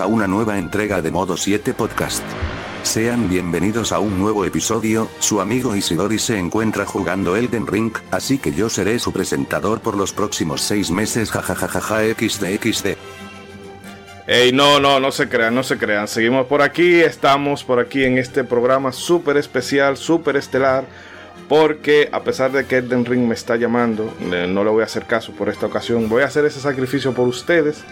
A una nueva entrega de Modo 7 Podcast. Sean bienvenidos a un nuevo episodio, su amigo Isidori se encuentra jugando Elden Ring, así que yo seré su presentador por los próximos seis meses jajajajaja xd Ey, no, no, no se crean, no se crean. Seguimos por aquí, estamos por aquí en este programa súper especial, súper estelar porque a pesar de que Elden Ring me está llamando, no le voy a hacer caso por esta ocasión. Voy a hacer ese sacrificio por ustedes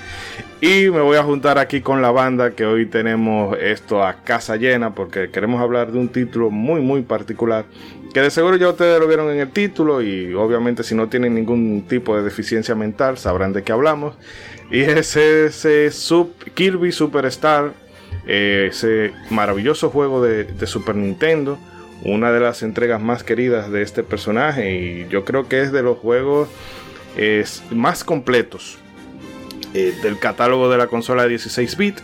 y me voy a juntar aquí con la banda que hoy tenemos esto a casa llena porque queremos hablar de un título muy muy particular que de seguro ya ustedes lo vieron en el título y obviamente si no tienen ningún tipo de deficiencia mental sabrán de qué hablamos. Y es ese Sub Kirby Superstar, eh, ese maravilloso juego de Super Nintendo una de las entregas más queridas de este personaje y yo creo que es de los juegos más completos eh, del catálogo de la consola 16 bit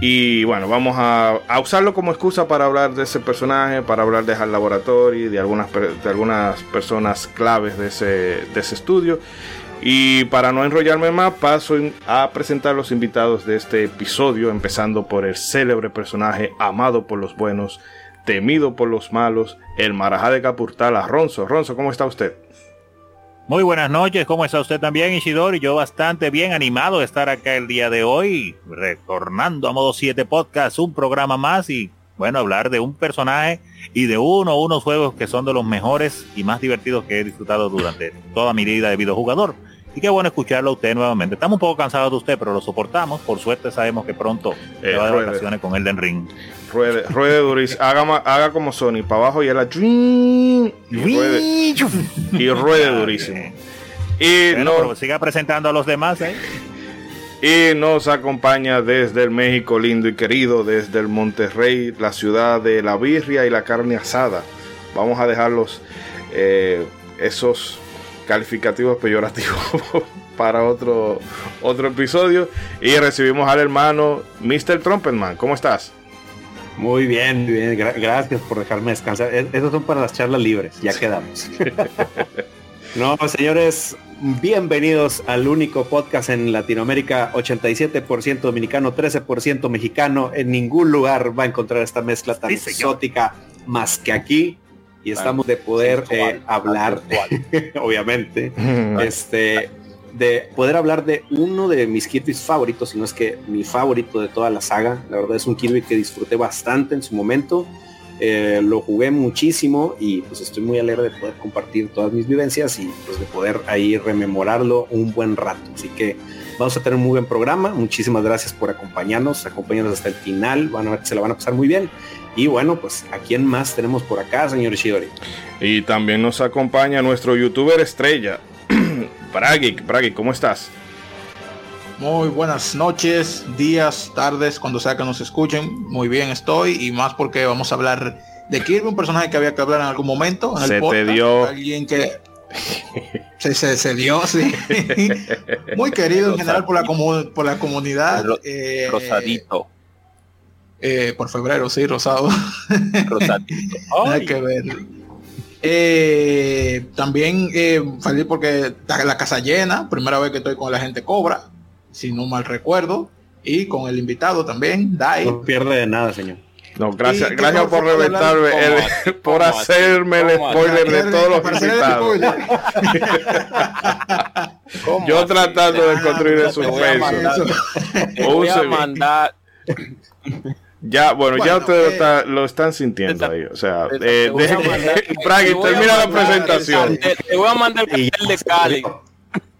y bueno, vamos a, usarlo como excusa para hablar de ese personaje, para hablar de HAL Laboratory, de algunas, de algunas personas claves de ese, de ese estudio. Y para no enrollarme más, paso a presentar los invitados de este episodio, empezando por el célebre personaje amado por los buenos, temido por los malos, el marajá de Capurtala, Ronzo. Ronzo, ¿cómo está usted? Muy buenas noches, ¿cómo está usted también, Isidori? Yo bastante bien animado de estar acá el día de hoy, retornando a Modo 7 Podcast, un programa más y, bueno, hablar de un personaje y de uno o unos juegos que son de los mejores y más divertidos que he disfrutado durante toda mi vida de videojugador. Y qué bueno escucharlo a usted nuevamente. Estamos un poco cansados de usted, pero lo soportamos. Por suerte sabemos que pronto eh, va de vacaciones con Elden Ring. Ruede, ruede durísimo. Haga, haga como Sony, para abajo y la y ruede, y ruede durísimo. Y no, siga presentando a los demás. ¿eh? Y nos acompaña desde el México lindo y querido, desde el Monterrey, la ciudad de la birria y la carne asada. Vamos a dejarlos eh, esos calificativos peyorativos para otro, otro episodio. Y recibimos al hermano Mr. Trumpetman. ¿Cómo estás? Muy bien, muy bien. gracias por dejarme descansar. Esos son para las charlas libres. Ya quedamos. no, señores, bienvenidos al único podcast en Latinoamérica, 87% dominicano, 13% mexicano. En ningún lugar va a encontrar esta mezcla tan exótica más que aquí y estamos de poder eh, hablar, obviamente, este, de poder hablar de uno de mis Kirby's favoritos, si no es que mi favorito de toda la saga. La verdad es un Kirby que disfruté bastante en su momento. Eh, lo jugué muchísimo y pues estoy muy alegre de poder compartir todas mis vivencias y pues de poder ahí rememorarlo un buen rato. Así que vamos a tener un muy buen programa. Muchísimas gracias por acompañarnos, acompañarnos hasta el final. Van a ver que se la van a pasar muy bien. Y bueno, pues a quién más tenemos por acá, señor Ishidori. Y también nos acompaña nuestro youtuber estrella, Bragik. Bragik, ¿cómo estás? Muy buenas noches, días, tardes, cuando sea que nos escuchen. Muy bien estoy y más porque vamos a hablar de Kirby, un personaje que había que hablar en algún momento. En se te dio. Alguien que se, se, dio, sí. Muy querido en general por la, por la comunidad. Eh, rosadito. Eh, por febrero, sí, rosado. Hay que ver. Eh, también eh, feliz porque la casa llena, primera vez que estoy con la gente cobra, si no mal recuerdo, y con el invitado también, Dai. No pierde de nada, señor. No, gracias, gracias por reventarme, por hacerme el spoiler de todos los invitados. Yo tratando de construir el suspenso. Voy a mandar ya, bueno, ya ustedes lo, están sintiendo ahí. O sea, eh, termina la presentación. Te, voy a mandar el de Cali.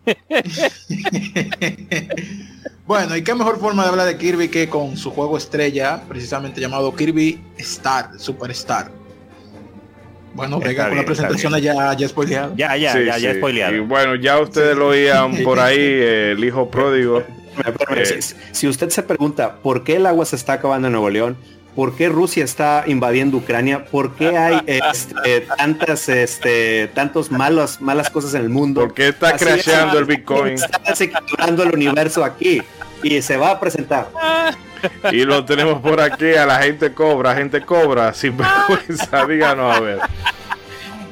bueno, y qué mejor forma de hablar de Kirby que con su juego estrella, precisamente llamado Kirby Star, Superstar. Bueno, venga con la presentación ya, ya spoileado. Ya, ya, ya, ya spoileado. Y bueno, ya ustedes lo oían por ahí, el hijo pródigo. Eh, si usted se pregunta por qué el agua se está acabando en Nuevo León, por qué Rusia está invadiendo Ucrania, por qué hay este, tantas, este, tantos malos, malas cosas en el mundo. ¿Por qué está crasheando el Bitcoin? Está capturando el universo aquí y se va a presentar. Y lo tenemos por aquí a la gente cobra, gente cobra, sin vergüenza, díganos a ver.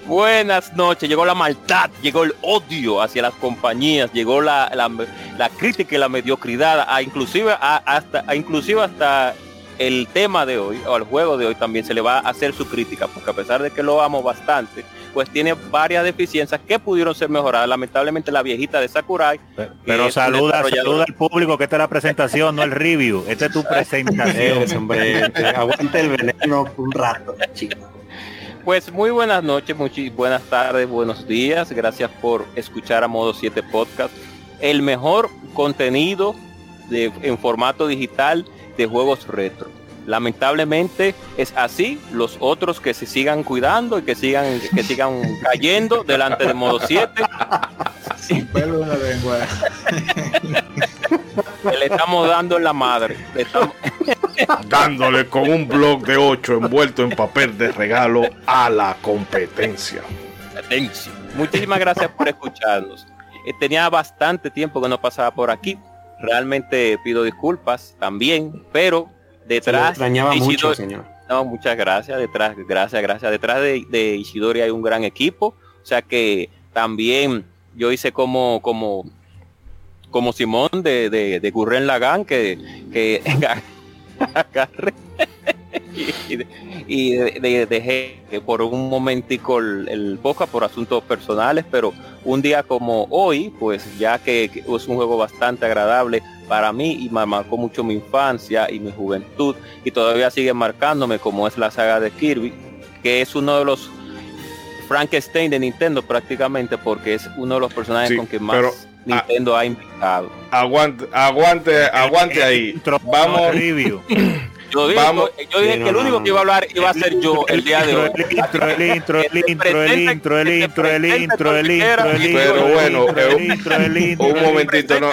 Buenas noches, llegó la maldad, llegó el odio hacia las compañías, llegó la, la, crítica y la mediocridad, a inclusive hasta a inclusive hasta el tema de hoy o el juego de hoy también se le va a hacer su crítica, porque a pesar de que lo amo bastante, pues tiene varias deficiencias que pudieron ser mejoradas. Lamentablemente la viejita de Sakurai. Pero, saluda, saluda al público que esta es la presentación, no el review. Esta es tu presentación. hombre, aguante el veneno un rato, Pues muy buenas noches, muy buenas tardes, buenos días. Gracias por escuchar a Modo 7 Podcast. El mejor contenido de, en formato digital de juegos retro. Lamentablemente es así, los otros que se sigan cuidando y que sigan que sigan cayendo delante de modo 7. Sin pelo en la lengua. Le estamos dando en la madre. Dándole con un blog de 8 envuelto en papel de regalo a la competencia. Muchísimas gracias por escucharnos. Eh, tenía bastante tiempo que no pasaba por aquí realmente pido disculpas también, pero detrás extrañaba mucho, señor. No, muchas gracias, detrás, gracias, gracias. Detrás de, de Ishidori hay un gran equipo, o sea que también yo hice como como como Simón de, de, de Gurren Lagan que, que y, dejé por un momentico el, el por asuntos personales, pero un día como hoy, pues ya que, es un juego bastante agradable para mí y me marcó mucho mi infancia y mi juventud y todavía sigue marcándome como es la saga de Kirby, que es uno de los Frankenstein de Nintendo prácticamente porque es uno de los personajes con que más Nintendo ha invitado. Aguante, aguante, aguante ahí. Vamos. Yo dije, yo dije que el único que iba a hablar iba a ser yo el día de hoy. El intro, el intro, el intro, el intro, el intro, el intro, el intro, el intro. Pero bueno, un momentito, no.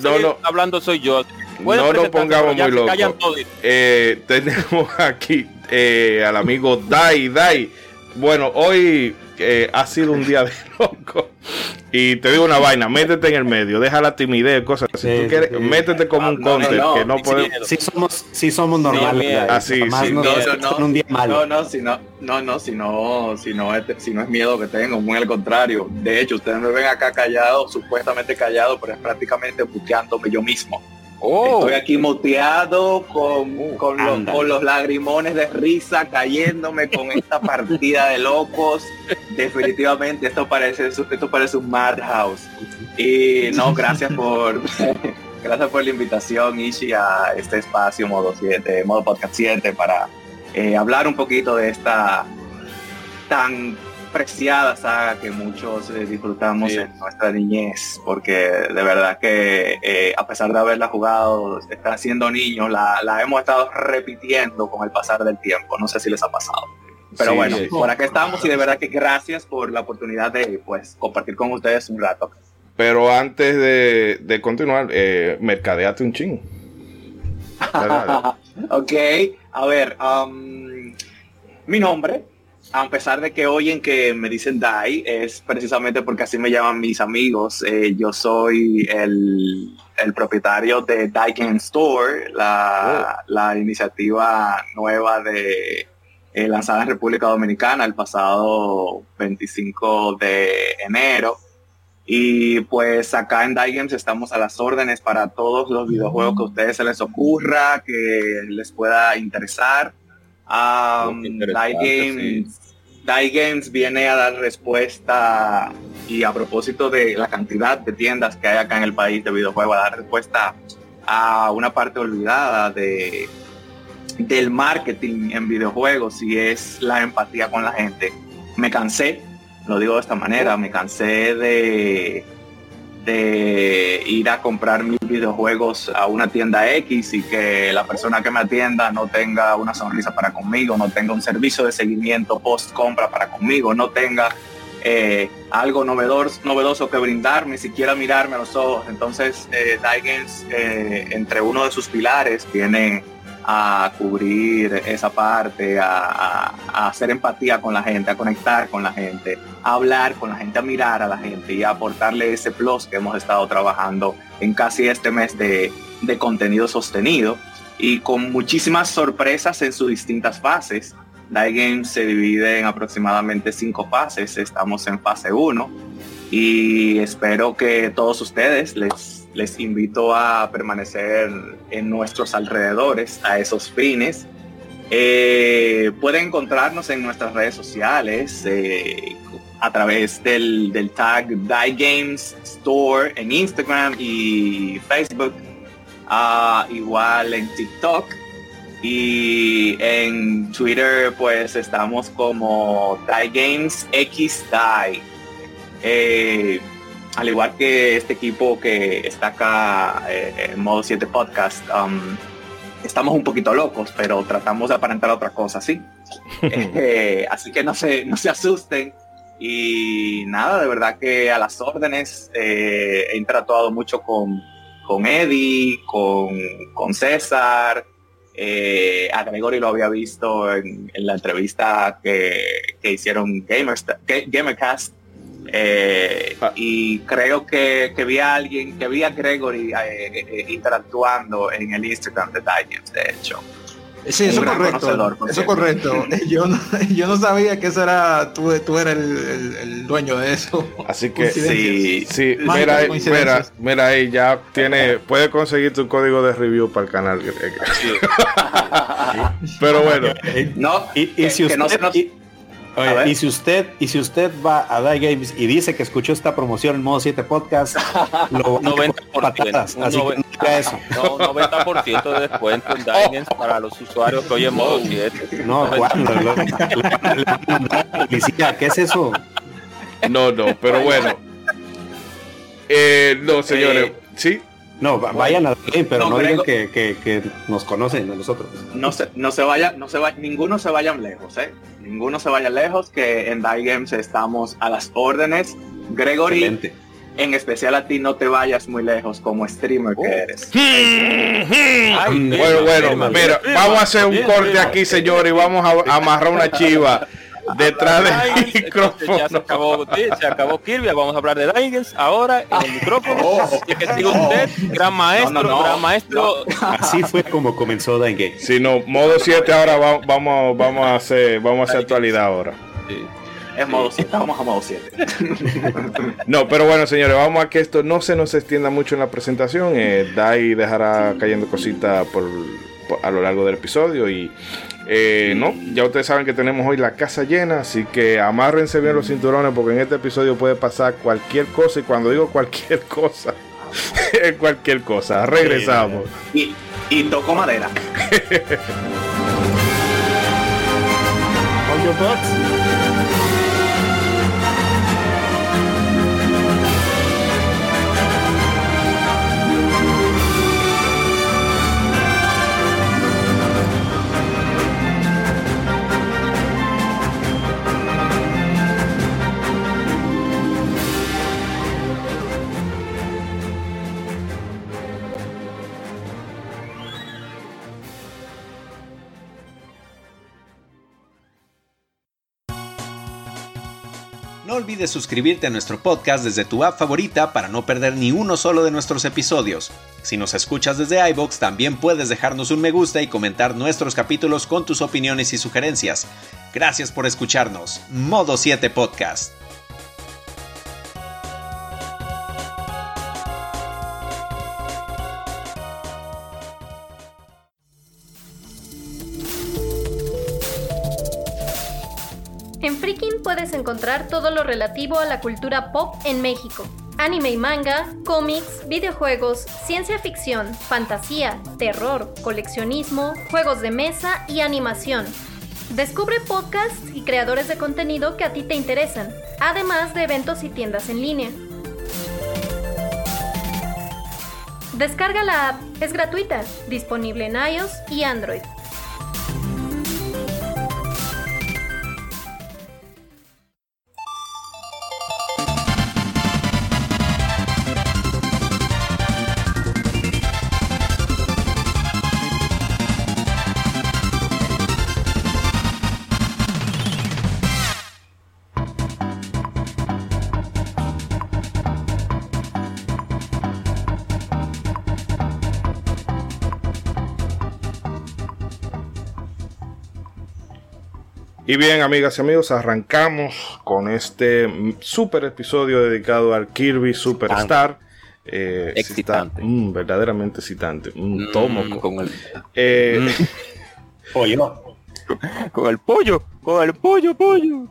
No, no. Hablando soy yo. No nos pongamos muy locos. Eh, tenemos aquí eh, al amigo Dai Dai. Bueno, hoy eh, ha sido un día de loco. Y te digo una vaina, métete en el medio, deja la timidez, cosas. Si tú quieres, métete como un no, content que no podemos. Sí somos, sí somos normales. Así, sí. No, no, un día malo. No, no, si no, no, no, si no, si no, es, si no es miedo que tengo, muy al contrario. De hecho, ustedes me ven acá callado, supuestamente callado, pero es prácticamente buqueándome yo mismo. Oh. Estoy aquí moteado con, uh, con, los, con, los, lagrimones de risa cayéndome con esta partida de locos. Definitivamente esto parece esto parece un madhouse. Y no, gracias por gracias por la invitación, Ishi, a este espacio modo 7, modo podcast 7 para eh, hablar un poquito de esta tan preciada saga que muchos eh, disfrutamos en nuestra niñez, porque de verdad que eh, a pesar de haberla jugado, está siendo niños, la, la, hemos estado repitiendo con el pasar del tiempo. No sé si les ha pasado. Pero bueno, por acá estamos y de verdad que gracias por la oportunidad de pues compartir con ustedes un rato. Pero antes de, de continuar, eh, mercadeate un ching. ok, a ver, um, mi nombre a pesar de que oyen que me dicen Dai, es precisamente porque así me llaman mis amigos. Eh, yo soy el, propietario de Dai Game Store, la, oh. la, iniciativa nueva de eh, lanzada en República Dominicana el pasado 25 de enero. Y pues acá en Dai Games estamos a las órdenes para todos los videojuegos que a ustedes se les ocurra, que les pueda interesar. Um, Die Games, Die Games viene a dar respuesta y a propósito de la cantidad de tiendas que hay acá en el país de videojuegos, a dar respuesta a una parte olvidada de del marketing en videojuegos y es la empatía con la gente. Me cansé, lo digo de esta manera, me cansé de de ir a comprar mis videojuegos a una tienda X y que la persona que me atienda no tenga una sonrisa para conmigo, no tenga un servicio de seguimiento post compra para conmigo, no tenga eh, algo novedoso, novedoso que brindarme, siquiera mirarme a los ojos. Entonces, eh, eh, entre uno de sus pilares, tiene a cubrir esa parte, a, hacer empatía con la gente, a conectar con la gente, a hablar con la gente, a mirar a la gente y a aportarle ese plus que hemos estado trabajando en casi este mes de, de contenido sostenido y con muchísimas sorpresas en sus distintas fases. Die Games se divide en aproximadamente cinco fases, estamos en fase 1 y espero que todos ustedes les les invito a permanecer en nuestros alrededores a esos fines. Eh, pueden encontrarnos en nuestras redes sociales eh, a través del, tag Die Games Store en Instagram y Facebook, ah, igual en TikTok y en Twitter pues estamos como Die Games X Die. Eh, al igual que este equipo que está acá eh, en modo 7 podcast, um, estamos un poquito locos, pero tratamos de aparentar otra cosa, ¿sí? Eh, así que no se, no se asusten. Y nada, de verdad que a las órdenes eh, he interactuado mucho con, con Eddie, con, con César, a Gregory lo había visto en, la entrevista que, que hicieron Gamers, Gamercast eh, ah. Y creo que, que, vi a alguien, que vi a Gregory eh, eh, interactuando en el Instagram de Digest, de hecho. Sí, eso correcto. Eso correcto. Yo no, yo no sabía que eso era, tú, tú eras el, dueño de eso. Así que sí, sí mira, ahí, mira, mira ahí, ya tiene, puede conseguir tu código de review para el canal. Pero bueno. No, y, y si usted, no se nos y si usted y si usted va a Die Games y dice que escuchó esta promoción en modo 7 podcast, lo 90%, así que eso. No, 90% de descuento en Die Games para los usuarios que hoy en modo 7. No, ¿cuándo? ¿Qué es eso? No, no, pero bueno. Eh, no, señores, eh, sí. No, vayan a game, pero no, digan que, que, que, nos conocen a nosotros. No se, no se vaya, no se vaya, ninguno se vayan lejos, eh ninguno se vaya lejos, que en Die Games estamos a las órdenes. Gregory, en especial a ti no te vayas muy lejos como streamer que oh. eres. bueno, bueno, mira, vamos a hacer un corte aquí, señor, y vamos a amarrar una chiva detrás del micrófono. Ya se acabó, se acabó Kirby, vamos a hablar de Dingens ahora en el micrófono. Oh, que siga usted, gran maestro, gran maestro. Así fue como comenzó Dingens. Si no, modo 7 ahora vamos, vamos a hacer, vamos a hacer actualidad ahora. Sí. Es modo 7, vamos a modo 7. no, pero bueno, señores, vamos a que esto no se nos extienda mucho en la presentación. Eh, Dai dejará cayendo cositas por, a lo largo del episodio y eh, no, ya ustedes saben que tenemos hoy la casa llena, así que amárrense bien los cinturones porque en este episodio puede pasar cualquier cosa y cuando digo cualquier cosa, es cualquier cosa. Regresamos. Y, y toco madera. Olvides suscribirte a nuestro podcast desde tu app favorita para no perder ni uno solo de nuestros episodios. Si nos escuchas desde iBox, también puedes dejarnos un me gusta y comentar nuestros capítulos con tus opiniones y sugerencias. Gracias por escucharnos. Modo 7 Podcast. Encontrar todo lo relativo a la cultura pop en México. Anime y manga, cómics, videojuegos, ciencia ficción, fantasía, terror, coleccionismo, juegos de mesa y animación. Descubre podcasts y creadores de contenido que a ti te interesan, además de eventos y tiendas en línea. Descarga la app, es gratuita, disponible en iOS y Android. Y bien, amigas y amigos, arrancamos con este super episodio dedicado al Kirby Superstar. Eh, excitante. Mm, verdaderamente excitante. Un mm, tomo. Con el eh, mm. pollo. con el pollo. Con el pollo, pollo.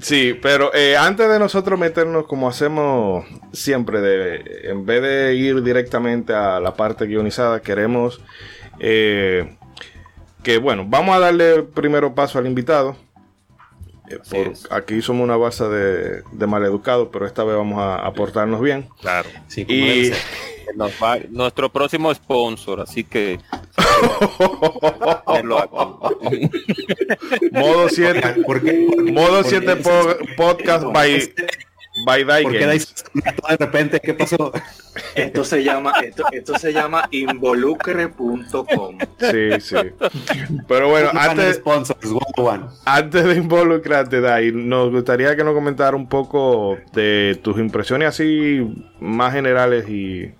Sí, pero eh, antes de nosotros meternos como hacemos siempre, de, en vez de ir directamente a la parte guionizada, queremos que, bueno, vamos a darle primero paso al invitado aquí somos una base de, de maleducados, pero esta vez vamos a aportarnos bien. Claro. y nuestro próximo sponsor, así que modo 7 modo 7 podcast by este By de repente, ¿qué pasó? Esto se llama, esto, esto se llama involucre.com. Sí, sí. Pero bueno, antes, antes de involucrarte, Dai, nos gustaría que nos comentara un poco de tus impresiones así más generales y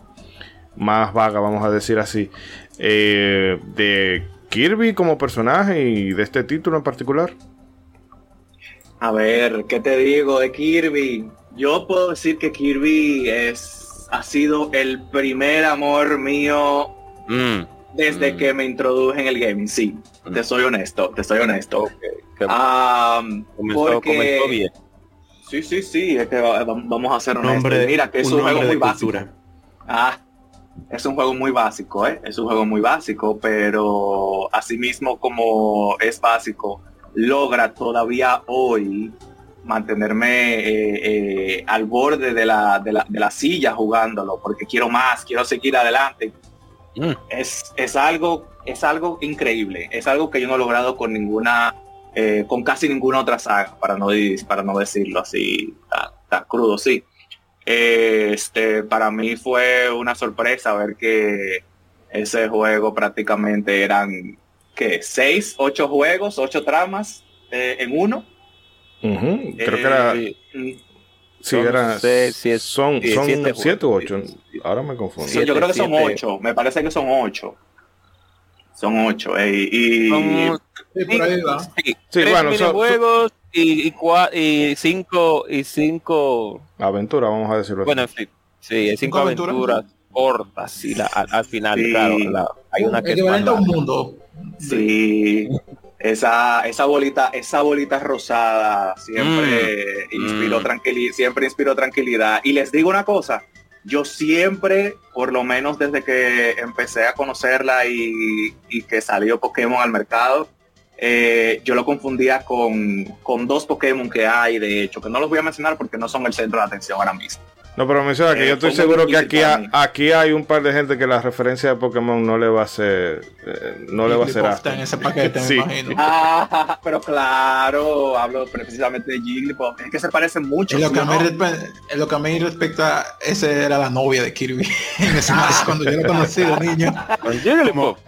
más vagas, vamos a decir así, eh, de Kirby como personaje y de este título en particular. A ver, ¿qué te digo de Kirby? Yo puedo decir que Kirby es ha sido el primer amor mío mm. desde mm. que me introduje en el gaming. Sí, mm. te soy honesto, te soy honesto. porque... Sí, sí, sí, es que vamos a ser honestos. Mira, que es un, juego muy básico. Ah, es un juego muy básico, ¿eh? Es un juego muy básico, pero asimismo como es básico, logra todavía hoy mantenerme eh, eh, al borde de la, de, la, de la, silla jugándolo, porque quiero más, quiero seguir adelante. Mm. Es, es, algo, es algo increíble, es algo que yo no he logrado con ninguna, eh, con casi ninguna otra saga, para no, para no decirlo así, tan, crudo, sí. Este, para mí fue una sorpresa ver que ese juego prácticamente eran, que ¿Seis, ocho juegos, ocho tramas en uno? Creo que era. Eh, sí, era. son son siete u ocho. Ahora me confundo. yo creo que son ocho. Me parece que son ocho. Son ocho. y, sí, bueno, juegos y, y, cinco y cinco aventuras, vamos a decirlo. Bueno, sí, sí, cinco, aventuras, cortas y al, final, claro, hay una que un mundo. Sí. Esa, esa bolita, esa bolita rosada siempre mm. inspiró mm. tranquilidad, siempre inspiró tranquilidad. Y les digo una cosa, yo siempre, por lo menos desde que empecé a conocerla y, que salió Pokémon al mercado, eh, yo lo confundía con, con dos Pokémon que hay, de hecho, que no los voy a mencionar porque no son el centro de atención ahora mismo. No, pero menciona que yo eh, estoy seguro que aquí, aquí hay un par de gente que la referencia de Pokémon no le va a ser eh, no le va a ser en ese paquete, me imagino. Ah, pero claro, hablo precisamente de Jigglypuff. Es que se parecen mucho. En lo, que, a mí en lo que a mí respecta, ese era la novia de Kirby. en ese ah. cuando yo lo conocí de niño.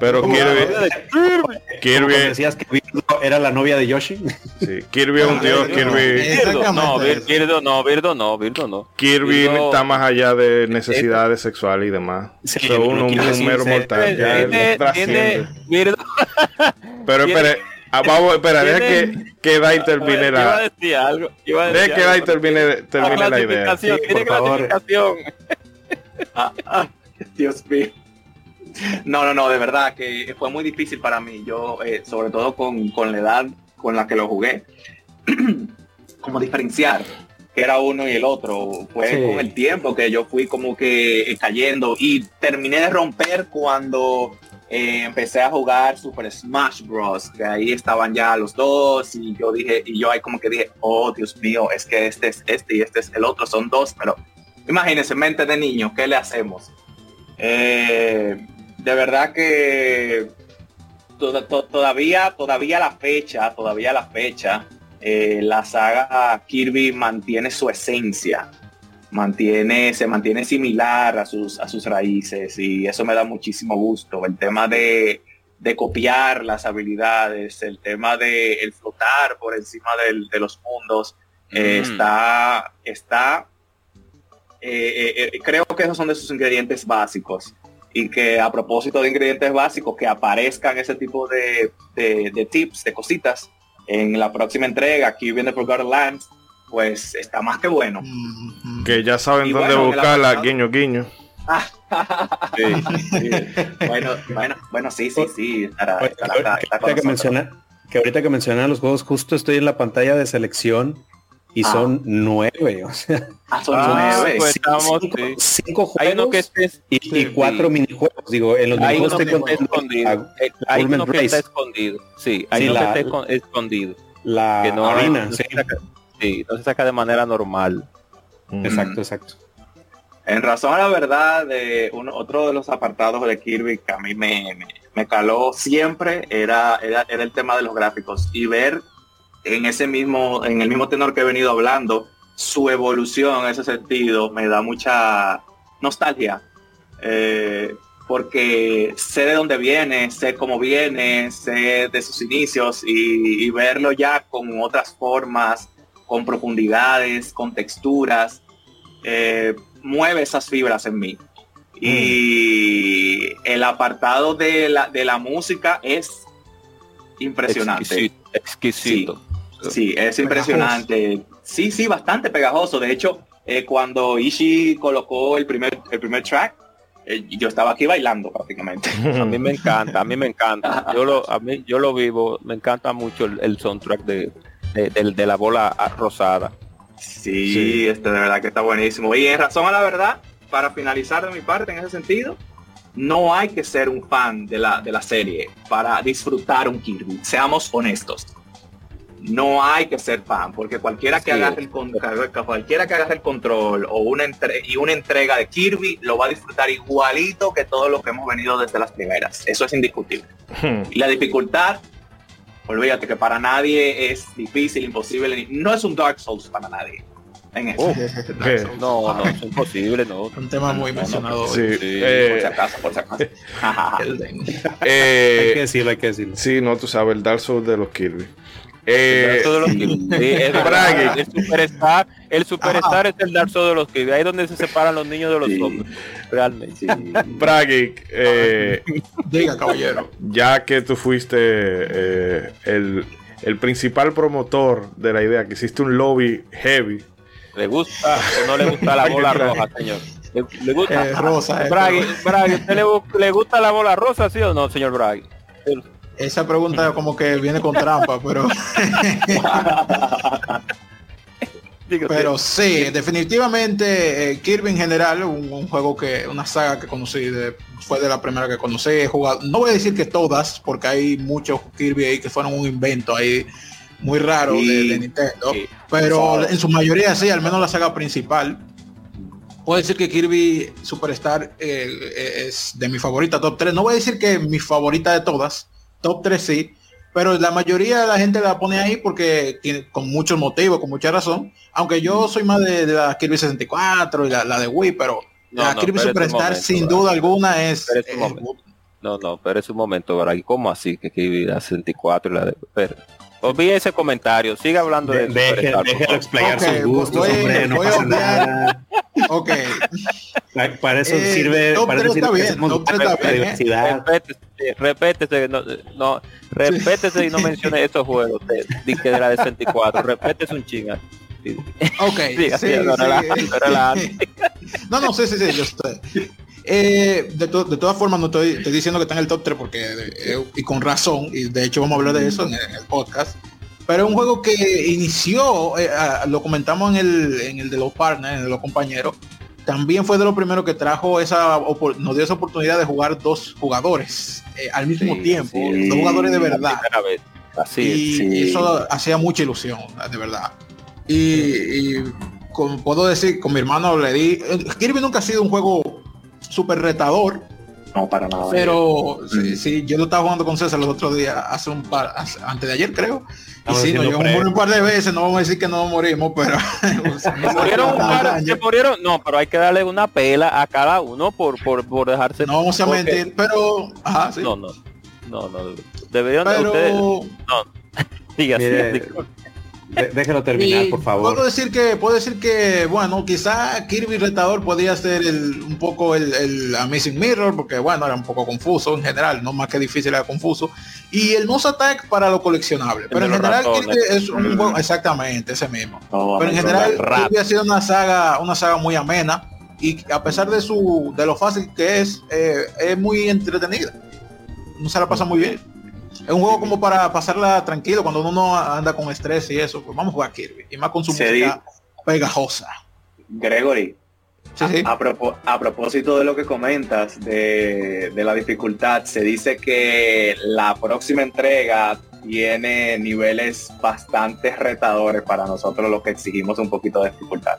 Pero Kirby. Kirby. decías que era la novia de Yoshi. Sí, Kirby es un tío. Kirby. No, Birdo no, Birdo no, Birdo no. Kirby está más allá de necesidades sexuales y demás. Sí, uno, un, mero mortal. Pero espere, ah, vamos, espera, deja que, que Dai termine la. Deja que Dai termine, termine la idea. Sí, tiene clasificación. Ah, ah, Dios mío. No, no, no, de verdad que fue muy difícil para mí. Yo, eh, sobre todo con, con la edad con la que lo jugué, como diferenciar era uno y el otro. Fue con el tiempo que yo fui como que cayendo y terminé de romper cuando eh, empecé a jugar Super Smash Bros. Que ahí estaban ya los dos y yo dije, y yo ahí como que dije, oh Dios mío, es que este es este y este es el otro, son dos, pero imagínense, mente de niño, ¿qué le hacemos? Eh, de verdad que todavía, todavía la fecha, todavía la fecha, eh, la saga Kirby mantiene su esencia, mantiene, se mantiene similar a sus, a sus raíces y eso me da muchísimo gusto. El tema de, copiar las habilidades, el tema de el flotar por encima de los mundos, eh, mm. está, está eh, creo que esos son de sus ingredientes básicos y que a propósito de ingredientes básicos que aparezcan ese tipo de, tips, de cositas en la próxima entrega, aquí viene por Lands, pues está más que bueno. Que ya saben dónde buscarla, guiño, guiño. Bueno, bueno, bueno, sí, sí, sí. que, ahorita que mencionan los juegos, justo estoy en la pantalla de selección y ah. son nueve, o sea. Ah, son ah, nueve. Pues estamos, cinco, juegos que estés, y, cuatro minijuegos. Digo, en los hay uno que está escondido. hay uno que está escondido. Sí, hay uno que está escondido. La que no, arena, no, sí. Se saca, sí, no se saca de manera normal. Mm. Exacto, exacto. En razón a la verdad, de uno, otro de los apartados de Kirby que a mí me, me, me caló siempre era, era, era el tema de los gráficos y ver en ese mismo, en el mismo tenor que he venido hablando, su evolución en ese sentido me da mucha nostalgia. Eh, porque sé de dónde viene, sé cómo viene, sé de sus inicios y, verlo ya con otras formas, con profundidades, con texturas, eh, mueve esas fibras en mí. Y mm. el apartado de la, de la música es impresionante. Exquisito. Sí, es impresionante. Sí, sí, bastante pegajoso. De hecho, eh, cuando Ishi colocó el primer, el primer track, eh, yo estaba aquí bailando prácticamente. A mí me encanta, a mí me encanta. Yo lo, a mí, yo lo vivo, me encanta mucho el, soundtrack de, de, la bola rosada. Sí, Este, de verdad que está buenísimo. Y en razón a la verdad, para finalizar de mi parte en ese sentido, no hay que ser un fan de la, de la serie para disfrutar un Kirby. Seamos honestos no hay que ser fan, porque cualquiera que agarre el cualquiera que agarre el control o una y una entrega de Kirby lo va a disfrutar igualito que todo lo que hemos venido desde las primeras. Eso es indiscutible. Hmm. Y la dificultad, olvídate que para nadie es difícil, imposible, no es un Dark Souls para nadie. En oh, no, no, es imposible, no. Un tema muy mencionado. Sí, eh, por si acaso, por si acaso. eh, hay que decirlo, hay que decirlo. Sí, no, tú sabes, el Dark Souls de los Kirby. Eh, el superstar, el superstar es el Dark de los que ahí donde se separan los niños de los hombres. Realmente. Eh, Diga, caballero. Ya que tú fuiste eh, el, el principal promotor de la idea, que hiciste un lobby heavy. ¿Le gusta o no le gusta la bola roja, señor? ¿Le, gusta? Eh, rosa. Bragg, ¿usted le, le, gusta la bola rosa, sí o no, señor Bragg? Esa pregunta como que viene con trampa, pero... pero sí, definitivamente eh, Kirby en general, un, juego que, una saga que conocí, fue de la primera que conocí, he jugado, no voy a decir que todas, porque hay muchos Kirby ahí que fueron un invento ahí muy raro de, Nintendo, pero en su mayoría sí, al menos la saga principal. Puedo decir que Kirby Superstar eh, es de mi favorita top 3. No voy a decir que mi favorita de todas, top 3 sí, pero la mayoría de la gente la pone ahí porque tiene, con muchos motivos, con mucha razón. Aunque yo soy más de, la Kirby 64 y la, de Wii, pero la Kirby Superstar sin duda alguna es, no, no, pero es un momento, ¿verdad? ¿Y cómo así que Kirby la 64 y la de... Pero, Olvide ese comentario, siga hablando de, de Déjelo explayar su gusto, hombre, no pasa nada. Ok. Para eso eh, sirve, para eso sirve bien, la diversidad. Repétese, no, no, repétese y no mencione estos juegos de, de, de la de 64. Repétese un chinga. Ok, sí, sí, no, no, sí, sí, sí, yo estoy. Eh, de, de, todas formas, no estoy, estoy, diciendo que está en el top 3 porque, eh, y con razón, y de hecho vamos a hablar de eso en el, podcast. Pero es un juego que inició, eh, lo comentamos en el, en el de los partners, en el de los compañeros, también fue de lo primero que trajo esa, nos dio esa oportunidad de jugar dos jugadores al mismo tiempo, dos jugadores de verdad. Así y eso hacía mucha ilusión, de verdad. Y, y puedo decir, con mi hermano le di, Kirby nunca ha sido un juego súper retador. No, para nada. Pero sí, sí, yo lo estaba jugando con César los otros días, hace un par, antes de ayer creo. Y sí, nos llegamos un par de veces, no vamos a decir que no morimos, pero... se murieron un par, se murieron, no, pero hay que darle una pela a cada uno por, por, por dejarse... No vamos a mentir, pero... Ajá, sí. No, no, no, no. Deberían pero... ustedes... No. Diga, déjelo terminar, por favor. Puedo decir que, puedo decir que, bueno, quizá Kirby Retador podría ser el, un poco el, el, Amazing Mirror, porque bueno, era un poco confuso en general, no más que difícil, era confuso. Y el Mouse Attack para lo coleccionable. Pero en general Kirby es un juego, exactamente, ese mismo. Pero en general Kirby ha sido una saga, una saga muy amena. Y a pesar de su, de lo fácil que es, eh, es muy entretenida. No se la pasa muy bien. Es un juego como para pasarla tranquilo cuando uno anda con estrés y eso. Pues vamos a jugar Kirby. Y más con su música pegajosa. Gregory, A, propósito de lo que comentas de, la dificultad, se dice que la próxima entrega tiene niveles bastante retadores para nosotros los que exigimos un poquito de dificultad.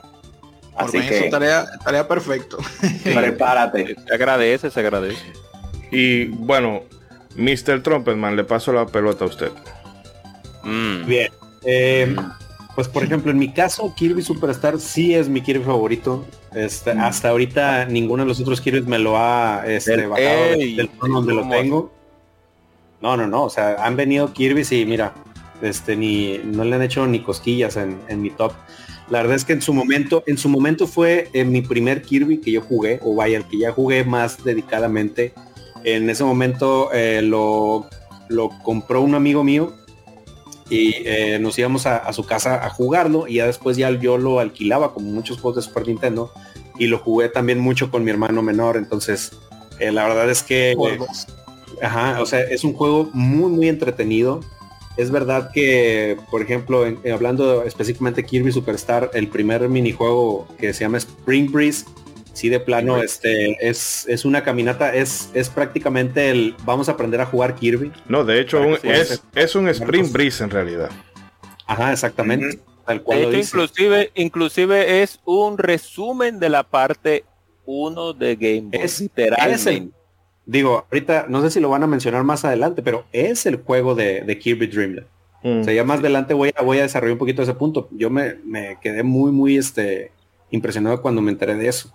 Así que tarea, perfecto. Prepárate. Se agradece, se agradece. Y bueno, Mr. Trumpetman, le paso la pelota a usted. Mm. Bien. Eh, pues por ejemplo, en mi caso, Kirby Superstar sí es mi Kirby favorito. Este, mm. Hasta ahorita ninguno de los otros Kirby me lo ha este, bajado del, donde lo tengo. No, no, no. O sea, han venido Kirby y mira, este, ni, no le han hecho ni cosquillas en, mi top. La verdad es que en su momento, en su momento fue en mi primer Kirby que yo jugué, o vaya, el que ya jugué más dedicadamente en ese momento eh, lo, compró un amigo mío y eh, nos íbamos a, su casa a jugarlo y ya después ya yo lo alquilaba como muchos juegos de Super Nintendo y lo jugué también mucho con mi hermano menor. Entonces, eh, la verdad es que... ajá, o sea, es un juego muy, muy entretenido. Es verdad que, por ejemplo, hablando específicamente de Kirby Superstar, el primer minijuego que se llama Spring Breeze, sí de plano este es, es una caminata es es prácticamente el vamos a aprender a jugar Kirby. No de hecho es, es un sprint breeze en realidad. Ajá exactamente. Inclusive inclusive es un resumen de la parte 1 de Game Boy es, literalmente. Digo ahorita no sé si lo van a mencionar más adelante pero es el juego de, de Kirby Dreamland. O sea ya más adelante voy a voy a desarrollar un poquito ese punto. Yo me, me quedé muy muy este impresionado cuando me enteré de eso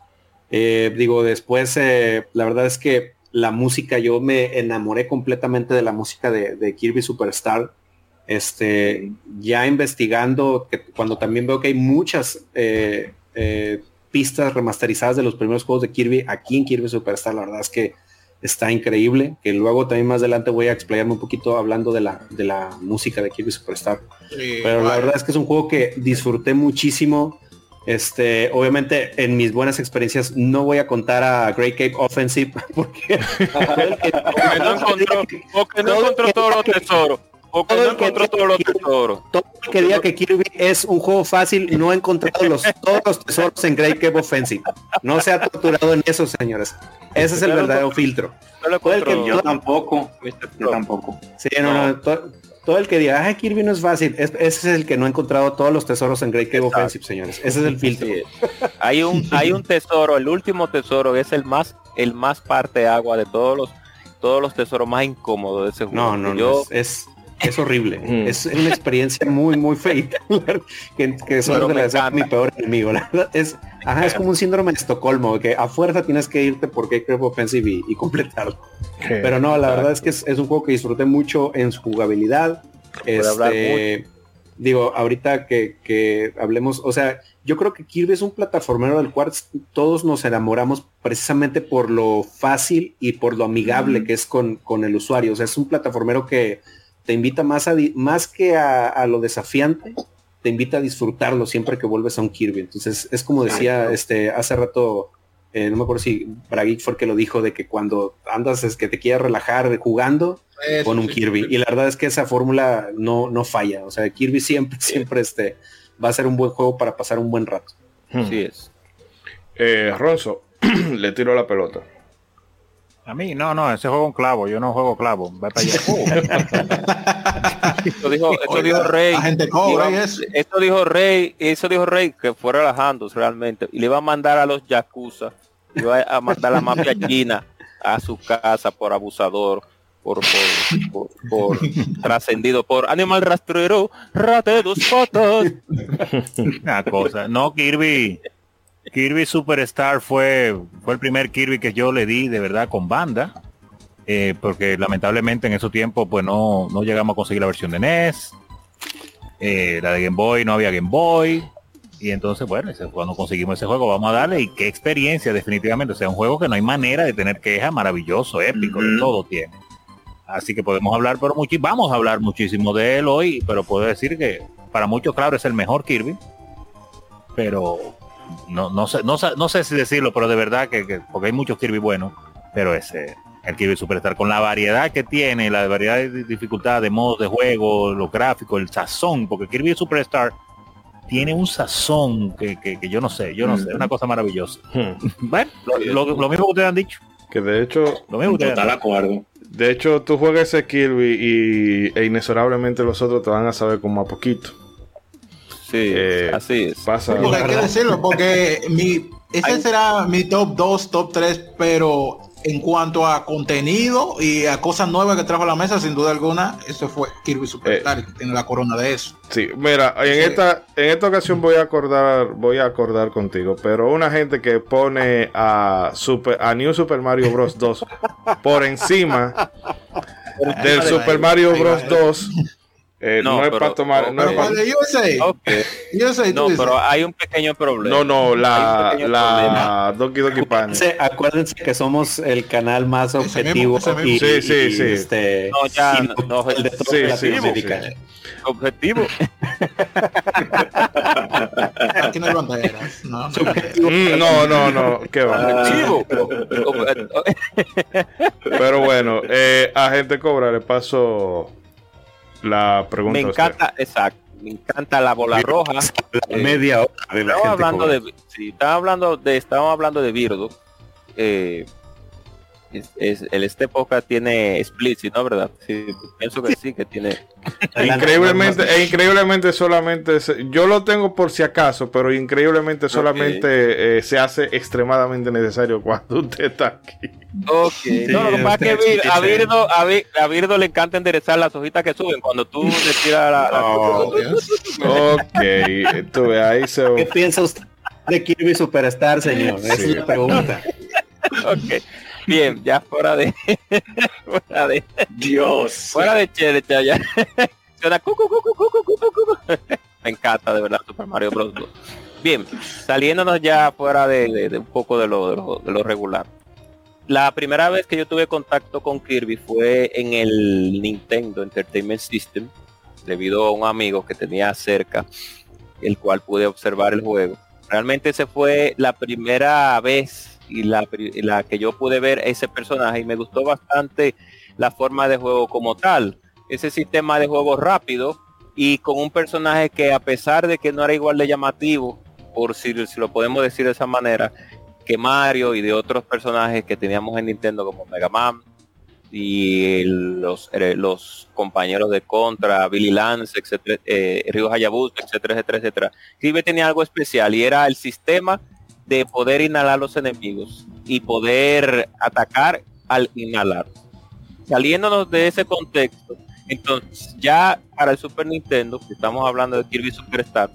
eh, digo, después, eh, la verdad es que la música, yo me enamoré completamente de la música de, Kirby Superstar. Este, ya investigando, que cuando también veo que hay muchas eh, pistas remasterizadas de los primeros juegos de Kirby aquí en Kirby Superstar, la verdad es que está increíble, que luego también más adelante voy a explayarme un poquito hablando de la, de la música de Kirby Superstar. Pero la verdad es que es un juego que disfruté muchísimo. Este, obviamente en mis buenas experiencias no voy a contar a Great Cape Offensive porque, no encontró, porque no encontró todos los tesoros. Porque no encontró todos los tesoros. Todo el que diga que Kirby es un juego fácil no ha encontrado los, todos los tesoros en Great Cape Offensive. No se ha torturado en eso, señores. Ese es el verdadero filtro. yo tampoco. Yo tampoco. Sí, no, no, todo el que diga, ah, Kirby no es fácil, ese es el que no ha encontrado todos los tesoros en Great Cave Offensive, señores. Ese es el filtro. hay un hay un tesoro, el último tesoro es el más el más parte agua de todos los todos los tesoros más incómodos de ese juego. No, no, no es, es, horrible. Mm. es una experiencia muy muy feita que, que solo le mi peor enemigo. La verdad es ajá, es como un síndrome de Estocolmo, que a fuerza tienes que irte por Cave Offensive y completarlo. Pero no, la verdad es que es, un juego que disfruté mucho en su jugabilidad. Este, digo, ahorita que, hablemos, o sea, yo creo que Kirby es un plataformero del cual todos nos enamoramos precisamente por lo fácil y por lo amigable que es con, el usuario. O sea, es un plataformero que te invita más a más que a, lo desafiante, te invita a disfrutarlo siempre que vuelves a un Kirby. Entonces, es como decía este hace rato eh, no me acuerdo si Bragic fue el que lo dijo, de que cuando andas es que te quieres relajar jugando con un Kirby. Y la verdad es que esa fórmula no, no falla. O sea, Kirby siempre, siempre este, va a ser un buen juego para pasar un buen rato. Así es. Eh, Ronzo, le tiro la pelota. A mí, no, no, ese juego un clavo, yo no juego clavo. Va para allá. esto dijo, esto dijo Rey. esto dijo Rey, eso dijo Rey que fue relajando realmente. Y le iba a mandar a los Yakuza Iba a mandar la mafia china a su casa por abusador, por, por, por, trascendido, por animal rastrero, rate dos patas. Una cosa, no, Kirby. Kirby Superstar fue, fue el primer Kirby que yo le di de verdad con banda. Eh, porque lamentablemente en esos tiempos pues no, no llegamos a conseguir la versión de NES. Eh, la de Game Boy no había Game Boy. Y entonces, bueno, cuando conseguimos ese juego, vamos a darle. Y qué experiencia, definitivamente. O sea, un juego que no hay manera de tener queja, maravilloso, épico, de todo tiene. Así que podemos hablar, pero mucho, vamos a hablar muchísimo de él hoy, pero puedo decir que para muchos, claro, es el mejor Kirby. Pero no, no sé, no, no sé si decirlo, pero de verdad que, porque hay muchos Kirby buenos, pero ese el Kirby Superstar con la variedad que tiene, la variedad de dificultad de modos de juego, los gráficos, el sazón, porque Kirby Superstar tiene un sazón que, yo no sé, yo no sé, una cosa maravillosa. Hmm. bueno, lo, mismo que ustedes han dicho. Que de hecho, lo mismo que total acuerdo. De hecho, tú juegas ese Kirby y e inexorablemente los otros te van a saber como a poquito. Sí, eh, así es. Pasa. Porque hay que decirlo, porque mi, ese será mi top 2, top 3, pero en cuanto a contenido y a cosas nuevas que trajo a la mesa, sin duda alguna, eso fue Kirby Superstar, eh, que tiene la corona de eso. Sí, mira, en esta, en esta ocasión voy a acordar, voy a acordar contigo, pero una gente que pone a Super, a New Super Mario Bros. 2 por encima del Super Mario Bros. 2 eh, no, es para tomar. No, pero, no pero hay un pequeño problema. No, no, la, la Doki Doki Pan. Acuérdense, que somos el canal más objetivo. Y, sí, sí, sí. Este, no, ya, no, el de sí, sí, Objetivo. Aquí no hay banderas. No, mm, no, no, no, qué va. Pero bueno, eh, a gente cobra, le paso la pregunta. Me encanta, exacto. Me encanta la bola roja. Eh, media hora estamos hablando de, sí, estamos hablando de, estamos hablando de Virdo. Eh, es, el este época tiene split, ¿no? ¿Verdad? Sí, pienso que sí, que tiene. increíblemente, e increíblemente solamente, yo lo tengo por si acaso, pero increíblemente solamente eh, se hace extremadamente necesario cuando usted está aquí. Ok, no, lo que pasa es que a Virdo, a, Virdo, le encanta enderezar las hojitas que suben cuando tú le tiras la. ok, tú ahí se. ¿Qué piensa usted de Kirby Superstar, señor? Esa es la pregunta. ok. Bien, ya fuera de. fuera de. Dios. Fuera de chévere, ya. Me encanta de verdad Super Mario Bros. Bien, saliéndonos ya fuera de, un poco de lo, de lo, regular. La primera vez que yo tuve contacto con Kirby fue en el Nintendo Entertainment System, debido a un amigo que tenía cerca, el cual pude observar el juego. Realmente ese fue la primera vez y la, la que yo pude ver ese personaje y me gustó bastante la forma de juego como tal. Ese sistema de juego rápido y con un personaje que a pesar de que no era igual de llamativo, por si, lo podemos decir de esa manera, que Mario y de otros personajes que teníamos en Nintendo como Mega Man y los, eh, los compañeros de Contra, Billy Lance, etcétera, eh, Ryo Hayabusa, etcétera, etcétera, etcétera. Kirby tenía algo especial y era el sistema de poder inhalar los enemigos y poder atacar al inhalar. Saliéndonos de ese contexto, entonces ya para el Super Nintendo, que estamos hablando de Kirby Superstar,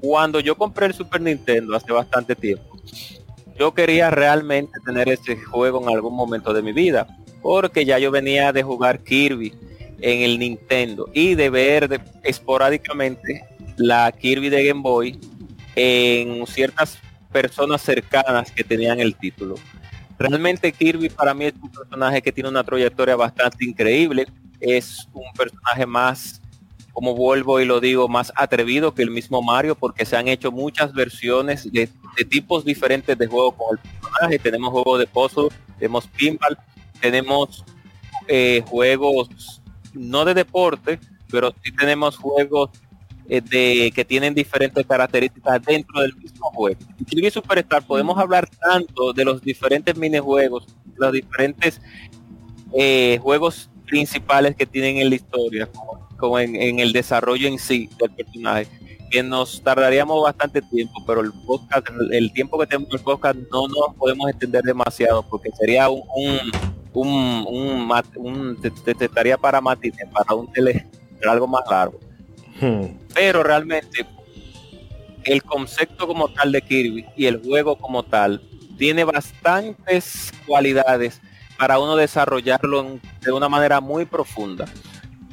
cuando yo compré el Super Nintendo hace bastante tiempo, yo quería realmente tener ese juego en algún momento de mi vida, porque ya yo venía de jugar Kirby en el Nintendo y de ver esporádicamente la Kirby de Game Boy en ciertas personas cercanas que tenían el título. Realmente Kirby para mí es un personaje que tiene una trayectoria bastante increíble. Es un personaje más, como vuelvo y lo digo, más atrevido que el mismo Mario porque se han hecho muchas versiones de, tipos diferentes de juego con el personaje. Tenemos juegos de puzzle, tenemos pinball, tenemos eh, juegos no de deporte, pero sí tenemos juegos eh, de, que tienen diferentes características dentro del mismo juego. En Kirby Superstar podemos hablar tanto de los diferentes minijuegos, los diferentes eh, juegos principales que tienen en la historia, como, en, el desarrollo en sí del personaje, que nos tardaríamos bastante tiempo, pero el podcast, el tiempo que tenemos el podcast no nos podemos extender demasiado porque sería un, un, un, un, te, estaría para matines, para un tele, algo más largo. Hmm. Pero realmente el concepto como tal de Kirby y el juego como tal tiene bastantes cualidades para uno desarrollarlo de una manera muy profunda.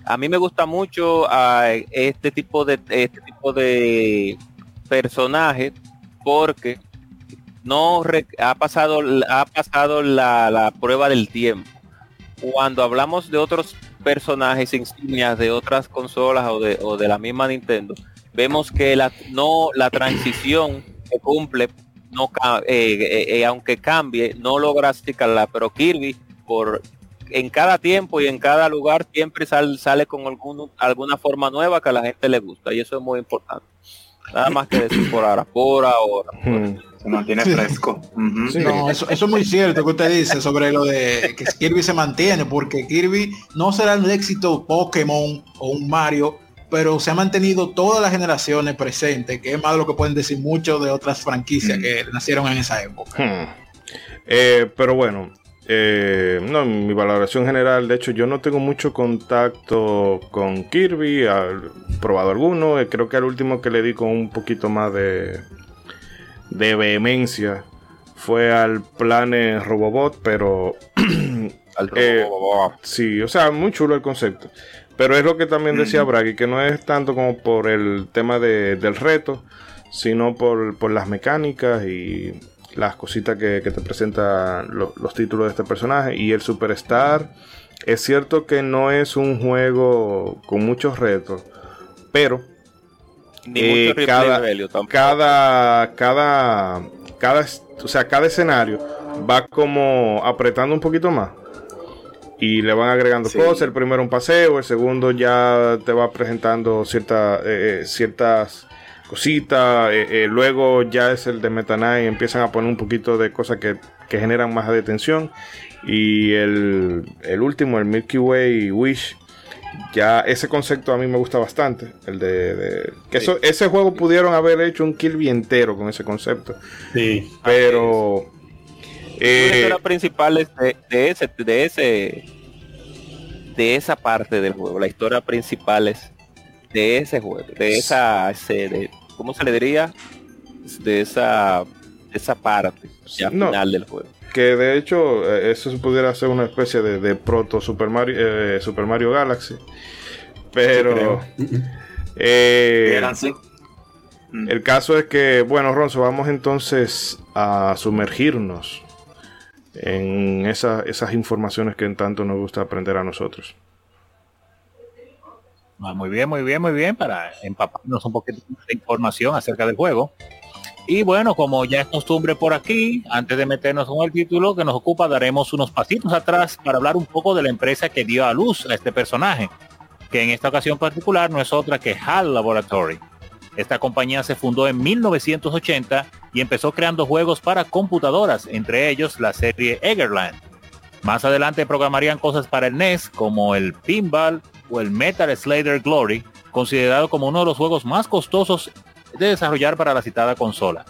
A mí me gusta mucho ah, este tipo de este tipo de personajes porque no ha pasado ha pasado la, prueba del tiempo. Cuando hablamos de otros personajes insignias de otras consolas o de, o de la misma Nintendo, vemos que la no la transición que cumple no eh, eh, eh, aunque cambie no logra explicarla pero Kirby por en cada tiempo y en cada lugar siempre sale, sale con algún, alguna forma nueva que a la gente le gusta y eso es muy importante. Nada más que decir por ahora, por ahora. Hmm. Se mantiene fresco. no, eso, eso, es muy cierto que usted dice sobre lo de que Kirby se mantiene, porque Kirby no será un éxito Pokémon o un Mario, pero se ha mantenido todas las generaciones presentes, que es más de lo que pueden decir muchos de otras franquicias hmm. que nacieron en esa época. Hmm. Eh, pero bueno, eh, no, mi valoración general, de hecho, yo no tengo mucho contacto con Kirby, he probado alguno, eh, creo que al último que le di con un poquito más de, de vehemencia fue al plan Robobot, pero... al eh, Sí, o sea, muy chulo el concepto. Pero es lo que también decía Bragi, que no es tanto como por el tema del reto, sino por, por las mecánicas y las cositas que, te presentan los títulos de este personaje. Y el Superstar, es cierto que no es un juego con muchos retos, pero eh, cada, cada, cada, cada, o sea, cada escenario va como apretando un poquito más. Y le van agregando cosas. El primero un paseo, el segundo ya te va presentando cierta, eh, eh, ciertas cosita. Eh, eh, luego ya es el de Meta y empiezan a poner un poquito de cosas que, generan más detención. Y el, último, el Milky Way Wish, ya ese concepto a mí me gusta bastante. El de, que eso, ese juego pudieron haber hecho un Kirby entero con ese concepto. Sí. Pero eh, la principal es de, ese, de ese, de esa parte del juego. La historia principal es de ese juego, de esa, de, ¿cómo se le diría? De esa, esa parte ya final del juego. Que de hecho eh, eso pudiera ser una especie de, proto Super Mario, eh, Super Mario Galaxy. Pero eh, mm. el caso es que, bueno, Ronzo, vamos entonces a sumergirnos en esas informaciones que en tanto nos gusta aprender a nosotros. Muy bien, muy bien, muy bien, para empaparnos un poquito de información acerca del juego. Y bueno, como ya es costumbre por aquí, antes de meternos con el título que nos ocupa, daremos unos pasitos atrás para hablar un poco de la empresa que dio a luz a este personaje, que en esta ocasión particular no es otra que HAL Laboratory. Esta compañía se fundó en 1980 y empezó creando juegos para computadoras, entre ellos la serie Eggerland. Más adelante programarían cosas para el NES como el Pinball, o el Metal Slayer Glory, considerado como uno de los juegos más costosos de desarrollar para la citada consola.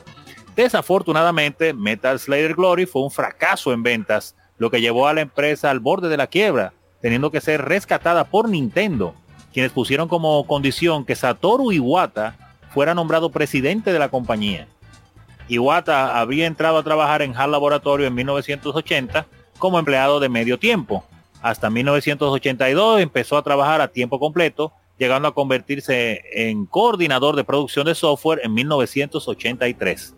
Desafortunadamente, Metal Slayer Glory fue un fracaso en ventas, lo que llevó a la empresa al borde de la quiebra, teniendo que ser rescatada por Nintendo, quienes pusieron como condición que Satoru Iwata fuera nombrado presidente de la compañía. Iwata había entrado a trabajar en HAL Laboratorio en 1980 como empleado de medio tiempo, hasta 1982 empezó a trabajar a tiempo completo, llegando a convertirse en coordinador de producción de software en 1983.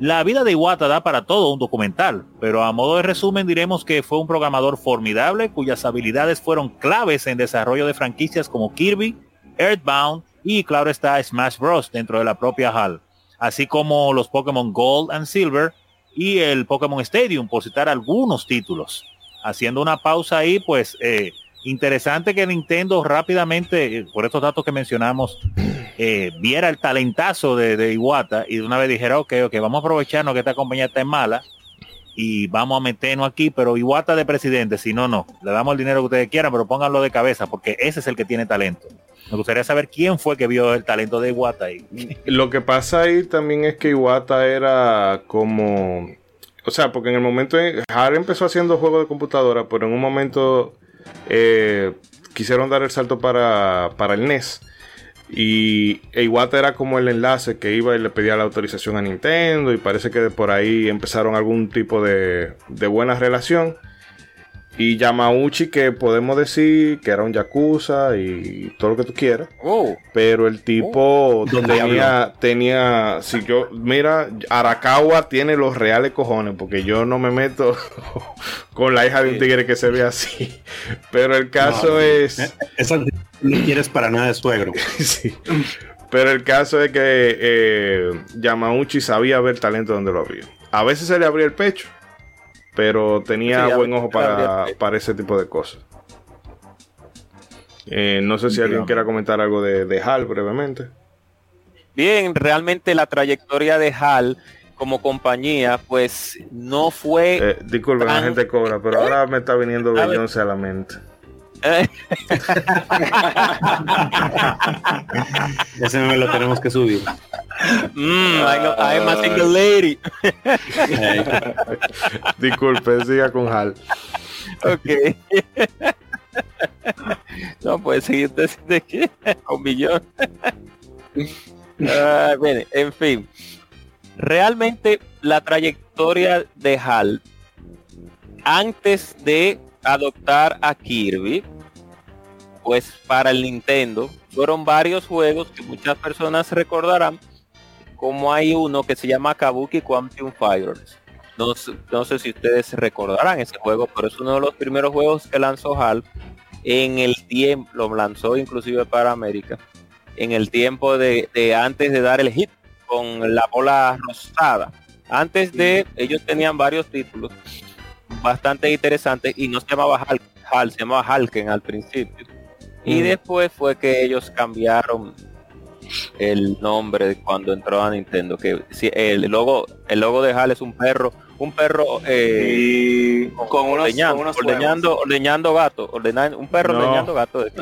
La vida de Iwata da para todo un documental, pero a modo de resumen diremos que fue un programador formidable cuyas habilidades fueron claves en desarrollo de franquicias como Kirby, Earthbound y claro está Smash Bros. dentro de la propia HAL, así como los Pokémon Gold and Silver y el Pokémon Stadium, por citar algunos títulos haciendo una pausa ahí, pues eh, interesante que Nintendo rápidamente, eh, por estos datos que mencionamos, eh, viera el talentazo de, Iwata y de una vez dijera, ok, ok, vamos a aprovecharnos que esta compañía está en mala y vamos a meternos aquí, pero Iwata de presidente, si no, no, le damos el dinero que ustedes quieran, pero pónganlo de cabeza porque ese es el que tiene talento. Me gustaría saber quién fue que vio el talento de Iwata ahí. Lo que pasa ahí también es que Iwata era como... O sea, porque en el momento... En, HAL empezó haciendo juegos de computadora, pero en un momento eh, quisieron dar el salto para, para el NES. Y Iwata era como el enlace que iba y le pedía la autorización a Nintendo. Y parece que por ahí empezaron algún tipo de, de buena relación. Y Yamauchi, que podemos decir que era un yakuza y todo lo que tú quieras. Oh. Pero el tipo tenía, tenía, si yo, mira, Arakawa tiene los reales cojones, porque yo no me meto con la hija de un tigre que se ve así. Pero el caso es... Eh, eso no quieres para nada de suegro. sí. Pero el caso es que eh, Yamauchi sabía ver talento donde lo había. A veces se le abría el pecho pero tenía Sí, buen ojo para, para ese tipo de cosas. Eh, no sé si alguien quiera comentar algo de, de HAL brevemente. Bien, realmente la trayectoria de HAL como compañía, pues no fue... Eh, disculpen, la gente cobra, pero ahora me está viniendo. Beyoncé a la mente. Ese me lo tenemos que subir. Mm, I know- I'm a single lady. Eh, Disculpe, siga con HAL. Ok. no puede seguir desde que un millón. Bien, en fin. Realmente la trayectoria de HAL antes de adoptar a Kirby, pues para el Nintendo fueron varios juegos que muchas personas recordarán, como hay uno que se llama Kabuki Quantum Fighters. No, sé- no sé si ustedes recordarán ese juego, pero es uno de los primeros juegos que lanzó HAL en el tiempo, lo lanzó inclusive para América, en el tiempo de, de antes de dar el hit con la bola rosada. Antes de, ellos tenían varios títulos bastante interesantes y no se llamaba HAL, HAL se llamaba Halken al principio. Y Mm. después fue que ellos cambiaron el nombre cuando entró a Nintendo que si el logo el logo de HAL es un perro un perro eh, y con unos, ordeñando, con unos ordeñando, ordeñando gato, ordena- un perro No. ordeñando gato. de-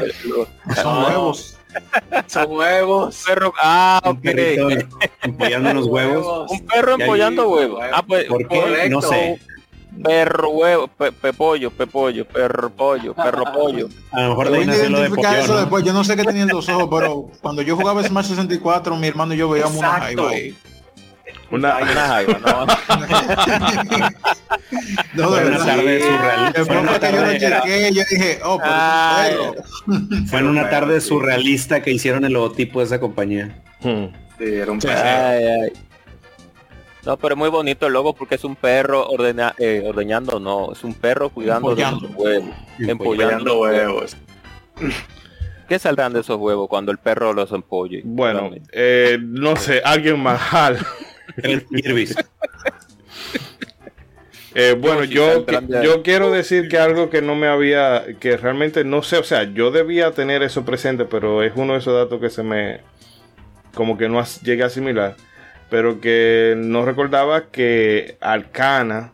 Son No, huevos. Son huevos. Un perro, ah, un ok. perrito empollando unos huevos. Un perro empollando huevos. huevo. Ah, pues, ¿Por qué? Correcto. No sé. Perro huevo, pe, pepollo, pepollo, perro pollo, perro pollo. A lo mejor de ahí nació lo de identificar eso después. Yo no sé qué tenían los ojos, pero cuando yo jugaba Smash 64, mi hermano y yo veíamos una jaiba ahí. Una, Una jaiba, ¿no? No, Fue de una verdad. tarde surreal. Fue Después una fue que yo lo tarde, chequé, yo dije, oh, pero Ay. es un perro. fue en una tarde surrealista que hicieron el logotipo de esa compañía. Hmm. Sí, era un Sí. perro. Ay, ay. No, pero es muy bonito el logo porque es un perro ordena, eh, ordeñando, no, es un perro cuidando de Empollando. sus huevos, empollando. Huevos. ¿Qué saldrán de esos huevos cuando el perro los empolle? Bueno, eh, no sé, alguien más. Eh, bueno, Yo yo, de quiero decir que algo que no me había, que realmente no sé, o sea, yo debía tener eso presente, pero es uno de esos datos que se me, como que no llegué a asimilar, pero que no recordaba que Arcana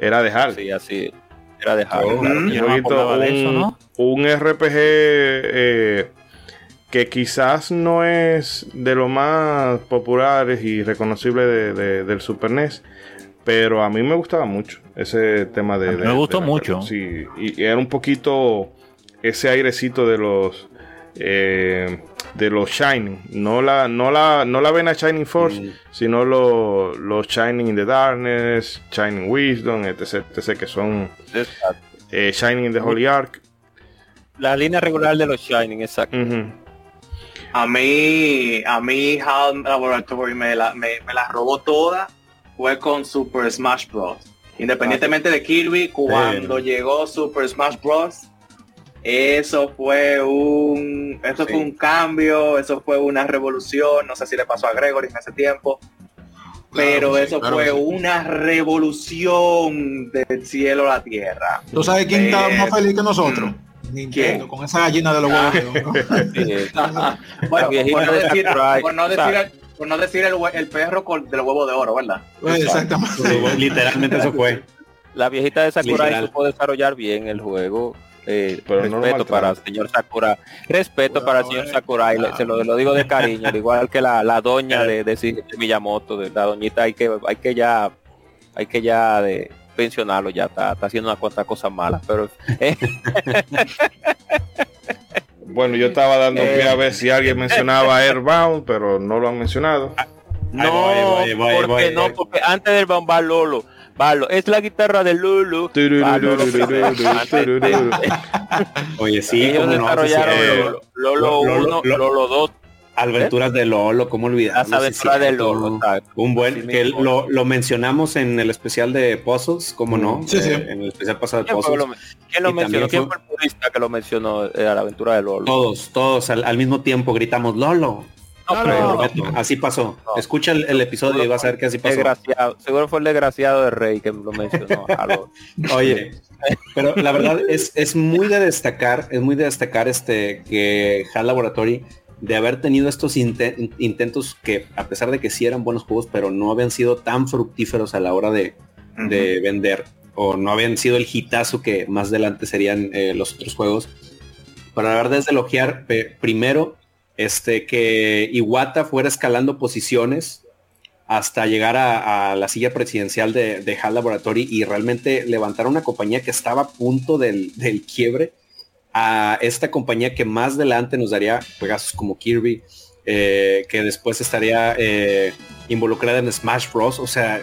era de HAL. Sí, así era dejar. Oh, claro. Un Yo no de un, eso, ¿no? un RPG eh, que quizás no es de los más populares y reconocibles de- de- del Super NES, pero a mí me gustaba mucho ese tema de... A mí de- me gustó de mucho. Sí, y, y era un poquito ese airecito de los... eh, de los Shining, no la, no la, no la vena Shining Force, Mm. sino los los Shining in the Darkness, Shining Wisdom, etc, etc, que son eh, Shining in the Holy Ark. La línea regular de los Shining, exacto. A mí, a mí HAL Laboratory me la, me, me la robó toda. Fue con Super Smash Bros. Independientemente de Kirby, cuando llegó Super Smash Bros. Eso fue un, eso Sí. fue un cambio, eso fue una revolución. No sé si le pasó a Gregory en ese tiempo, pero Claro que sí, eso claro fue sí. una revolución del cielo a la tierra. ¿Tú sabes quién está Eh, más feliz que nosotros? Nintendo, ¿quién? con esa gallina de los huevos. Sí, Bueno, por no de decir, por no decir, el, por no decir el, el perro con, del huevo de oro, ¿verdad? Pues, Exactamente. Literalmente eso fue. La viejita de Sakurai Literal. supo desarrollar bien el juego. Eh, respeto para el señor Sakura. Respeto para el señor Sakura. se lo, digo de cariño, igual que la, la doña de, de, Miyamoto, de la doñita hay que hay que ya hay que ya de pensionarlo, ya está, está haciendo una cuanta cosas malas, pero eh. bueno, yo estaba dando pie a ver si alguien mencionaba Airbound, pero no lo han mencionado. Ah, no, porque no, porque antes del bomba Lolo Barlo, es la guitarra de Lulu. Oye, sí, Ellos desarrollaron no, Lolo 1, Lolo 2. Aventuras de Lolo, ¿cómo olvidar? Las aventuras de Lolo. Un buen, que lo, lo, mencionamos en el especial de Puzzles, ¿cómo no? Sí, sí. En el especial pasado de Puzzles. ¿Quién lo mencionó? ¿Quién fue el purista que lo mencionó? Eh, la aventura de Lolo. Todos, todos al, al mismo tiempo gritamos Lolo. No, así pasó. Escucha el, episodio y vas a ver que así pasó. Desgraciado. Seguro fue el desgraciado de Rey que lo mencionó. Oye, pero la verdad es, es muy de destacar, es muy de destacar este que HAL Laboratory de haber tenido estos intentos que a pesar de que sí eran buenos juegos, pero no habían sido tan fructíferos a la hora de, vender o no habían sido el hitazo que más adelante serían eh, los otros juegos. Para haber desde elogiar primero este, que Iwata fuera escalando posiciones hasta llegar a, la silla presidencial de, de, HAL Laboratory y realmente levantar una compañía que estaba a punto del, quiebre a esta compañía que más adelante nos daría juegos como Kirby, eh, que después estaría eh, involucrada en Smash Bros. O sea,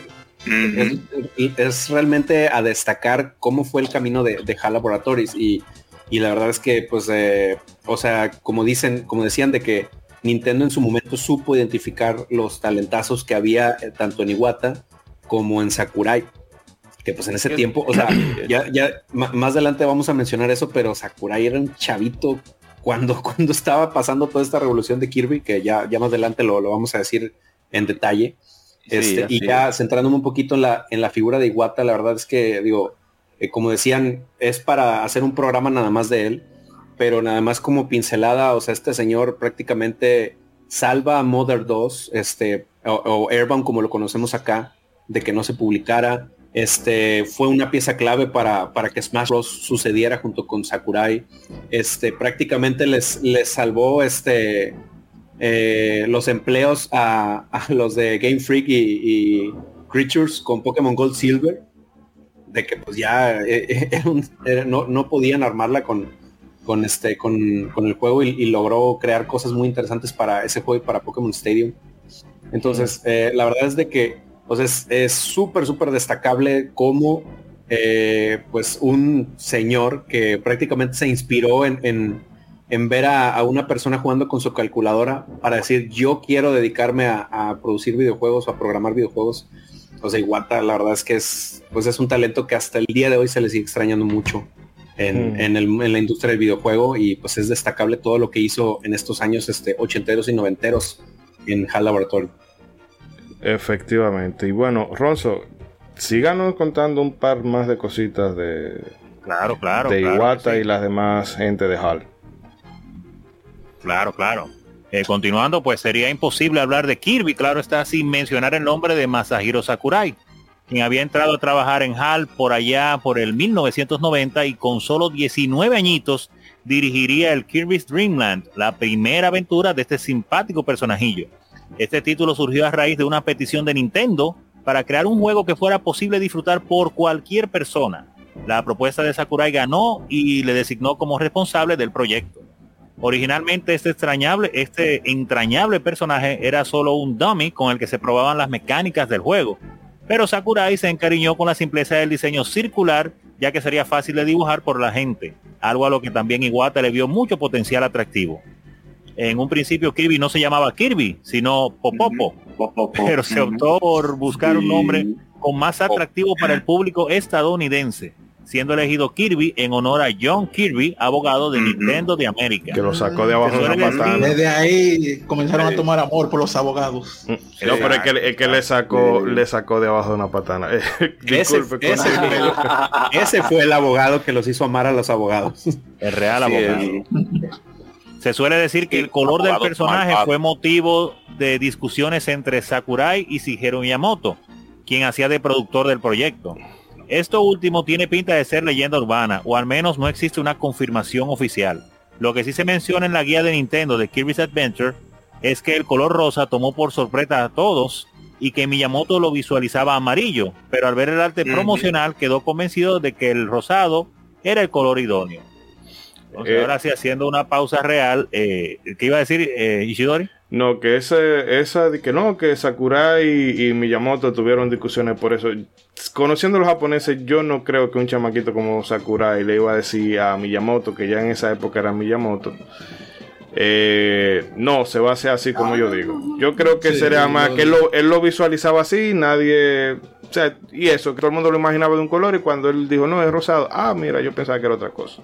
es, realmente a destacar cómo fue el camino de, de HAL Laboratories y y la verdad es que, pues, eh, o sea, como dicen, como decían de que Nintendo en su momento supo identificar los talentazos que había eh, tanto en Iwata como en Sakurai. Que pues en ese tiempo, o sea, ya, ya más adelante vamos a mencionar eso, pero Sakurai era un chavito cuando, cuando estaba pasando toda esta revolución de Kirby, que ya, ya más adelante lo, lo vamos a decir en detalle. Este, y ya centrándome un poquito en la, en la figura de Iwata, la verdad es que digo, eh, como decían, es para hacer un programa nada más de él, pero nada más como pincelada, o sea, este señor prácticamente salva a Mother 2, este, o, Airbound como lo conocemos acá, de que no se publicara. Este fue una pieza clave para, para que Smash Bros. sucediera junto con Sakurai. Este prácticamente les, les salvó este eh, los empleos a, los de Game Freak y, y Creatures con Pokémon Gold Silver de que pues ya eh, eh, no, podían armarla con, con, este, con, el juego y, logró crear cosas muy interesantes para ese juego y para Pokémon Stadium. Entonces, eh, la verdad es de que pues es súper, súper destacable como pues un señor que prácticamente se inspiró en, ver a, una persona jugando con su calculadora para decir yo quiero dedicarme a, a producir videojuegos o a programar videojuegos o sea, Iwata, la verdad es que es, pues es un talento que hasta el día de hoy se le sigue extrañando mucho en, mm. la industria del videojuego y pues es destacable todo lo que hizo en estos años este, ochenteros y noventeros en HAL Laboratory. Efectivamente. Y bueno, Ronzo, síganos contando un par más de cositas de, claro, claro, de Iwata y las demás gente de HAL. Claro, claro. Eh, continuando, pues sería imposible hablar de Kirby, claro está, sin mencionar el nombre de Masahiro Sakurai, quien había entrado a trabajar en HAL por allá por el 1990 y con solo 19 añitos dirigiría el Kirby's Dreamland, la primera aventura de este simpático personajillo. Este título surgió a raíz de una petición de Nintendo para crear un juego que fuera posible disfrutar por cualquier persona. La propuesta de Sakurai ganó y le designó como responsable del proyecto. Originalmente este extrañable, este entrañable personaje era solo un dummy con el que se probaban las mecánicas del juego. Pero Sakurai se encariñó con la simpleza del diseño circular, ya que sería fácil de dibujar por la gente, algo a lo que también Iwata le vio mucho potencial atractivo. En un principio Kirby no se llamaba Kirby, sino Popopo, pero se optó por buscar un nombre con más atractivo para el público estadounidense siendo elegido Kirby en honor a John Kirby, abogado de Nintendo de América. Que lo sacó de abajo de una patada. Desde ahí comenzaron a tomar amor por los abogados. Mm. No, pero es que, que le sacó le sacó de abajo de una patana. Disculpe, ese, fue, el abogado que los hizo amar a los abogados. El real abogado. Se suele decir que el color del personaje fue motivo de discusiones entre Sakurai y Shigeru Miyamoto, quien hacía de productor del proyecto. Esto último tiene pinta de ser leyenda urbana, o al menos no existe una confirmación oficial. Lo que sí se menciona en la guía de Nintendo de Kirby's Adventure es que el color rosa tomó por sorpresa a todos y que Miyamoto lo visualizaba amarillo, pero al ver el arte promocional quedó convencido de que el rosado era el color idóneo. Eh, ahora sí, haciendo una pausa real, eh, ¿qué iba a decir eh, Ishidori? No, que ese, esa que no, que Sakurai y, Miyamoto tuvieron discusiones por eso. Conociendo a los japoneses, yo no creo que un chamaquito como Sakurai le iba a decir a Miyamoto, que ya en esa época era Miyamoto, eh, no, se va a hacer así como yo digo. Yo creo que sería más que él lo, él lo, visualizaba así, nadie. O sea, y eso, que todo el mundo lo imaginaba de un color y cuando él dijo, no, es rosado, ah, mira, yo pensaba que era otra cosa.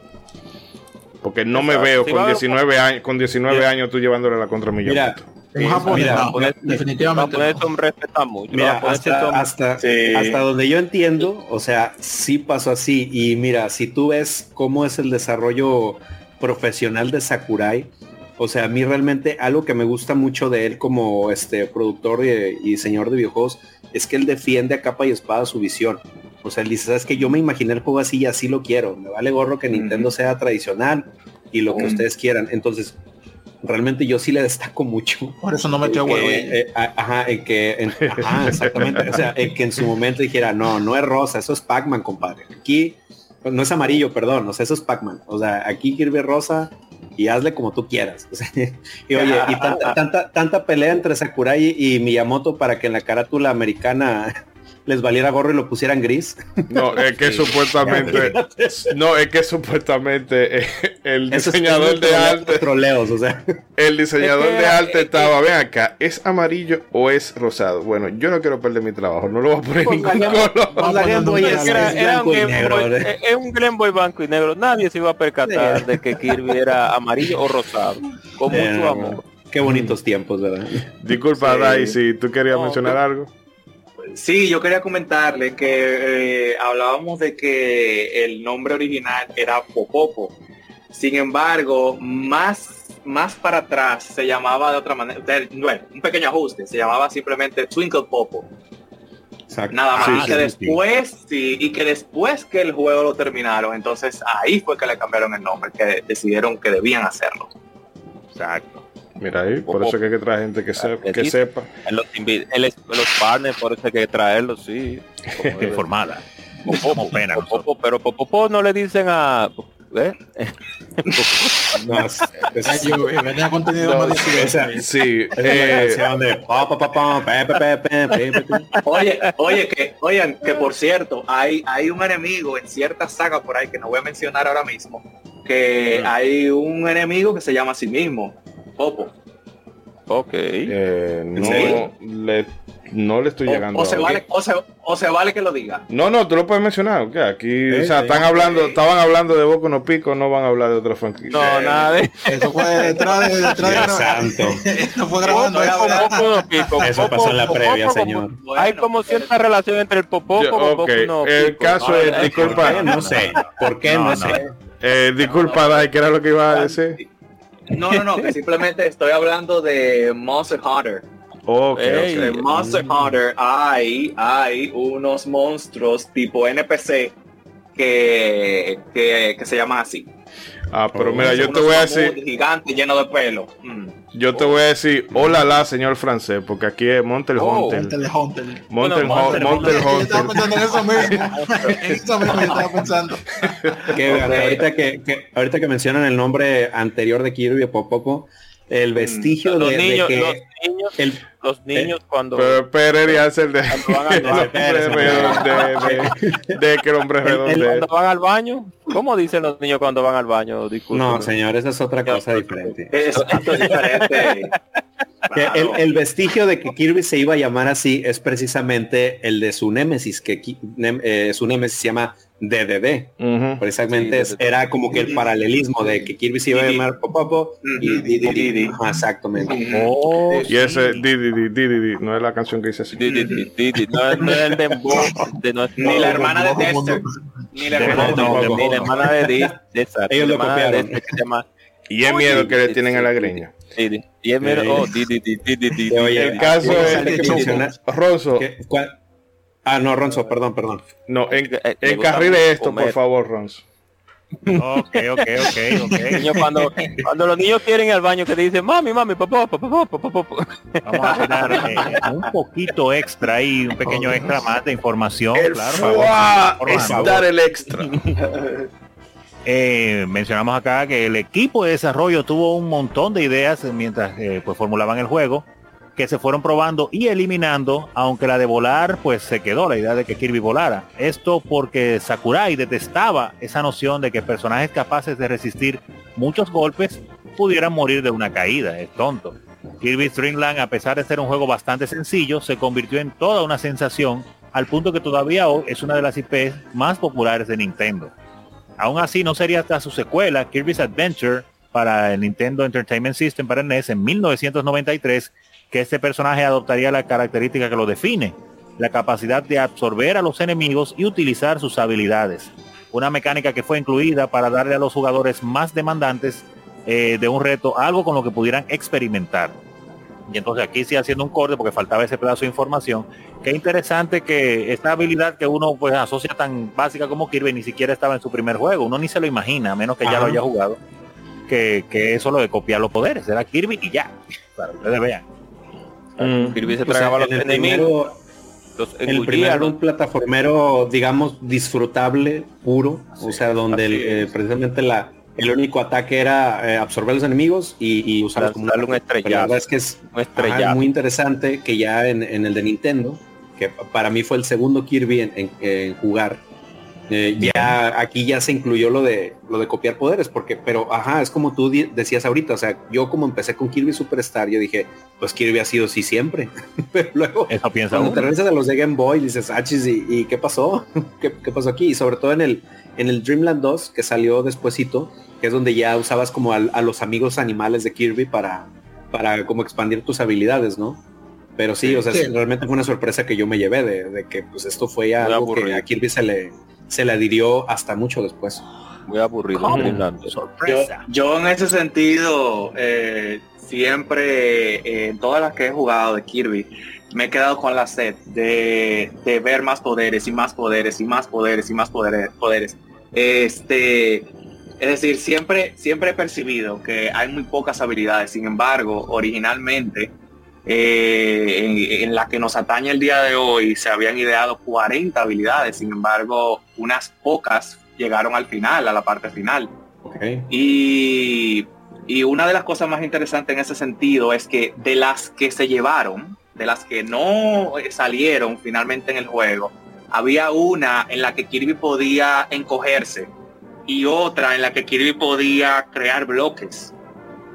Porque no me veo con 19 años, con 19 años tú llevándole la contra Miyamoto. Mira, definitivamente. Mira, hasta, hasta, hasta, donde yo entiendo, o sea, sí pasó así. Y mira, si tú ves cómo es el desarrollo profesional de Sakurai, o sea, a mí realmente algo que me gusta mucho de él como este productor y, y diseñador de videojuegos es que él defiende a capa y espada su visión. O sea, él dice, sabes que yo me imaginé el juego así y así lo quiero. Me vale gorro que Nintendo sea tradicional y lo que ustedes quieran. Entonces, realmente yo sí le destaco mucho. Por eso no metió huevo. Eh, ajá, en que, ajá, exactamente. o sea, en que en su momento dijera, no, no es rosa, eso es Pac-Man, compadre. Aquí, no es amarillo, perdón, o sea, eso es Pac-Man. O sea, aquí quiere rosa y hazle como tú quieras. y oye, y tanta, tanta, tanta pelea entre Sakurai y Miyamoto para que en la carátula americana les valiera gorro y lo pusieran gris. No, es que supuestamente. no, es que supuestamente eh, el diseñador de arte. Troleos, o sea. El diseñador de arte estaba, ven acá, ¿es amarillo o es rosado? Bueno, yo no quiero perder mi trabajo, no lo voy a poner en ningún color. Es un Game Boy blanco y negro. Nadie se iba a percatar de que Kirby era amarillo o rosado. Con mucho amor. Qué bonitos tiempos, ¿verdad? Disculpa, Dai, si tú querías mencionar algo. Sí, yo quería comentarle que eh, hablábamos de que el nombre original era Popopo. Sin embargo, más, más para atrás se llamaba de otra manera, bueno, un pequeño ajuste, se llamaba simplemente Twinkle Popo. Nada más que después, sí, y que después que el juego lo terminaron, entonces ahí fue que le cambiaron el nombre, que decidieron que debían hacerlo. Exacto. Mira ahí, por eso que hay que traer gente que, que sepa. Los, los partners, por eso hay que traerlos, sí. Informada. Como pena. pero Popo no le dicen a... ¿eh? no, venía contenido más Sí. Oye, oye, que, oigan, que por cierto, hay, hay un enemigo en cierta saga por ahí que no voy a mencionar ahora mismo, que hay un enemigo que se llama a sí mismo Popo. Ok. Eh, no, le, no le estoy llegando. O se, vale, o, se, o se, vale que lo diga. No, no, tú lo puedes mencionar. Okay, aquí, o sea, están hablando, estaban hablando de Boco no Pico, no van a hablar de otra franquicia. No, nada de eso fue detrás de detrás de santo. Esto fue grabando. Eso pasó en la previa, señor. Hay como cierta relación entre el Popó y okay. El caso es, disculpa, no sé. ¿Por qué? No, sé. Eh, disculpa, Dai, ¿qué era lo que iba a decir? No, no, no, que simplemente estoy hablando de Monster Hunter. Okay, En Monster Hunter hay, hay unos monstruos tipo NPC que, que, que se llaman así. Ah, pero mira, yo te voy a decir. Gigante lleno de pelo. Mm. Yo te voy a decir, hola la señor francés, porque aquí es Montel oh, Hunter. Montel Hunter. Montel Hunter. Montel Hunter. Yo estaba pensando en eso mismo. En eso mismo yo estaba pensando. Que, ahorita, que, que, ahorita que mencionan el nombre anterior de Kirby Popopo, el mm, vestigio los de, niños, de que los niños, el, los niños eh, cuando pero Pérez hace el de, de, que el hombre redonde. Cuando van al baño ¿cómo dicen los niños cuando van al baño? Disculpe. no señor esa es otra cosa diferente. eso, esto es diferente. Que el, el, vestigio de que Kirby se iba a llamar así es precisamente el de su némesis que eh, su némesis se llama DDD. Uh -huh. Precisamente sí, era como que el paralelismo de que Kirby se iba a llamar Popopo y Didi. Exactamente. Oh, y ese Didi, Didi, no es la canción que dice así. Didi, no, no es el de, de no, Ni la hermana de Dexter. Ni la hermana de Dexter. Ellos lo copiaron. Y es miedo que le tienen a la greña. Y es miedo, oh, Didi, Didi, Didi. El caso es que Rosso. Ah, no, Ronzo, perdón, perdón. No, en, eh, encarrile esto, por favor, Ronzo. Ok, ok, ok, ok. cuando, cuando los niños quieren ir al baño que te dicen, mami, mami, papá, papá, papá, papá. Vamos a tener eh, un poquito extra y un pequeño extra más de información. El claro, es dar el extra. Eh, mencionamos acá que el equipo de desarrollo tuvo un montón de ideas mientras eh, pues formulaban el juego que se fueron probando y eliminando, aunque la de volar pues se quedó, la idea de que Kirby volara. Esto porque Sakurai detestaba esa noción de que personajes capaces de resistir muchos golpes pudieran morir de una caída, es tonto. Kirby Dreamland, a pesar de ser un juego bastante sencillo, se convirtió en toda una sensación, al punto que todavía hoy es una de las IPs más populares de Nintendo. Aún así, no sería hasta su secuela, Kirby's Adventure, para el Nintendo Entertainment System para el NES en 1993, que este personaje adoptaría la característica que lo define, la capacidad de absorber a los enemigos y utilizar sus habilidades. Una mecánica que fue incluida para darle a los jugadores más demandantes eh, de un reto algo con lo que pudieran experimentar. Y entonces aquí sí haciendo un corte porque faltaba ese pedazo de información. Qué interesante que esta habilidad que uno pues asocia tan básica como Kirby ni siquiera estaba en su primer juego. Uno ni se lo imagina, a menos que ya lo haya jugado. Que, que eso lo de copiar los poderes. Era Kirby y ya. Para ustedes vean. Mm. el primero un plataformero, digamos, disfrutable, puro, o sea, donde eh, precisamente la, el único ataque era eh, absorber los enemigos y, usarlos como un estrella. La verdad es que es muy interesante que ya en, el de Nintendo, que para mí fue el segundo Kirby en jugar, eh, ya aquí ya se incluyó lo de lo de copiar poderes, porque, pero ajá, es como tú decías ahorita, o sea, yo como empecé con Kirby Superstar, yo dije, pues Kirby ha sido así siempre. pero luego, Eso piensa cuando te regresas de los de Game Boy, dices, ah, ¿y, ¿y, qué pasó? ¿Qué, pasó aquí? Y sobre todo en el, en el Dreamland 2, que salió despuesito, que es donde ya usabas como a, los amigos animales de Kirby para, para como expandir tus habilidades, ¿no? Pero sí, o sea, realmente fue una sorpresa que yo me llevé de, que pues esto fue algo que a Kirby se le se le adhirió hasta mucho después. Muy aburrido. Yo, en ese sentido, eh, siempre, eh, en todas las que he jugado de Kirby, me he quedado con la sed de, ver más poderes y más poderes y más poderes y más poderes. poderes. Este, es decir, siempre, siempre he percibido que hay muy pocas habilidades. Sin embargo, originalmente eh, en, la que nos atañe el día de hoy se habían ideado 40 habilidades, sin embargo, unas pocas llegaron al final, a la parte final. Y, y una de las cosas más interesantes en ese sentido es que de las que se llevaron, de las que no salieron finalmente en el juego, había una en la que Kirby podía encogerse y otra en la que Kirby podía crear bloques.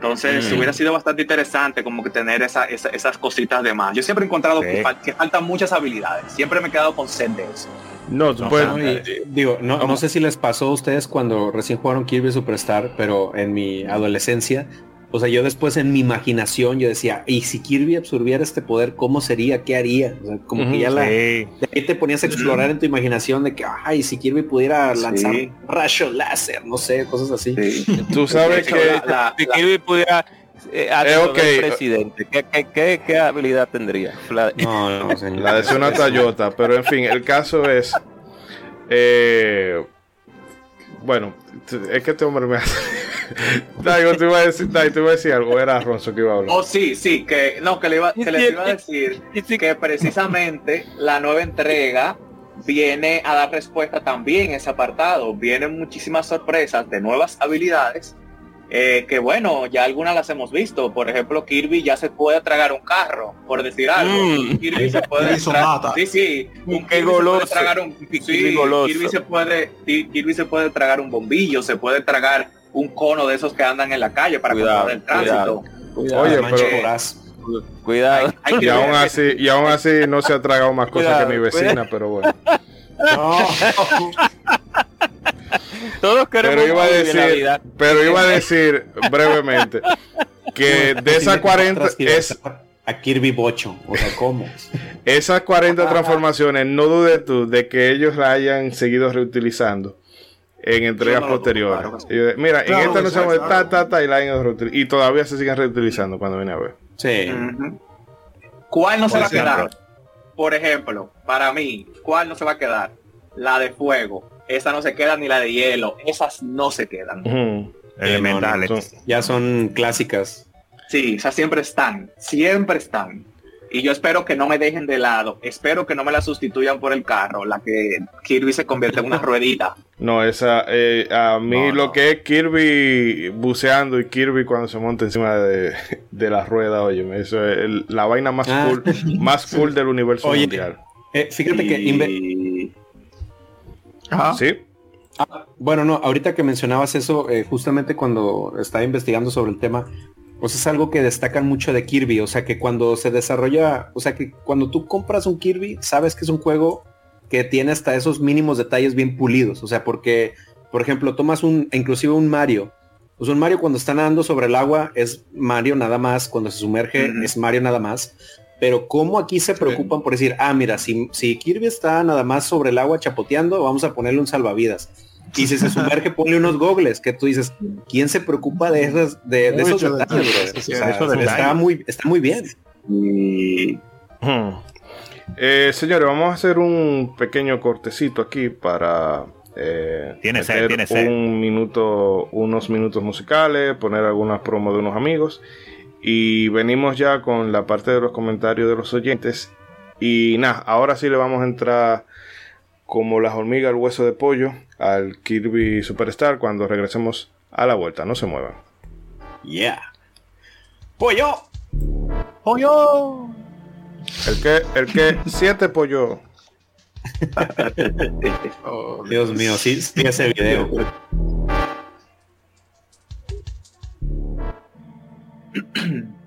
Entonces mm. hubiera sido bastante interesante como que tener esas cositas de más. Yo siempre he encontrado que, faltan muchas habilidades. Siempre me he quedado con sed de eso. No, bueno, digo, no, no, sé si les pasó a ustedes cuando recién jugaron Kirby Superstar, pero en mi adolescencia o sea, yo después en mi imaginación yo decía, y si Kirby absorbiera este poder, ¿cómo sería? ¿Qué haría? O sea, como que ya la, de ahí te ponías a explorar en tu imaginación de que, ay, si Kirby pudiera lanzar rayo láser, no sé, cosas así. Tú sabes que si Kirby pudiera eh, eh presidente, ¿Qué, qué, habilidad tendría? La, no, no, la de ser una Toyota, pero en fin, el caso es, eh, bueno, es que este hombre me hace Daigo, te iba a decir, te iba a decir algo, era Ronzo que iba a hablar. Oh, sí, sí, que no, que le iba, que le iba a decir que precisamente la nueva entrega viene a dar respuesta también a ese apartado. Vienen muchísimas sorpresas de nuevas habilidades eh, que bueno, ya algunas las hemos visto. Por ejemplo, Kirby ya se puede tragar un carro, por decir algo. Mm. Kirby se puede sí, sí, un Kirby se puede tragar un Kirby, se puede Kirby se puede tragar un bombillo, se puede tragar un cono de esos que andan en la calle para cuidar el tránsito. Oye, pero cuidado. y aún así, y aún así no se ha tragado más cosas que mi vecina, pero bueno. Todos queremos pero iba a decir, pero iba a decir brevemente que de esas 40 es a Kirby Bocho, o sea, ¿cómo? Esas 40 transformaciones, no dudes tú de que ellos la hayan seguido reutilizando en entregas posteriores. Mira, en esta no se llama ta, ta, ta, y la y todavía se siguen reutilizando cuando viene a ver. Sí. ¿Cuál no se la quedaron? por ejemplo, para mí, ¿cuál no se va a quedar? La de fuego. Esa no se queda ni la de hielo. Esas no se quedan. Elementales. ya son clásicas. Sí, esas siempre están. Siempre están. Y yo espero que no me dejen de lado. Espero que no me la sustituyan por el carro, la que Kirby se convierte en una ruedita. No, esa, eh, a mí lo que es Kirby buceando y Kirby cuando se monta encima de, la rueda, oye, eso es la vaina más ah. cool, más cool del universo mundial. Eh, fíjate que... Sí. Ah, bueno, no, ahorita que mencionabas eso, eh, justamente cuando estaba investigando sobre el tema, pues es algo que destacan mucho de Kirby, o sea que cuando se desarrolla, o sea que cuando tú compras un Kirby, sabes que es un juego que tiene hasta esos mínimos detalles bien pulidos, o sea, porque, por ejemplo, tomas un, inclusive un Mario, pues un Mario cuando está nadando sobre el agua es Mario nada más, cuando se sumerge es Mario nada más, pero como aquí se preocupan por decir, ah, mira, si, si Kirby está nada más sobre el agua chapoteando, vamos a ponerle un salvavidas y si se sumerge, ponle unos gogles, que tú dices, ¿quién se preocupa de esos, de, esos detalles, está, muy, está muy bien. Hmm. Eh, señores, vamos a hacer un pequeño cortecito aquí para eh, tiene un minuto, unos minutos musicales, poner algunas promos de unos amigos y venimos ya con la parte de los comentarios de los oyentes y nada, ahora sí le vamos a entrar como las hormigas al hueso de pollo al Kirby Superstar cuando regresemos a la vuelta. No se muevan. Yeah. Pollo. Pollo. El que, el que siete pollo. oh, Dios mío, sí, sí ese video. Mm-hmm.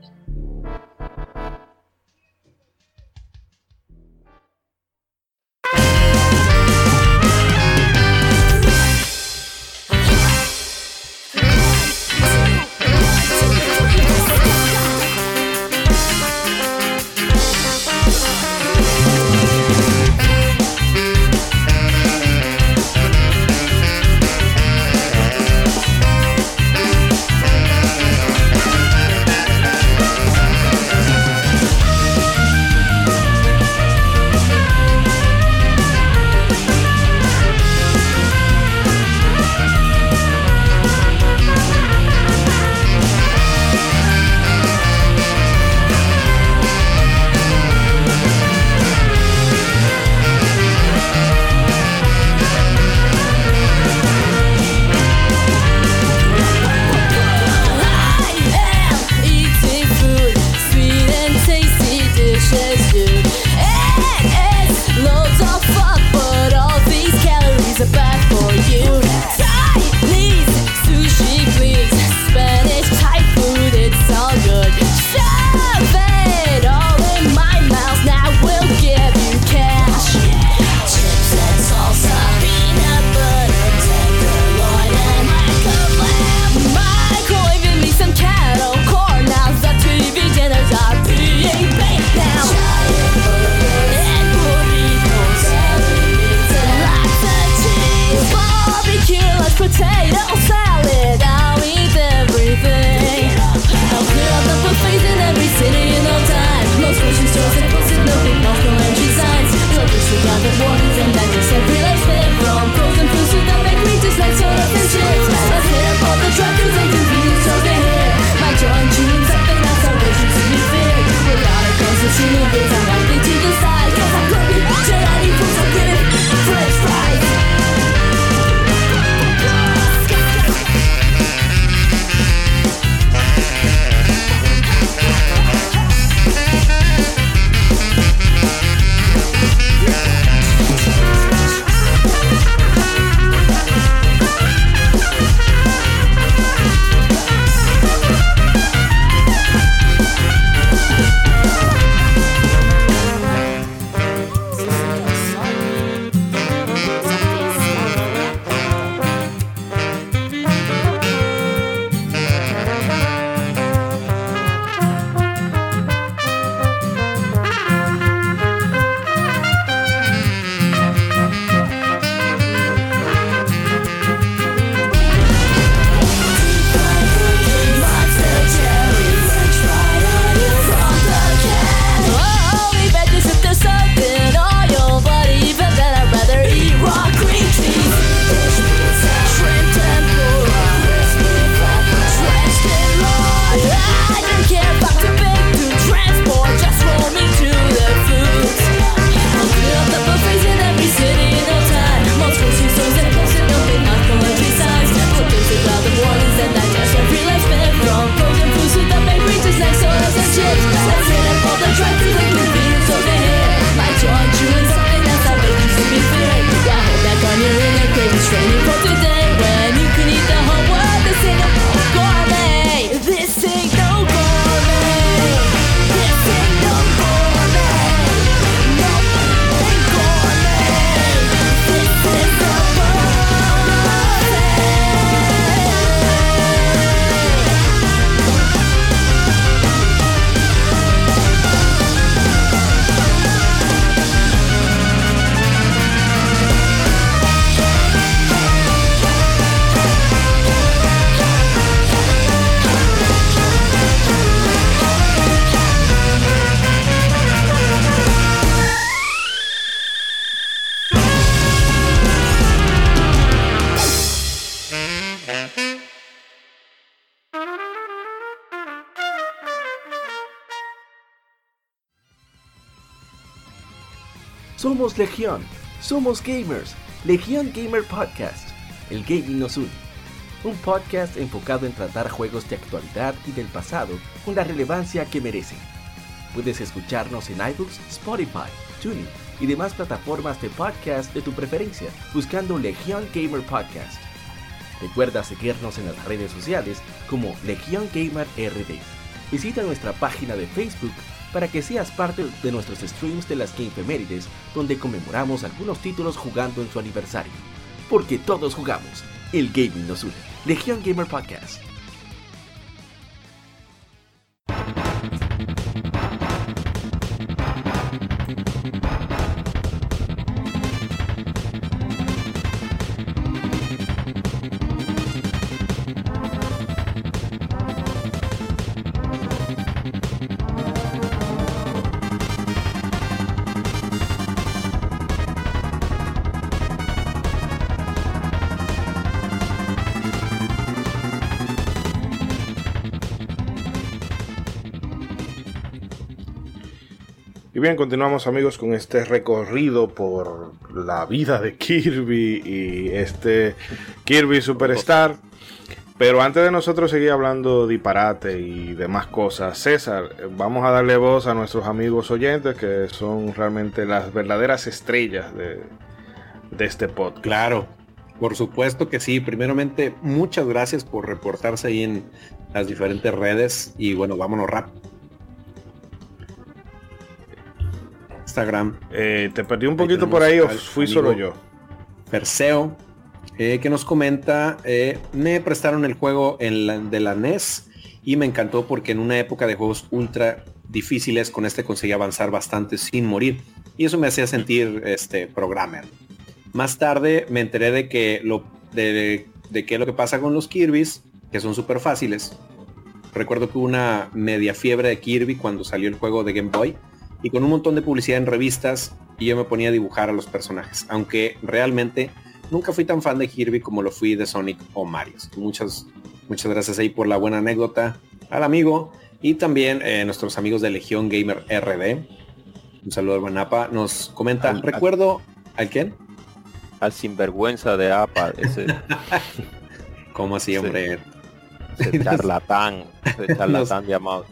potato salad. I'll eat everything. I'll clear out the buffets in every city in no time. No grocery stores and posted no big mouth, no entry signs. Soldiers who the warnings and vendors have realized they from frozen foods so that make just like soda and chips. I stare up all the drive-thrus and convenience stores they hit. My jaw and jeans up not that's how they should see me fit. Without a constitution. Legión, somos gamers, Legión Gamer Podcast. El gaming nos une. Un podcast enfocado en tratar juegos de actualidad y del pasado con la relevancia que merecen. Puedes escucharnos en iBooks, Spotify, TuneIn y demás plataformas de podcast de tu preferencia buscando Legión Gamer Podcast. Recuerda seguirnos en las redes sociales como Legión Gamer RD. Visita nuestra página de Facebook para que seas parte de nuestros streams de las Gamefemérides, donde conmemoramos algunos títulos jugando en su aniversario. Porque todos jugamos, el gaming nos une. Legión Gamer Podcast. Bien, continuamos amigos con este recorrido por la vida de Kirby y este Kirby Superstar. Pero antes de nosotros seguir hablando disparate y demás cosas, César, vamos a darle voz a nuestros amigos oyentes que son realmente las verdaderas estrellas de, de este podcast. Claro, por supuesto que sí. Primeramente, muchas gracias por reportarse ahí en las diferentes redes y bueno, vámonos rápido Instagram. Eh, te perdí un poquito por ahí o fui solo yo. Perseo, eh, que nos comenta, eh, me prestaron el juego en de la NES y me encantó porque en una época de juegos ultra difíciles con este conseguí avanzar bastante sin morir y eso me hacía sentir este programmer. Más tarde me enteré de que lo de, de qué es lo que pasa con los Kirby's, que son súper fáciles. Recuerdo que hubo una media fiebre de Kirby cuando salió el juego de Game Boy y con un montón de publicidad en revistas y yo me ponía a dibujar a los personajes, aunque realmente nunca fui tan fan de Kirby como lo fui de Sonic o Mario. Muchas, muchas gracias ahí por la buena anécdota al amigo y también eh, nuestros amigos de Legión Gamer RD. Un saludo al Manapa. Nos comenta, recuerdo, ¿al, quién? Al sinvergüenza de APA. Ese... ¿Cómo así, hombre? Ese charlatán, ese charlatán llamado.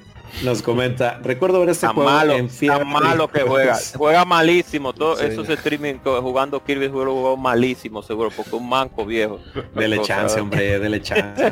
Nos comenta, recuerdo ver este juego malo, en fiebre. malo que juega, juega malísimo, todo esos streaming jugando Kirby juego malísimo seguro, porque un manco viejo. Dele chance, hombre, dele chance.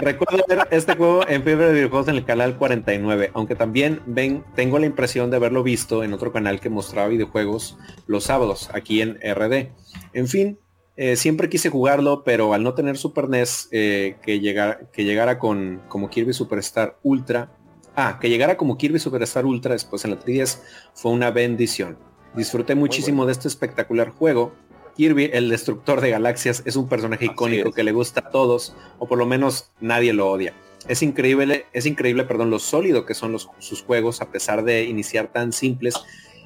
recuerdo ver este juego en fiebre de videojuegos en el canal 49, aunque también ven, tengo la impresión de haberlo visto en otro canal que mostraba videojuegos los sábados, aquí en RD. En fin, eh, siempre quise jugarlo, pero al no tener Super NES, eh, que, llegara, que llegara con como Kirby Superstar Ultra, ah, que llegara como Kirby Superstar Ultra después en la 3DS fue una bendición. Disfruté muchísimo de este espectacular juego. Kirby, el destructor de galaxias, es un personaje icónico que le gusta a todos, o por lo menos nadie lo odia. Es increíble, es increíble, perdón, lo sólido que son los, sus juegos, a pesar de iniciar tan simples.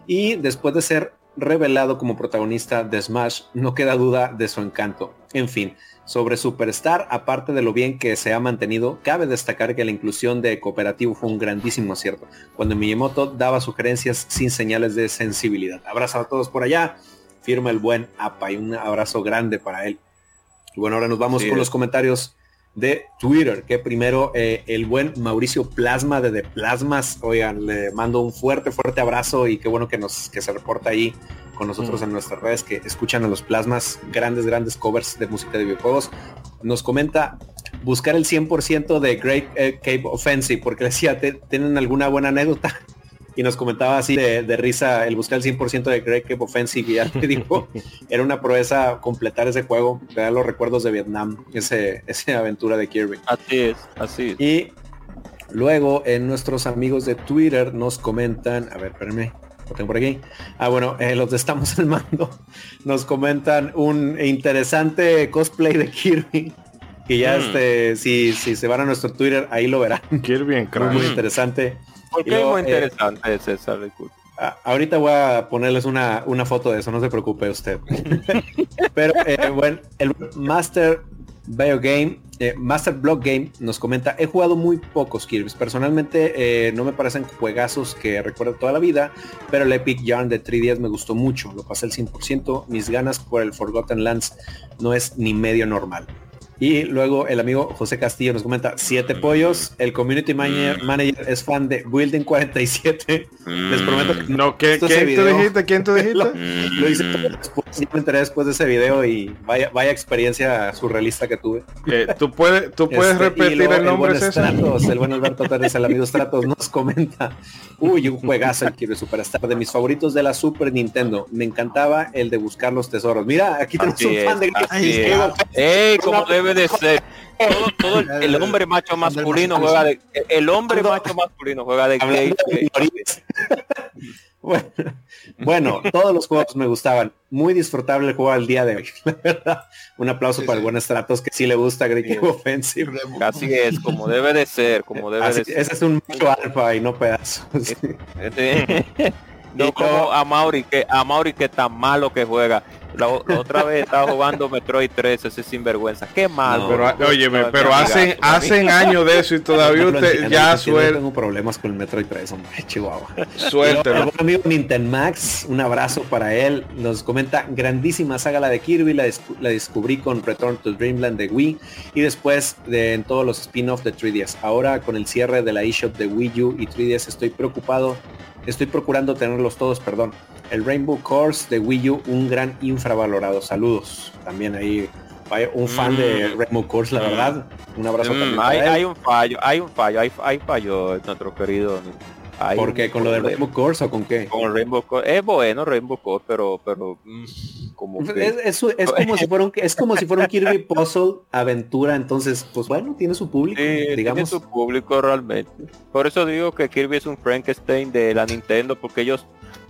Y después de ser revelado como protagonista de Smash, no queda duda de su encanto. En fin, sobre Superstar, aparte de lo bien que se ha mantenido, cabe destacar que la inclusión de cooperativo fue un grandísimo acierto, cuando Miyamoto daba sugerencias sin señales de sensibilidad. Abrazo a todos por allá, firma el buen APA y un abrazo grande para él. Y bueno, ahora nos vamos con los comentarios de Twitter, que primero eh, el buen Mauricio Plasma de The Plasmas, oigan, le mando un fuerte, fuerte abrazo y qué bueno que nos que se reporta ahí con nosotros mm. en nuestras redes, que escuchan a los Plasmas, grandes, grandes covers de música de videojuegos. Nos comenta buscar el 100% de Great eh, Cape Offensive, porque decía, ¿tienen alguna buena anécdota? Y nos comentaba así de, risa el buscar el 100% de Great Cape Offensive y ya te dijo, era una proeza completar ese juego, da los recuerdos de Vietnam, ese, esa aventura de Kirby. Así es, así Y luego en nuestros amigos de Twitter nos comentan, a ver, espérenme, lo tengo por aquí. Ah, bueno, eh, los de Estamos al Mando nos comentan un interesante cosplay de Kirby. Que ya mm. este, si, si se van a nuestro Twitter, ahí lo verán. Kirby en muy, muy interesante. Porque es muy eh, interesante ahorita voy a ponerles una, una, foto de eso, no se preocupe usted. Pero eh, bueno, el Master Biogame, eh, Master Block Game nos comenta, he jugado muy pocos Kirby. Personalmente eh, no me parecen juegazos que recuerdo toda la vida, pero el Epic Yarn de 3DS me gustó mucho. Lo pasé el 100%. Mis ganas por el Forgotten Lands no es ni medio normal. Y luego el amigo José Castillo nos comenta, siete pollos, el community manager, manager es fan de Building 47. Les prometo que no, ¿qué, ¿quién tú dijiste? ¿Quién tú dijiste? lo, lo hice después, me enteré después de ese video y vaya, vaya experiencia surrealista que tuve. Eh, ¿Tú puedes, tú puedes este, repetir el nombre el buen, Stratos, el buen Alberto Pérez, el amigo Stratos, nos comenta, uy, un juegazo el Kirby Superstar, de mis favoritos de la Super Nintendo. Me encantaba el de buscar los tesoros. Mira, aquí tenemos un fan de Ey, como debe de ser. Todo, el, hombre macho masculino juega de el hombre macho masculino juega de gay. Bueno, bueno, todos los juegos me gustaban. Muy disfrutable el juego al día de hoy. Un aplauso para el buen Stratos que sí le gusta Great Offensive. Así es, como debe de ser, como debe de ser. Ese es un macho alfa y no pedazos. no como a Mauri, que a Mauri que tan malo que juega. La, otra vez estaba jugando Metroid 3, ese sinvergüenza. Qué mal. pero, oye, pero hacen, hacen años de eso y todavía usted ya suelta. tengo problemas con el Metroid 3, hombre, Chihuahua. Suerte. El amigo Nintendo Max, un abrazo para él. Nos comenta, grandísima saga la de Kirby, la, la descubrí con Return to Dreamland de Wii y después de en todos los spin-offs de 3DS. Ahora con el cierre de la eShop de Wii U y 3DS estoy preocupado Estoy procurando tenerlos todos, perdón. El Rainbow Course de Wii U, un gran infravalorado. Saludos. También ahí un fan de mm. Rainbow Course, la verdad. Un abrazo mm, hay, un fallo, hay un fallo, hay, hay fallo nuestro querido. ¿Por qué? ¿Con lo del Rainbow Course o con qué? Con el Rainbow Course. Es bueno Rainbow Course, pero, pero mm, como es, como si fuera un, es como si fuera un Kirby Puzzle aventura, entonces, pues bueno, tiene su público, digamos. Tiene su público realmente. Por eso digo que Kirby es un Frankenstein de la Nintendo, porque ellos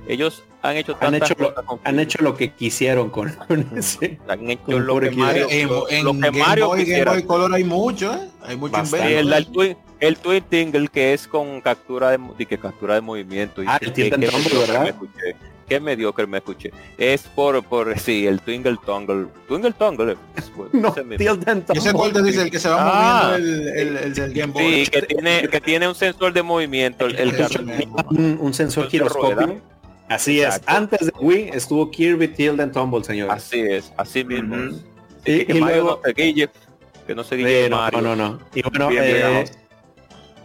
ellos han hecho han hecho, lo, han hecho lo que quisieron con, ese, han hecho lo que Mario, en, lo, en, lo que Mario Boy, Game Boy Color hay mucho ¿eh? hay mucho el, el, twin, el Twin Tingle que es con captura de, de que captura de movimiento y ah, el que, que, ¿verdad? qué mediocre me escuché. Es por, por sí, el Twinkle Tongle. Twinkle Tongle. no, Ese cuál dice el que se va ah, moviendo el, el, el, Game Boy. Sí, que tiene, que tiene un sensor de movimiento. El, un, un, sensor giroscópico. Así es. Antes de Wii estuvo Kirby Tilden Tumble, señor. Así es, así mismo. Uh -huh. y, que, y luego, no se guille, que no se guille no, Mario. No, no, no. Y bueno, bien, eh,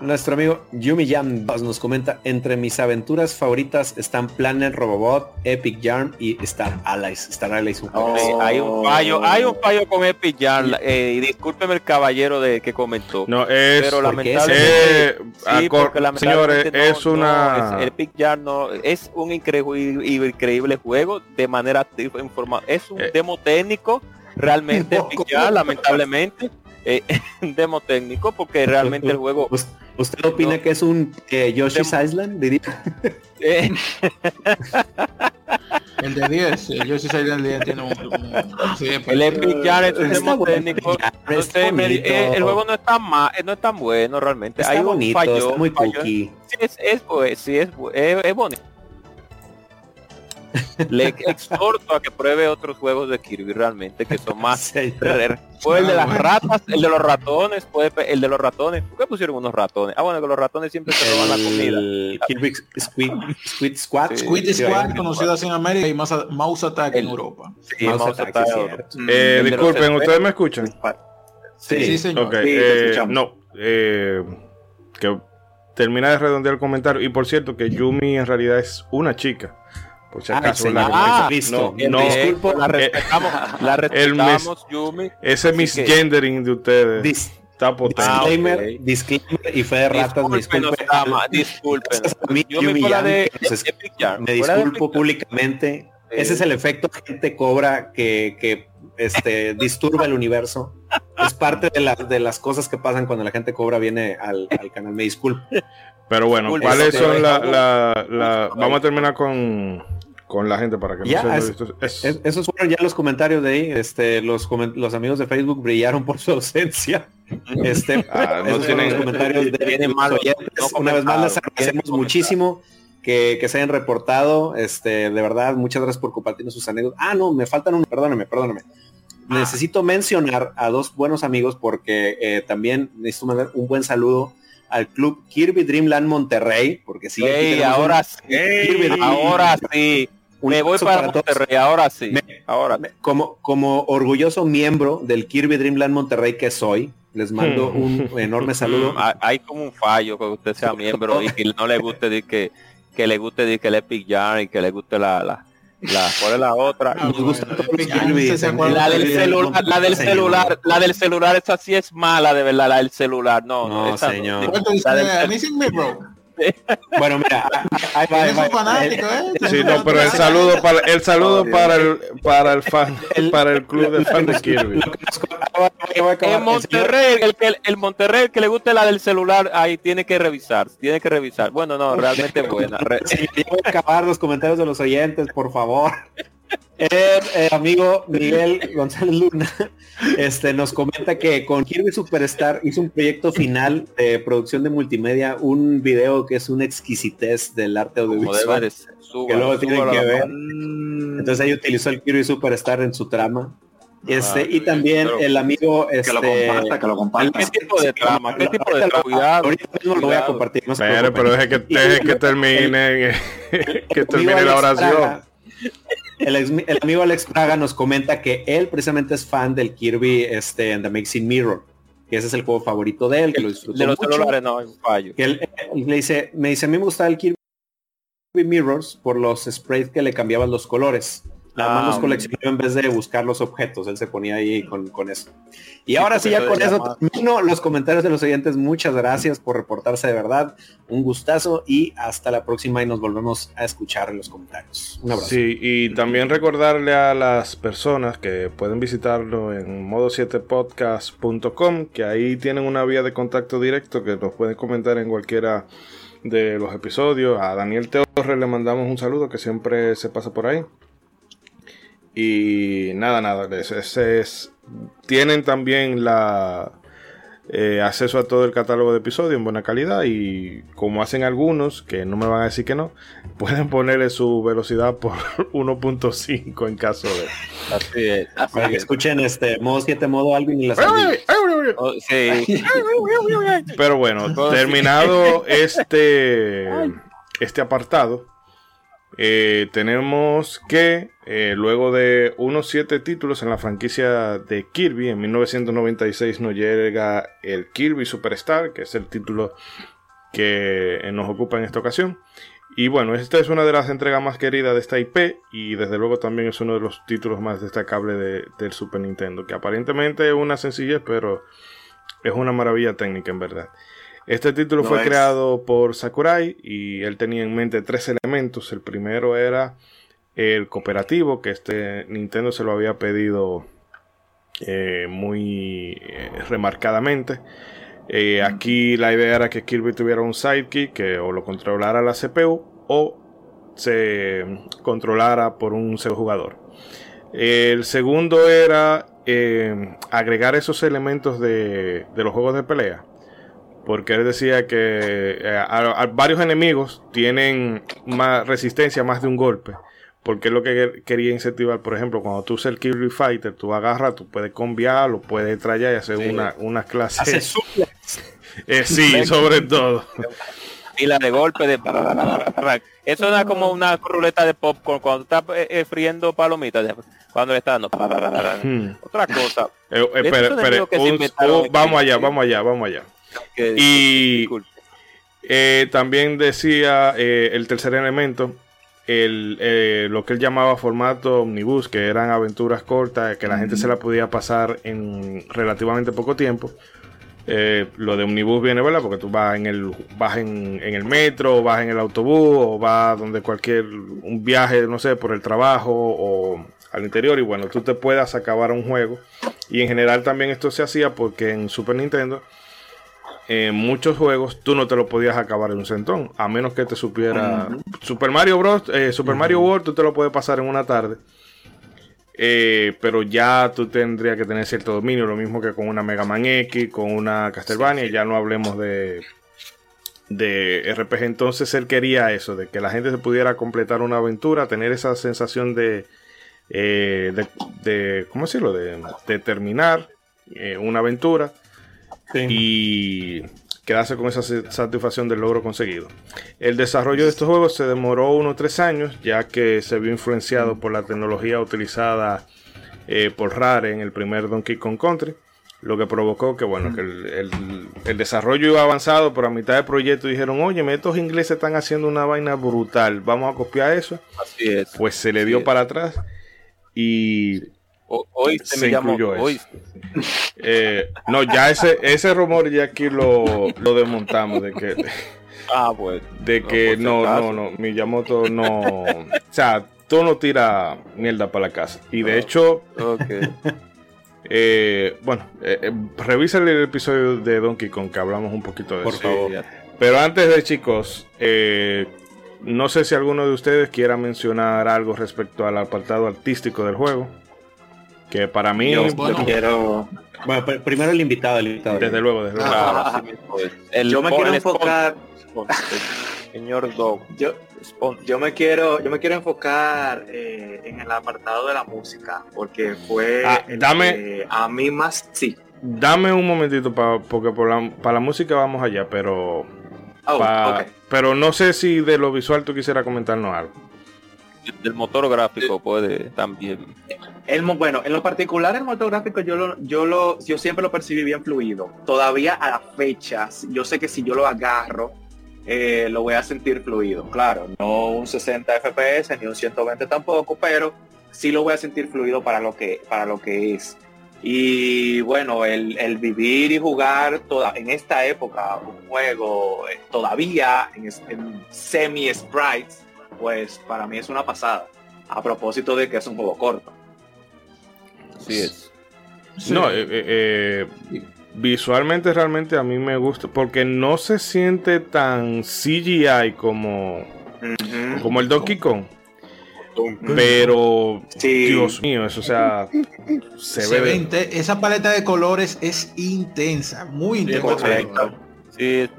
nuestro amigo Yumi Jam nos comenta, entre mis aventuras favoritas están Planet Robobot, Epic Yarn y Star Allies. Star Allies un oh, hay un fallo, hay un fallo con Epic Yarn. Eh, y discúlpeme el caballero de que comentó. No, es pero lamentablemente, eh, sí, porque lamentablemente señores, no, es una no, es, Epic Yarn no es un increíble, increíble juego de manera informal. Es un eh. demo técnico realmente Epic Yarn, lamentablemente. Eh, demo técnico porque realmente el juego ¿Usted opina no. que es un eh, Yoshi's Island? Diría. Eh. el de 10, el Yoshi's Island tiene un, un sí, el Epic técnico. No sé, me, eh, el juego no es tan mal, no es tan bueno realmente. Está Hay bonito, un fallo, está muy fallo. cookie. Sí, es, es, sí, es, es, es bonito. Le exhorto a que pruebe otros juegos de Kirby realmente que son más fue el de las ratas, el de los ratones, puede el de los ratones. ¿Por qué pusieron unos ratones? Ah, bueno, que los ratones siempre se roban la comida. Kirby Squid, Squid Squad. Sí, Squid Squad, conocido así en América y más Mouse Attack el, en Europa. Sí, Mouse, Mouse Attack. Attack eh, disculpen, ¿ustedes me escuchan? Sí, sí, señor. Okay, sí, eh, no, eh, que termina de redondear el comentario. Y por cierto, que Yumi en realidad es una chica. Por si acaso, ah, la, ah, listo. No, no, disculpo, la respetamos, la respetamos, Yumi. Ese misgendering de ustedes. Dis está potente. Disclaimer, ah, okay. disclaimer y fe de ratas, disculpen. Disculpen. Me disculpo públicamente. Ese es el efecto que gente cobra que, que este, disturba el universo. Es parte de, la, de las cosas que pasan cuando la gente cobra viene al, al canal. Me disculpo. Pero bueno, ¿cuáles son la, la, la, Vamos a terminar con con la gente para que ya, no se es, es, esos fueron ya los comentarios de ahí. Este los los amigos de Facebook brillaron por su ausencia. Este ah, no tienen comentarios de, mal, oyentes. No una vez más les agradecemos muchísimo que, que, se hayan reportado. Este de verdad muchas gracias por compartir sus anécdotas. Ah no me faltan un perdóname perdóname. Necesito mencionar a dos buenos amigos porque eh, también necesito mandar un buen saludo al club Kirby Dreamland Monterrey, porque sí. ahora sí, ahora sí. Me voy para, Monterrey, ahora sí. ahora. como, como orgulloso miembro del Kirby Dreamland Monterrey que soy, les mando un enorme saludo. Hay como un fallo que usted sea miembro y que no le guste de que, que le guste de que el Epic Jam y que le guste la, la, la, ¿Cuál es la otra? Nos gusta la del celular, la del celular, la del celular, esa sí es mala de verdad, la del celular, no, no, señor. La del, bueno, mira, ahí va, ahí fanático, ¿eh? Sí, no, pero el saludo para el saludo para el para el fan, para el club de fans de Kirby. En Monterrey, el que el Monterrey que le guste la del celular, ahí tiene que revisar, tiene que revisar. Bueno, no, realmente buena. Sí, voy a acabar los comentarios de los oyentes, por favor. El eh, amigo Miguel González Luna este, nos comenta que con Kirby Superstar hizo un proyecto final de producción de multimedia, un video que es un exquisitez del arte audiovisual. que luego tienen que ver. Entonces ahí utilizó el Kirby Superstar en su trama. Este, y también el amigo este, que lo comparta, que lo comparta. ¿Qué tipo de trama? ¿Qué tipo de trama? Cuidado. Ahorita mismo lo voy a compartir. No pero, pero deje que, deje que termine, que termine la oración. El, amigo Alex Praga nos comenta que él precisamente es fan del Kirby este, and the Mixing Mirror. Que ese es el juego favorito de él, que lo disfrutó de los mucho. celulares no, fallo. Que él, le dice, me dice, a mí me gusta el Kirby Mirrors por los sprays que le cambiaban los colores. Nada más los ah, coleccionó en vez de buscar los objetos. Él se ponía ahí con, eso. Y ahora sí, ya con eso termino los comentarios de los oyentes. Muchas gracias por reportarse de verdad. Un gustazo y hasta la próxima y nos volvemos a escuchar en los comentarios. Un abrazo. Sí, y también recordarle a las personas que pueden visitarlo en modo7podcast.com, que ahí tienen una vía de contacto directo que nos pueden comentar en cualquiera de los episodios. A Daniel Teorre le mandamos un saludo que siempre se pasa por ahí. Y nada, nada, es, tienen también la eh, acceso a todo el catálogo de episodios en buena calidad y como hacen algunos, que no me van a decir que no, pueden ponerle su velocidad por 1.5 en caso de... Así es. Para que escuchen este modo 7, modo Alvin y las oh, sí. Pero bueno, terminado este, este apartado, eh, tenemos que eh, luego de unos siete títulos en la franquicia de Kirby, en 1996 nos llega el Kirby Superstar, que es el título que eh, nos ocupa en esta ocasión. Y bueno, esta es una de las entregas más queridas de esta IP y desde luego también es uno de los títulos más destacables del Super Nintendo, que aparentemente es una sencillez, pero es una maravilla técnica en verdad. Este título fue creado por Sakurai y él tenía en mente tres elementos. El primero era el cooperativo, que este Nintendo se lo había pedido eh, muy eh, remarcadamente. Eh, aquí la idea era que Kirby tuviera un sidekick que o lo controlara la CPU o se controlara por un solo jugador. El segundo era agregar esos elementos de, de los juegos de pelea porque él decía que eh, varios enemigos tienen más resistencia más de un golpe. Porque es lo que quería incentivar, por ejemplo, cuando tú usas el Kirby Fighter, tú agarras, tú puedes cambiar, lo puedes traer y hacer una, una clase. eh, sí, sobre todo. Y la de golpe de eso da como una ruleta de popcorn cuando estás eh, friendo palomitas cuando le está dando hmm. otra cosa vamos allá vamos allá vamos allá y eh, también decía eh, el tercer elemento, el, eh, lo que él llamaba formato omnibus, que eran aventuras cortas, que la gente se la podía pasar en relativamente poco tiempo. lo de omnibus viene, ¿verdad? Porque tú vas en el, vas en, en, el metro, o vas en el autobús, o vas donde cualquier, un viaje, no sé, por el trabajo o al interior. Y bueno, tú te puedas acabar un juego. Y en general también esto se hacía porque en Super Nintendo en muchos juegos tú no te lo podías acabar en un centón, a menos que te supiera. Super Mario Bros. Eh, Super Mario World tú te lo puedes pasar en una tarde. Eh, pero ya tú tendrías que tener cierto dominio, lo mismo que con una Mega Man X, con una Castlevania, ya no hablemos de, de RPG. Entonces él quería eso, de que la gente se pudiera completar una aventura, tener esa sensación de, eh, de, ¿cómo decirlo? De, terminar eh, una aventura y quedarse con esa satisfacción del logro conseguido. El desarrollo de estos juegos se demoró unos tres años, ya que se vio influenciado por la tecnología utilizada eh, por Rare en el primer Donkey Kong Country, lo que provocó que, bueno, que el, desarrollo iba avanzado, pero a mitad del proyecto dijeron, oye, estos ingleses están haciendo una vaina brutal, vamos a copiar eso. Así es. Pues se le dio para atrás y hoy se, incluyó eso. Eh, no, ya ese, ese rumor ya aquí lo, lo desmontamos de que... Ah, pues. De que no, no, no, Miyamoto no. o sea, tú no tira mierda para la casa. Y de hecho, eh, bueno, eh, revisa el episodio de Donkey Kong que hablamos un poquito de Por Favor. Pero antes de chicos, no sé si alguno de ustedes quiera mencionar algo respecto al apartado artístico del juego. Que para mí. Yo, quiero. Bueno, primero el invitado, el invitado. Desde luego, desde luego. Ah, yo me quiero enfocar. Señor Dog. Yo, yo me quiero, yo me quiero enfocar eh, en el apartado de la música, porque fue ah, dame, a mí más sí. Dame un momentito porque para la música vamos allá, pero oh, pero no sé si de lo visual tú quisieras comentarnos algo. Del motor gráfico puede también. El, bueno, en lo particular el motor gráfico yo lo, yo lo, yo siempre lo percibí bien fluido. Todavía a la fecha, yo sé que si yo lo agarro, eh, lo voy a sentir fluido. Claro, no un 60 FPS ni un 120 tampoco, pero sí lo voy a sentir fluido para lo que, para lo que es. Y bueno, el, vivir y jugar toda, en esta época un juego eh, todavía en, en semi sprites pues para mí es una pasada. A propósito de que es un juego corto. Así es. No, eh, eh, eh, visualmente realmente a mí me gusta porque no se siente tan CGI como, como el Donkey Kong. Pero, Dios mío, eso, o sea, se, ve. esa paleta de colores es intensa, muy intensa. Sí.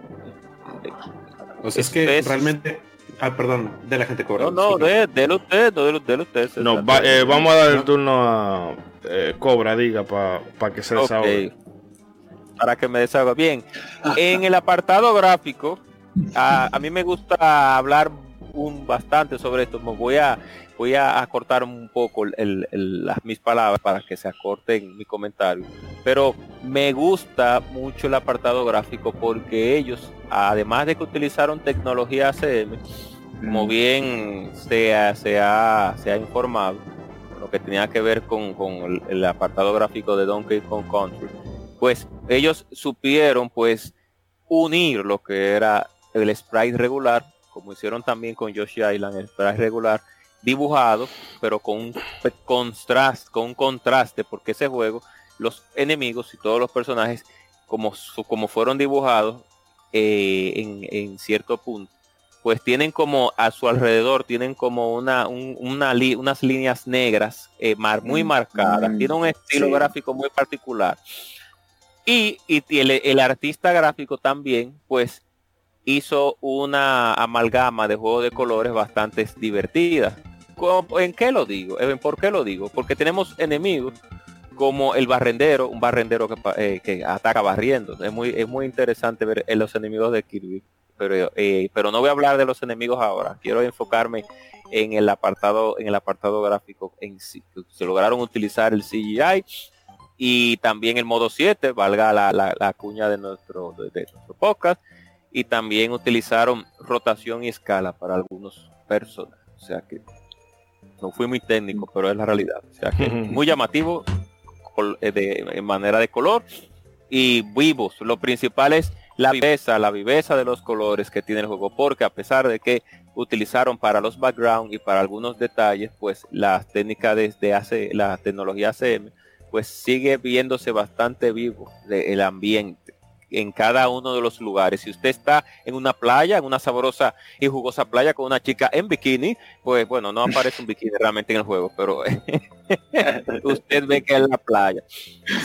O sea, es que realmente Ah, perdón, de la gente cobra. No, no, de, de usted, de, de usted. No, eh, vamos a dar el turno a eh, Cobra, diga, para que se desahogue. Para que me desahogue. Bien, en el apartado gráfico, a, mí me gusta hablar un bastante sobre esto. Me voy a voy a acortar un poco el, las, mis palabras para que se acorten mi comentario. Pero me gusta mucho el apartado gráfico porque ellos, además de que utilizaron tecnología ACM, como bien se ha, se ha, se ha informado, lo que tenía que ver con, el, apartado gráfico de Donkey Kong Country, pues ellos supieron pues unir lo que era el sprite regular, como hicieron también con Yoshi Island, el sprite regular, dibujado, pero con un contraste, con un contraste, porque ese juego, los enemigos y todos los personajes, como, como fueron dibujados eh, en, en cierto punto, pues tienen como a su alrededor, tienen como una, una unas líneas negras eh, muy mm, marcadas, mm, tiene un estilo gráfico muy particular. Y, el, artista gráfico también, pues, hizo una amalgama de juegos de colores bastante divertida. ¿En qué lo digo? ¿Por qué lo digo? Porque tenemos enemigos como el barrendero, un barrendero que, eh, que ataca barriendo. Es muy, es muy interesante ver los enemigos de Kirby pero, eh, pero no voy a hablar de los enemigos ahora. Quiero enfocarme en el apartado, en el apartado gráfico en sí. Se lograron utilizar el CGI y también el modo 7, valga la, la, cuña de nuestro, de, nuestro podcast, y también utilizaron rotación y escala para algunos personajes. O sea que no fui muy técnico, pero es la realidad. O sea que muy llamativo eh, de, manera de color y vivos. Lo principal es la viveza, la viveza de los colores que tiene el juego, porque a pesar de que utilizaron para los background y para algunos detalles, pues la técnica desde hace la tecnología ACM, pues sigue viéndose bastante vivo el ambiente en cada uno de los lugares. Si usted está en una playa, en una sabrosa y jugosa playa con una chica en bikini, pues bueno, no aparece un bikini realmente en el juego, pero usted ve que es la playa.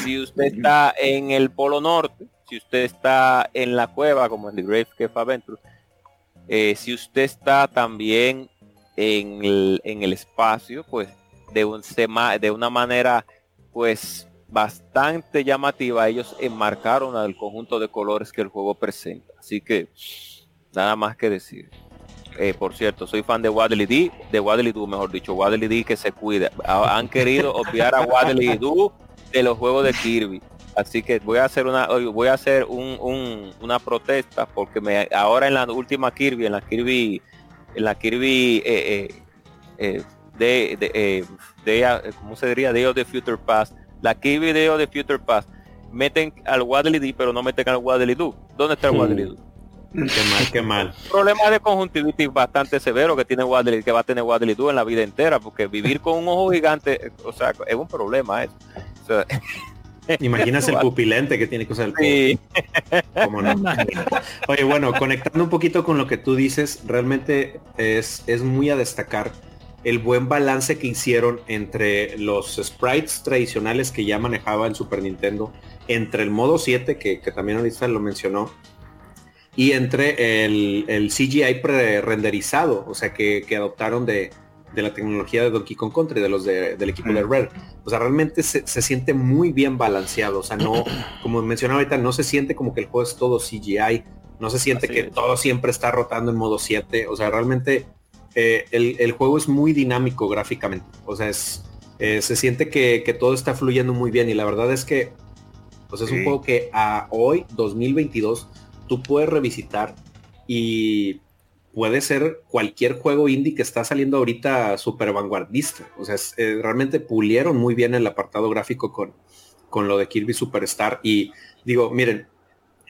Si usted está en el Polo Norte, si usted está en la cueva, como en The Grave Cave Adventure, eh, si usted está también en el, espacio, pues de, un, de una manera pues bastante llamativa. Ellos enmarcaron al conjunto de colores que el juego presenta. Así que nada más que decir. Eh, por cierto, soy fan de Wadley D, de Wadley Do, mejor dicho, Wadley D que se cuida. han querido obviar a Wadley Do de los juegos de Kirby. Así que voy a hacer una voy a hacer un, una protesta porque me ahora en la última Kirby, en la Kirby, en la Kirby eh, eh, de, de, de, ¿cómo se diría? Day of the Future Past. La Day of the Future Past. Meten al Wadley D, pero no meten al Wadley Do. ¿Dónde está el Wadley Do? Qué mal, qué mal. Problema de conjuntivitis bastante severo que tiene Wadley, que va a tener Wadley tú en la vida entera, porque vivir con un ojo gigante, o sea, es un problema eso. Imaginas el pupilente que tiene que usar el sí. Oye, bueno, conectando un poquito con lo que tú dices, realmente es, es muy a destacar el buen balance que hicieron entre los sprites tradicionales que ya manejaba el Super Nintendo, entre el modo 7, que, que también ahorita lo mencionó, y entre el, el CGI pre-renderizado, o sea, que, adoptaron de, la tecnología de Donkey Kong Country, de los del equipo de Rare. O sea, realmente se, siente muy bien balanceado. O sea, no, como mencionaba ahorita, no se siente como que el juego es todo CGI. No se siente que todo siempre está rotando en modo 7. O sea, realmente eh, el, juego es muy dinámico gráficamente. O sea, es, eh, se siente que, todo está fluyendo muy bien. Y la verdad es que pues es un juego que a hoy, 2022, tú puedes revisitar y puede ser cualquier juego indie que está saliendo ahorita súper vanguardista. O sea, eh, realmente pulieron muy bien el apartado gráfico con, con lo de Kirby Superstar. Y digo, miren,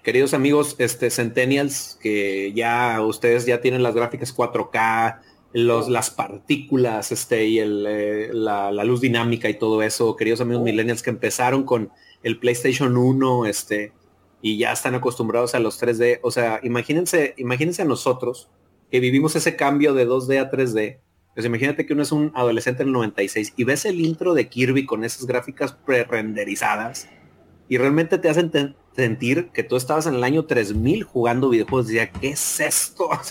queridos amigos, este Centennials, que ya ustedes ya tienen las gráficas 4K, los, las partículas, este, y el, eh, la, la, luz dinámica y todo eso, queridos amigos oh. millennials que empezaron con el PlayStation 1, este, y ya están acostumbrados a los 3D. O sea, imagínense, imagínense a nosotros que vivimos ese cambio de 2D a 3D. Pues imagínate que uno es un adolescente en el 96 y ves el intro de Kirby con esas gráficas pre-renderizadas y realmente te hacen sentir que tú estabas en el año 3000 jugando videojuegos. Decía, ¿qué es esto?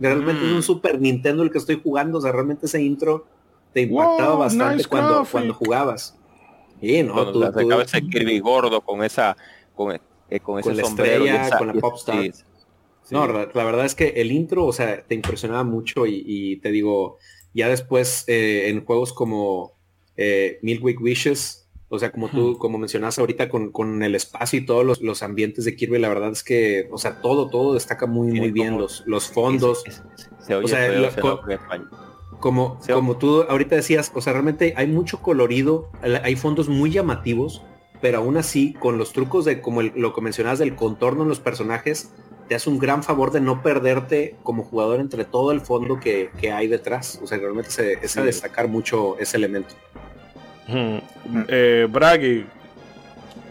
realmente es un mm. Super Nintendo el que estoy jugando. O sea, realmente ese intro te impactaba bastante cuando, cuando jugabas. Y no, tú, ese Kirby gordo con esa, con, eh, con ese sombrero con la popstar. No, la, verdad es que el intro, o sea, te impresionaba mucho y, te digo, ya después eh, en juegos como eh, Milk Wishes, o sea, como tú, como mencionas ahorita con, el espacio y todos los, ambientes de Kirby, la verdad es que, o sea, todo, todo destaca muy, muy bien. Los, los fondos. o sea, como, como tú ahorita decías, o sea, realmente hay mucho colorido, hay fondos muy llamativos pero aún así, con los trucos de, como lo que mencionabas, del contorno en los personajes, te hace un gran favor de no perderte como jugador entre todo el fondo que, hay detrás. O sea, realmente se, es a destacar mucho ese elemento. Eh, Braggy,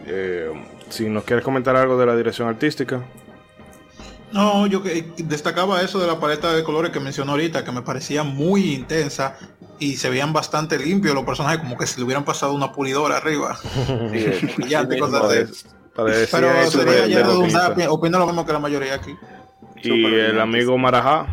eh, si nos quieres comentar algo de la dirección artística. No, yo que destacaba eso de la paleta de colores que mencionó ahorita, que me parecía muy intensa y se veían bastante limpios los personajes, como que si le hubieran pasado una pulidora arriba. Pero sería ya opino lo mismo que la mayoría aquí. Y el amigo Marajá.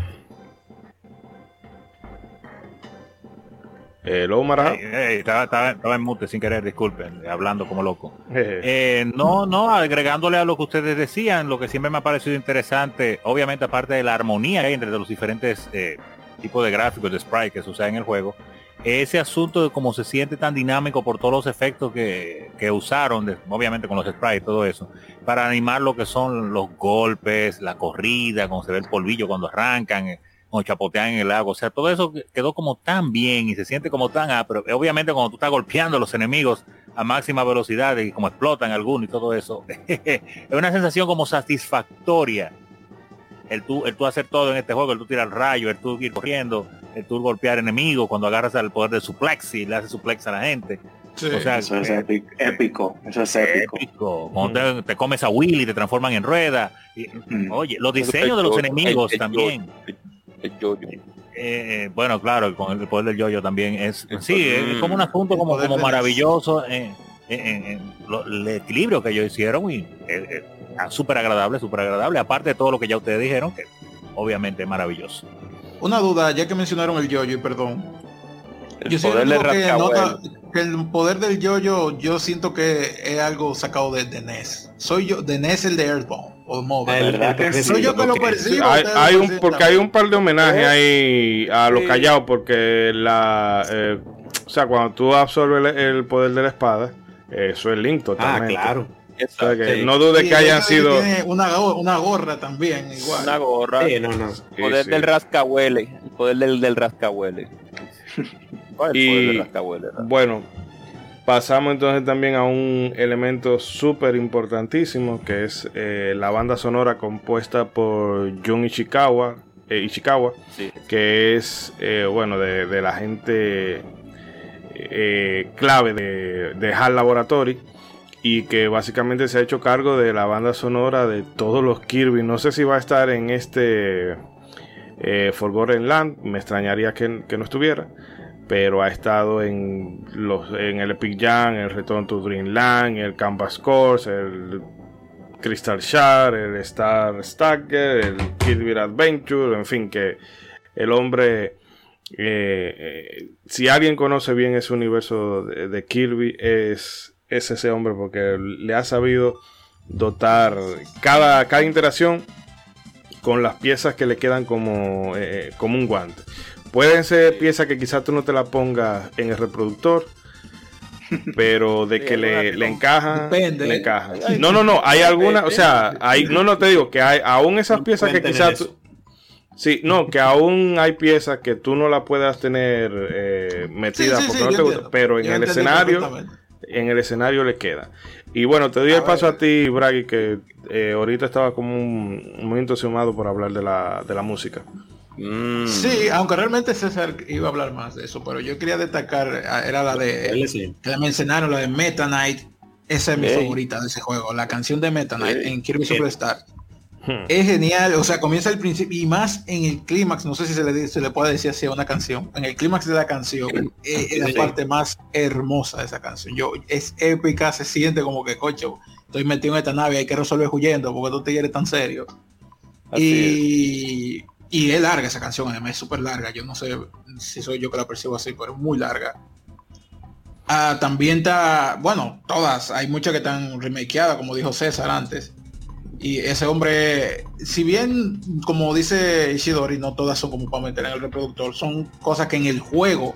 Hello, Marajá. estaba, en mute sin querer, disculpen, hablando como loco. Eh, no, no, agregándole a lo que ustedes decían, lo que siempre me ha parecido interesante, obviamente aparte de la armonía entre los diferentes eh, tipo de gráficos de sprite que se usa en el juego, ese asunto de cómo se siente tan dinámico por todos los efectos que, usaron, obviamente con los sprites y todo eso, para animar lo que son los golpes, la corrida, cómo se ve el polvillo cuando arrancan, eh, cuando chapotean en el lago, o sea, todo eso quedó como tan bien y se siente como tan, ah, pero obviamente cuando tú estás golpeando a los enemigos a máxima velocidad y como explotan algunos y todo eso, es una sensación como satisfactoria el tú, el tú hacer todo en este juego, el tú tirar rayo, el tú ir corriendo, el tú golpear enemigos, cuando agarras al poder de suplex y le haces suplex a la gente. o sea, eso es épico, eso es épico. Cuando te, comes a Willy, te transforman en rueda. Oye, los diseños de los enemigos también. Eh, bueno, claro, con el poder del yoyo también es, sí, es como un asunto como, como maravilloso en, el equilibrio que ellos hicieron y eh, Ah, súper agradable, súper agradable, aparte de todo lo que ya ustedes dijeron, que obviamente es maravilloso. Una duda, ya que mencionaron el yo-yo, perdón. El yo poder que, el poder del yo-yo, yo siento que es algo sacado de, de NES. Soy yo, de NES el de Earthbound o. Soy yo que lo percibo. Hay, un, porque hay un par de homenajes ahí a los callados, porque la... Eh, o sea, cuando tú absorbes el, poder de la espada, eso es Link totalmente. Ah, claro. No dudes que hayan sido. Una, una, gorra también, igual. Una gorra. no, no. El poder del rascahuele. El poder del, del rascahuele. y, bueno, pasamos entonces también a un elemento súper importantísimo que es eh, la banda sonora compuesta por Jun Ishikawa, eh, Ishikawa que es, eh, bueno, de, de, la gente clave de, de HAL Laboratory y que básicamente se ha hecho cargo de la banda sonora de todos los Kirby. No sé si va a estar en este eh, Forgotten Land, me extrañaría que, no estuviera, pero ha estado en, los, en el Epic Jam, el Return to Dreamland, el Canvas Course, el Crystal Shard, el Star Stacker, el Kirby Adventure, en fin, que el hombre... Eh, eh, si alguien conoce bien ese universo de Kirby es es ese hombre porque le ha sabido dotar cada, cada interacción con las piezas que le quedan como, eh, como un guante. Pueden ser piezas que quizás tú no te la pongas en el reproductor, pero de que le, le encaja, le encaja. No, no, no, hay algunas, o sea, hay, no, no te digo que hay aún esas piezas que quizás Sí, no, que aún hay piezas que tú no las puedas tener eh, metidas porque no te gusta, pero en el escenario en el escenario le queda. Y bueno, te doy el paso a ti, Bragi, que eh, ahorita estaba como muy entusiasmado por hablar de la, de la música. Mm. Sí, aunque realmente César iba a hablar más de eso, pero yo quería destacar, era la de, que mencionaron, la de Meta Knight. Esa es mi favorita de ese juego, la canción de Meta Knight en Kirby Superstar. Hmm. Es genial, o sea, comienza el principio y más en el clímax, no sé si se le, se le puede decir así a una canción, en el clímax de la canción eh, es, la parte más hermosa de esa canción. Yo, es épica, se siente como que, cocho, estoy metido en esta nave, hay que resolver huyendo porque tú te eres tan serio. y, es. Y es larga esa canción, además es súper larga, yo no sé si soy yo que la percibo así, pero es muy larga. Ah, también está, bueno, todas, hay muchas que están remakeadas, como dijo César antes. Y ese hombre, si bien, como dice Ishidori, no todas son como para meter en el reproductor, son cosas que en el juego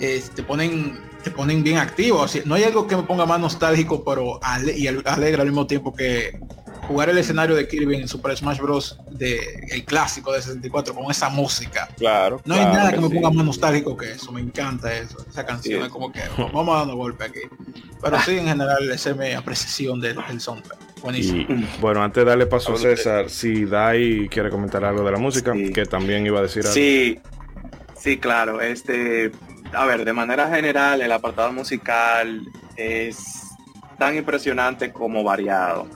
eh, te ponen te ponen bien activo. no hay algo que me ponga más nostálgico, pero y alegre al mismo tiempo que jugar el escenario de Kirby en Super Smash Bros. de el clásico de 64 con esa música. Claro. No hay nada que, me ponga más nostálgico que eso. Me encanta eso. Esa canción es como que vamos dando golpe aquí. Pero sí, en general, esa es mi apreciación del, del soundtrack. Buenísimo. bueno, antes de darle paso a César, si Dai quiere comentar algo de la música, que también iba a decir algo. Sí, sí, claro. Este, a ver, de manera general, el apartado musical es tan impresionante como variado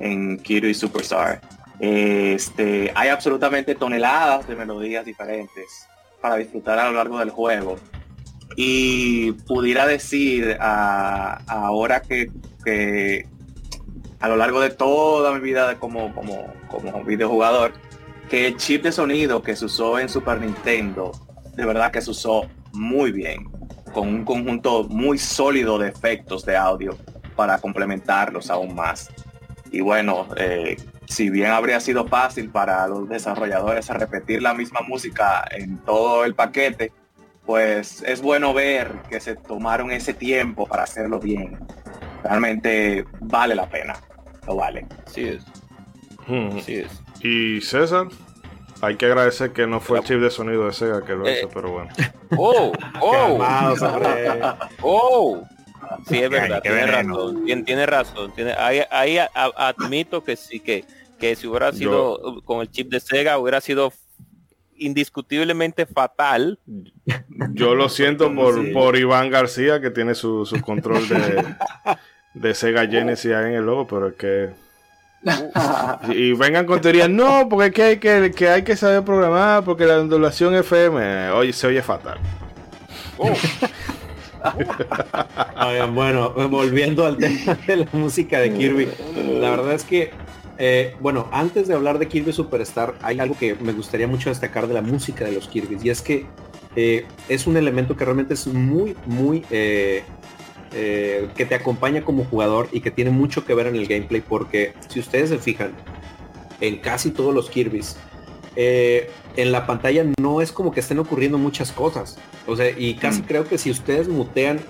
en Kirby Superstar. Este, hay absolutamente toneladas de melodías diferentes para disfrutar a lo largo del juego. Y pudiera decir ahora que, que, a lo largo de toda mi vida como, como, como videojugador, que el chip de sonido que se usó en Super Nintendo, de verdad que se usó muy bien, con un conjunto muy sólido de efectos de audio para complementarlos aún más. Y bueno, eh, si bien habría sido fácil para los desarrolladores repetir la misma música en todo el paquete, pues es bueno ver que se tomaron ese tiempo para hacerlo bien. Realmente vale la pena. Lo vale. Sí es. Hmm. es. Y César, hay que agradecer que no fue el chip de sonido de Sega que lo hizo, eh. pero bueno. Oh, oh, oh. Sí, es verdad, tiene razón, tiene, razón. Tiene, ahí, admito que sí, que, que si hubiera sido con el chip de Sega, hubiera sido indiscutiblemente fatal. Yo lo siento por, por Iván García, que tiene su, su control de, de Sega Genesis ahí en el logo, pero es que... y vengan con teorías, no, porque es que hay que, que, hay que saber programar, porque la ondulación FM, oye, se oye fatal. Bueno, volviendo al tema de la música de Kirby, la verdad es que, eh, bueno, antes de hablar de Kirby Superstar, hay algo que me gustaría mucho destacar de la música de los Kirby, y es que eh, es un elemento que realmente es muy, muy... Eh, eh, que te acompaña como jugador y que tiene mucho que ver en el gameplay porque si ustedes se fijan en casi todos los Kirby's en la pantalla no es como que estén ocurriendo muchas cosas. O sea, y casi mm. creo que si ustedes mutean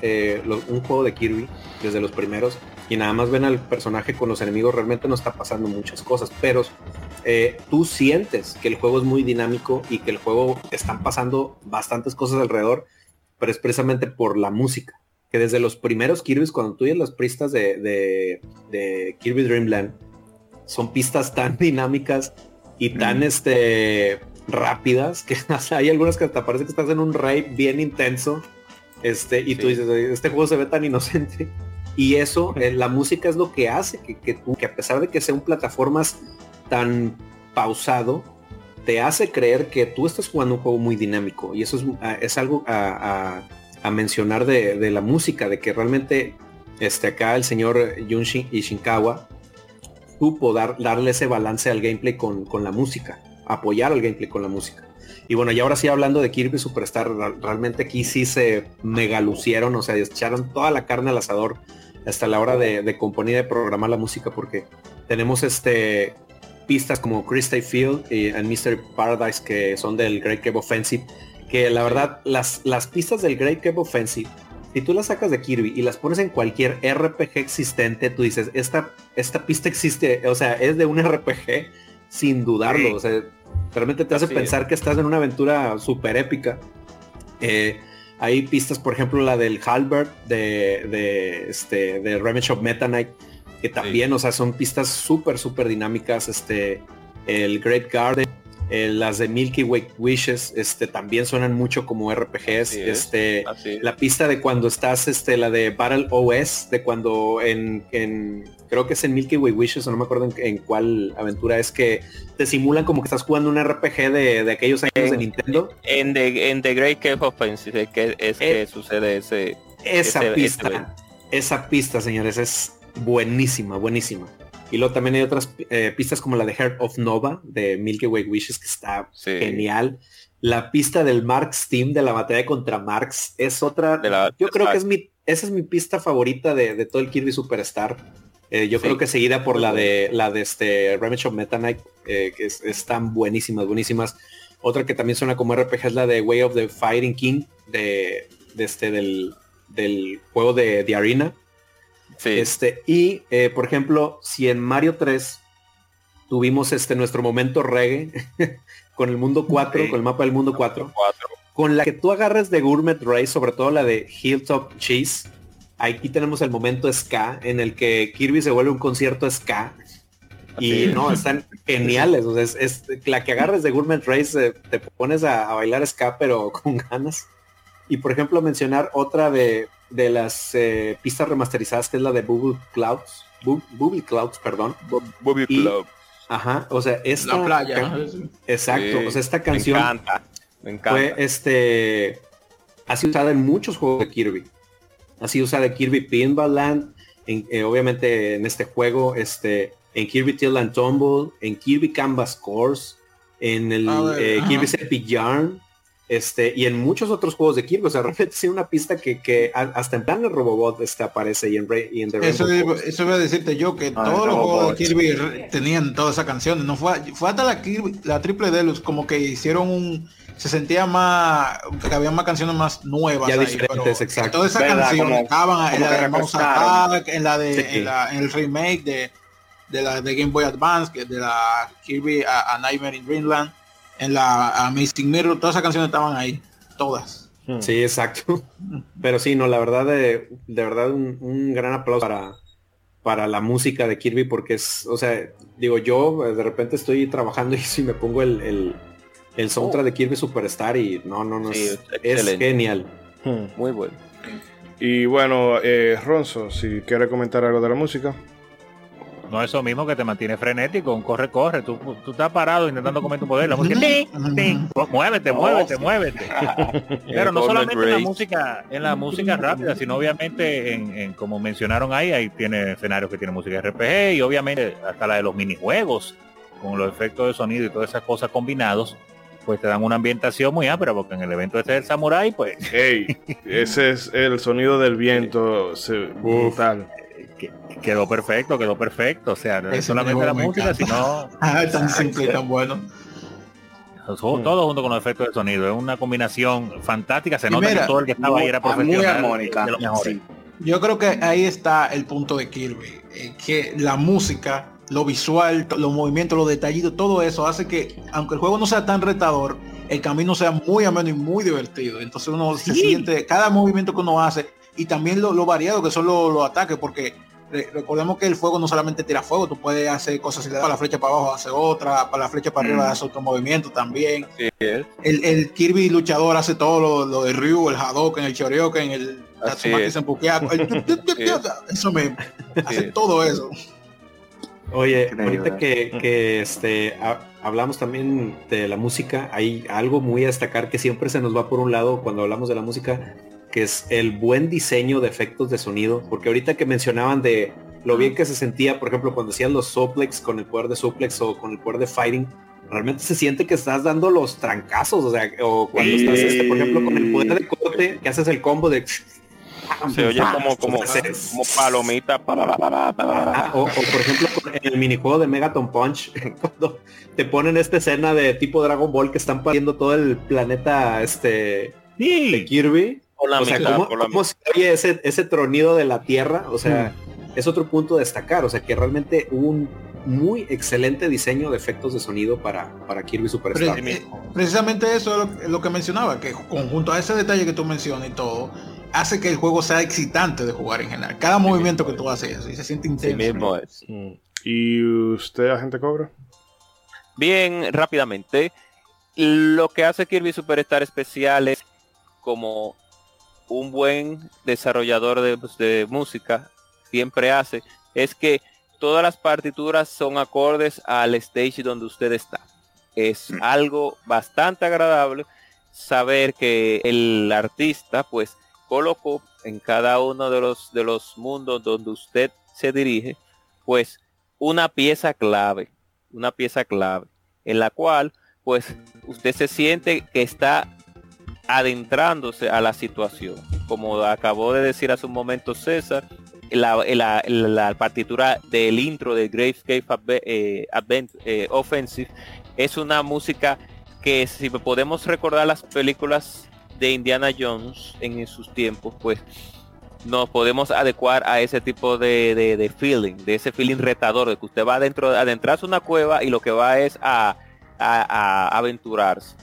un juego de Kirby desde los primeros y nada más ven al personaje con los enemigos, realmente no está pasando muchas cosas. Pero eh, tú sientes que el juego es muy dinámico y que el juego están pasando bastantes cosas alrededor, pero es precisamente por la música. Que desde los primeros Kirby's, cuando tú las pistas de, Kirby Dreamland, son pistas tan dinámicas y tan este rápidas que hay algunas que hasta parece que estás en un raid bien intenso. Este, y tú dices, este juego se ve tan inocente. Y eso, eh, la música es lo que hace que, que, tú, que a pesar de que sean plataformas tan pausado te hace creer que tú estás jugando un juego muy dinámico y eso es, ah, es algo a, mencionar de, la música, de que realmente este, acá el señor Yunshin Ishinkawa supo dar, darle ese balance al gameplay con, la música, apoyar al gameplay con la música. Y bueno, y ahora sí hablando de Kirby Superstar, realmente aquí sí se mega lucieron, o sea, echaron toda la carne al asador hasta la hora de, de componer y de programar la música porque tenemos este pistas como Crystal Field y Mystery Paradise que son del Great Cave Offensive, que la verdad las, las pistas del Great Cave Offensive, si tú las sacas de Kirby y las pones en cualquier RPG existente, tú dices, esta, esta pista existe, o sea, es de un RPG sin dudarlo, o sea, realmente te hace pensar que estás en una aventura súper épica. Eh, hay pistas, por ejemplo, la del Halbert de, de, este, de of Meta Knight, que también, o sea, son pistas súper, súper dinámicas, este, el Great Garden, eh, las de Milky Way Wishes, este, también suenan mucho como RPGs, este, la pista de cuando estás, este, la de Battle OS, de cuando en, creo que es en Milky Way Wishes, o no me acuerdo en, cuál aventura es que te simulan como que estás jugando un RPG de, aquellos años de Nintendo. En The, en the Great Cave Offensive, que es que eh, sucede ese. Esa pista, esa pista, señores, es buenísima, buenísima. Y luego también hay otras eh, pistas como la de Heart of Nova de Milky Way Wishes que está genial. La pista del Marx Team de la batalla contra Marx es otra. yo creo que es mi, esa es mi pista favorita de, todo el Kirby Superstar. Eh, yo creo que seguida por la de la de este Revenge of Meta Knight, eh, que es, están buenísimas, buenísimas. Otra que también suena como RPG es la de Way of the Fighting King de, este del, del juego de, de Arena este, y, eh, por ejemplo, si en Mario 3 tuvimos este nuestro momento reggae con el mundo 4, con el mapa del mundo 4, con la que tú agarres de Gourmet Race, sobre todo la de Hilltop Cheese, aquí tenemos el momento ska en el que Kirby se vuelve un concierto ska. Y no, están geniales. O sea, es, la que agarres de Gourmet Race, eh, te pones a, a, bailar ska, pero con ganas. Y por ejemplo, mencionar otra de de las eh, pistas remasterizadas, que es la de Bubble Clouds. Bubble Clouds, perdón. Bubble Clouds. Ajá, o sea, esta... La playa. Exacto, o sea, esta canción... Me encanta, me encanta. Fue, este... Ha sido usada en muchos juegos de Kirby. Ha sido usada en Kirby Pinball Land, en, eh, obviamente en este juego, este, en Kirby Till and Tumble, en Kirby Canvas Course, en el eh, Kirby Epic Yarn, este, y en muchos otros juegos de Kirby, o sea, realmente sí una pista que, que hasta en plan el Robobot este, aparece y en, y en eso, eso voy a decirte yo, que ah, todos los juegos de Kirby tenían todas esas canciones, no fue, fue hasta la, Kirby, la Triple Deluxe como que hicieron un, se sentía más, que había más canciones más nuevas. Ya diferentes, exacto. Estaban en la de Mouse Attack, en la de, en, la, en, el remake de, de la de Game Boy Advance, que de la Kirby a, a Nightmare in Dreamland en la Amazing Mirror, todas esas canciones estaban ahí, todas. Hmm. Sí, exacto. Pero sí, no, la verdad, de, de verdad, un, gran aplauso para, para la música de Kirby, porque es, o sea, digo, yo de repente estoy trabajando y si me pongo el, el, soundtrack de Kirby Superstar y no, no, no, es, genial. Hmm. Muy bueno. Y bueno, eh, Ronzo, si quiere comentar algo de la música. No es eso mismo que te mantiene frenético, un corre, corre. Tú, tú estás parado intentando comer tu poder. La música, muévete, muévete, muévete. Pero no solamente en la música, en la música rápida, sino obviamente en, como mencionaron ahí, ahí tiene escenarios que tiene música RPG y obviamente hasta la de los minijuegos, con los efectos de sonido y todas esas cosas combinados. pues te dan una ambientación muy amplia, porque en el evento este del Samurai, pues... ese es el sonido del viento brutal. Quedó perfecto, quedó perfecto. O sea, no es solamente la música, sino... ah, tan simple y tan bueno. Todo junto con los efectos de sonido. Es una combinación fantástica. Se nota que todo el que estaba ahí era profesional. Muy armónica. Yo creo que ahí está el punto de Kirby. Eh, que la música, lo visual, los movimientos, los detallitos, todo eso hace que, aunque el juego no sea tan retador, el camino sea muy ameno y muy divertido. Entonces uno se siente, cada movimiento que uno hace, y también lo, variado que son los ataques, porque recordemos que el fuego no solamente tira fuego, tú puedes hacer cosas si le das la flecha para abajo, hace otra, para la flecha para arriba, mm. hace otro movimiento también. el, Kirby luchador hace todo lo, de Ryu, el Hadouken, el Shoryuken, el Tatsumaki Senpukiaku, eso me hace todo eso. Oye, ahorita que, que este, hablamos también de la música, hay algo muy a destacar que siempre se nos va por un lado cuando hablamos de la música, que es el buen diseño de efectos de sonido, porque ahorita que mencionaban de lo bien que se sentía, por ejemplo, cuando hacían los suplex con el poder de suplex o con el poder de fighting, realmente se siente que estás dando los trancazos, o sea, o cuando estás, este, por ejemplo, con el poder de corte, que haces el combo de... Se oye como, como, como palomita. Ah, o, por ejemplo, en el minijuego de Megaton Punch, cuando te ponen esta escena de tipo Dragon Ball que están pariendo todo el planeta este de Kirby o sea, ¿cómo, se oye ese, ese tronido de la tierra? O sea, mm. es otro punto a destacar. O sea, que realmente un muy excelente diseño de efectos de sonido para, para Kirby Superstar. Eh, precisamente eso es lo, que mencionaba, que conjunto a ese detalle que tú mencionas y todo, hace que el juego sea excitante de jugar en general. Cada movimiento que tú haces y se siente intenso. Mm. ¿Y usted, agente Cobra? Bien, rápidamente. Lo que hace Kirby Superstar especial es como un buen desarrollador pues, de, música siempre hace es que todas las partituras son acordes al stage donde usted está. Es mm. algo bastante agradable saber que el artista pues colocó en cada uno de los de los mundos donde usted se dirige pues una pieza clave, una pieza clave en la cual pues usted se siente que está adentrándose a la situación. Como acabó de decir hace un momento César, la, partitura del intro de Gravescape eh, eh, Offensive es una música que si podemos recordar las películas de Indiana Jones en sus tiempos, pues nos podemos adecuar a ese tipo de, feeling, de ese feeling retador, de que usted va adentro, adentrarse una cueva y lo que va es a, aventurarse.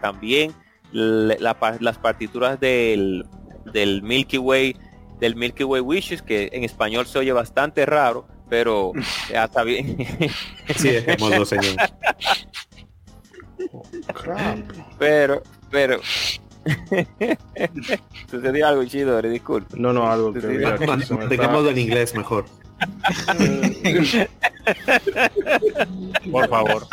también las partituras del, del Milky Way del Milky Way Wishes que en español se oye bastante raro pero ya está bien. Pero pero sucedió algo chido disculpe no no algo que dejamos en inglés mejor. Por favor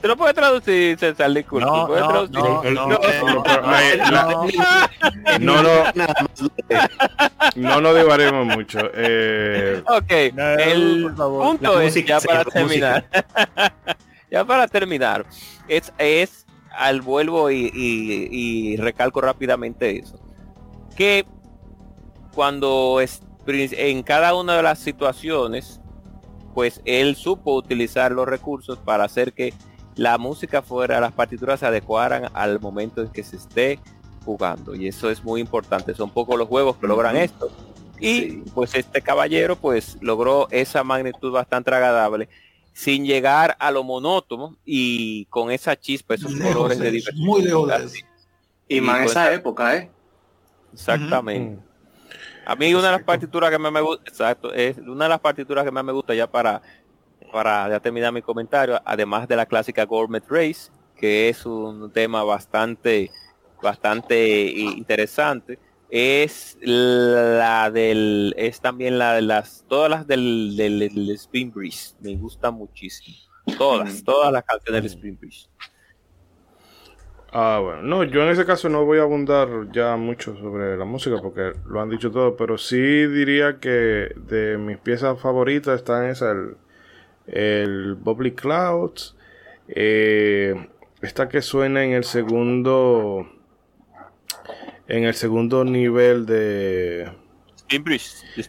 ¿Te lo puedes traducir, César? Disculpe. No, no, no, no, no, no divaremos mucho. Eh... Ok, el punto es, ya para terminar, ya para terminar, es, es al vuelvo y, y, y recalco rápidamente eso, que cuando es, en cada una de las situaciones, pues él supo utilizar los recursos para hacer que la música fuera, las partituras se adecuaran al momento en que se esté jugando. Y eso es muy importante. Son pocos los juegos que logran esto. Y pues este caballero pues logró esa magnitud bastante agradable sin llegar a lo monótono y con esa chispa, esos colores de diversión. Muy lejos Y, más en esa época, ¿eh? Exactamente. A mí una de las partituras que más me gusta, exacto, es una de las partituras que más me gusta ya para para ya terminar mi comentario, además de la clásica Gourmet Race, que es un tema bastante, bastante interesante, es la del, es también la de las, todas las del, del, Spring Breeze, me gusta muchísimo. Todas, todas las canciones del Spring Breeze. Ah, bueno, no, yo en ese caso no voy a abundar ya mucho sobre la música porque lo han dicho todo, pero sí diría que de mis piezas favoritas están esas, el el Bubbly Clouds Eh, esta que suena en el segundo en el segundo nivel de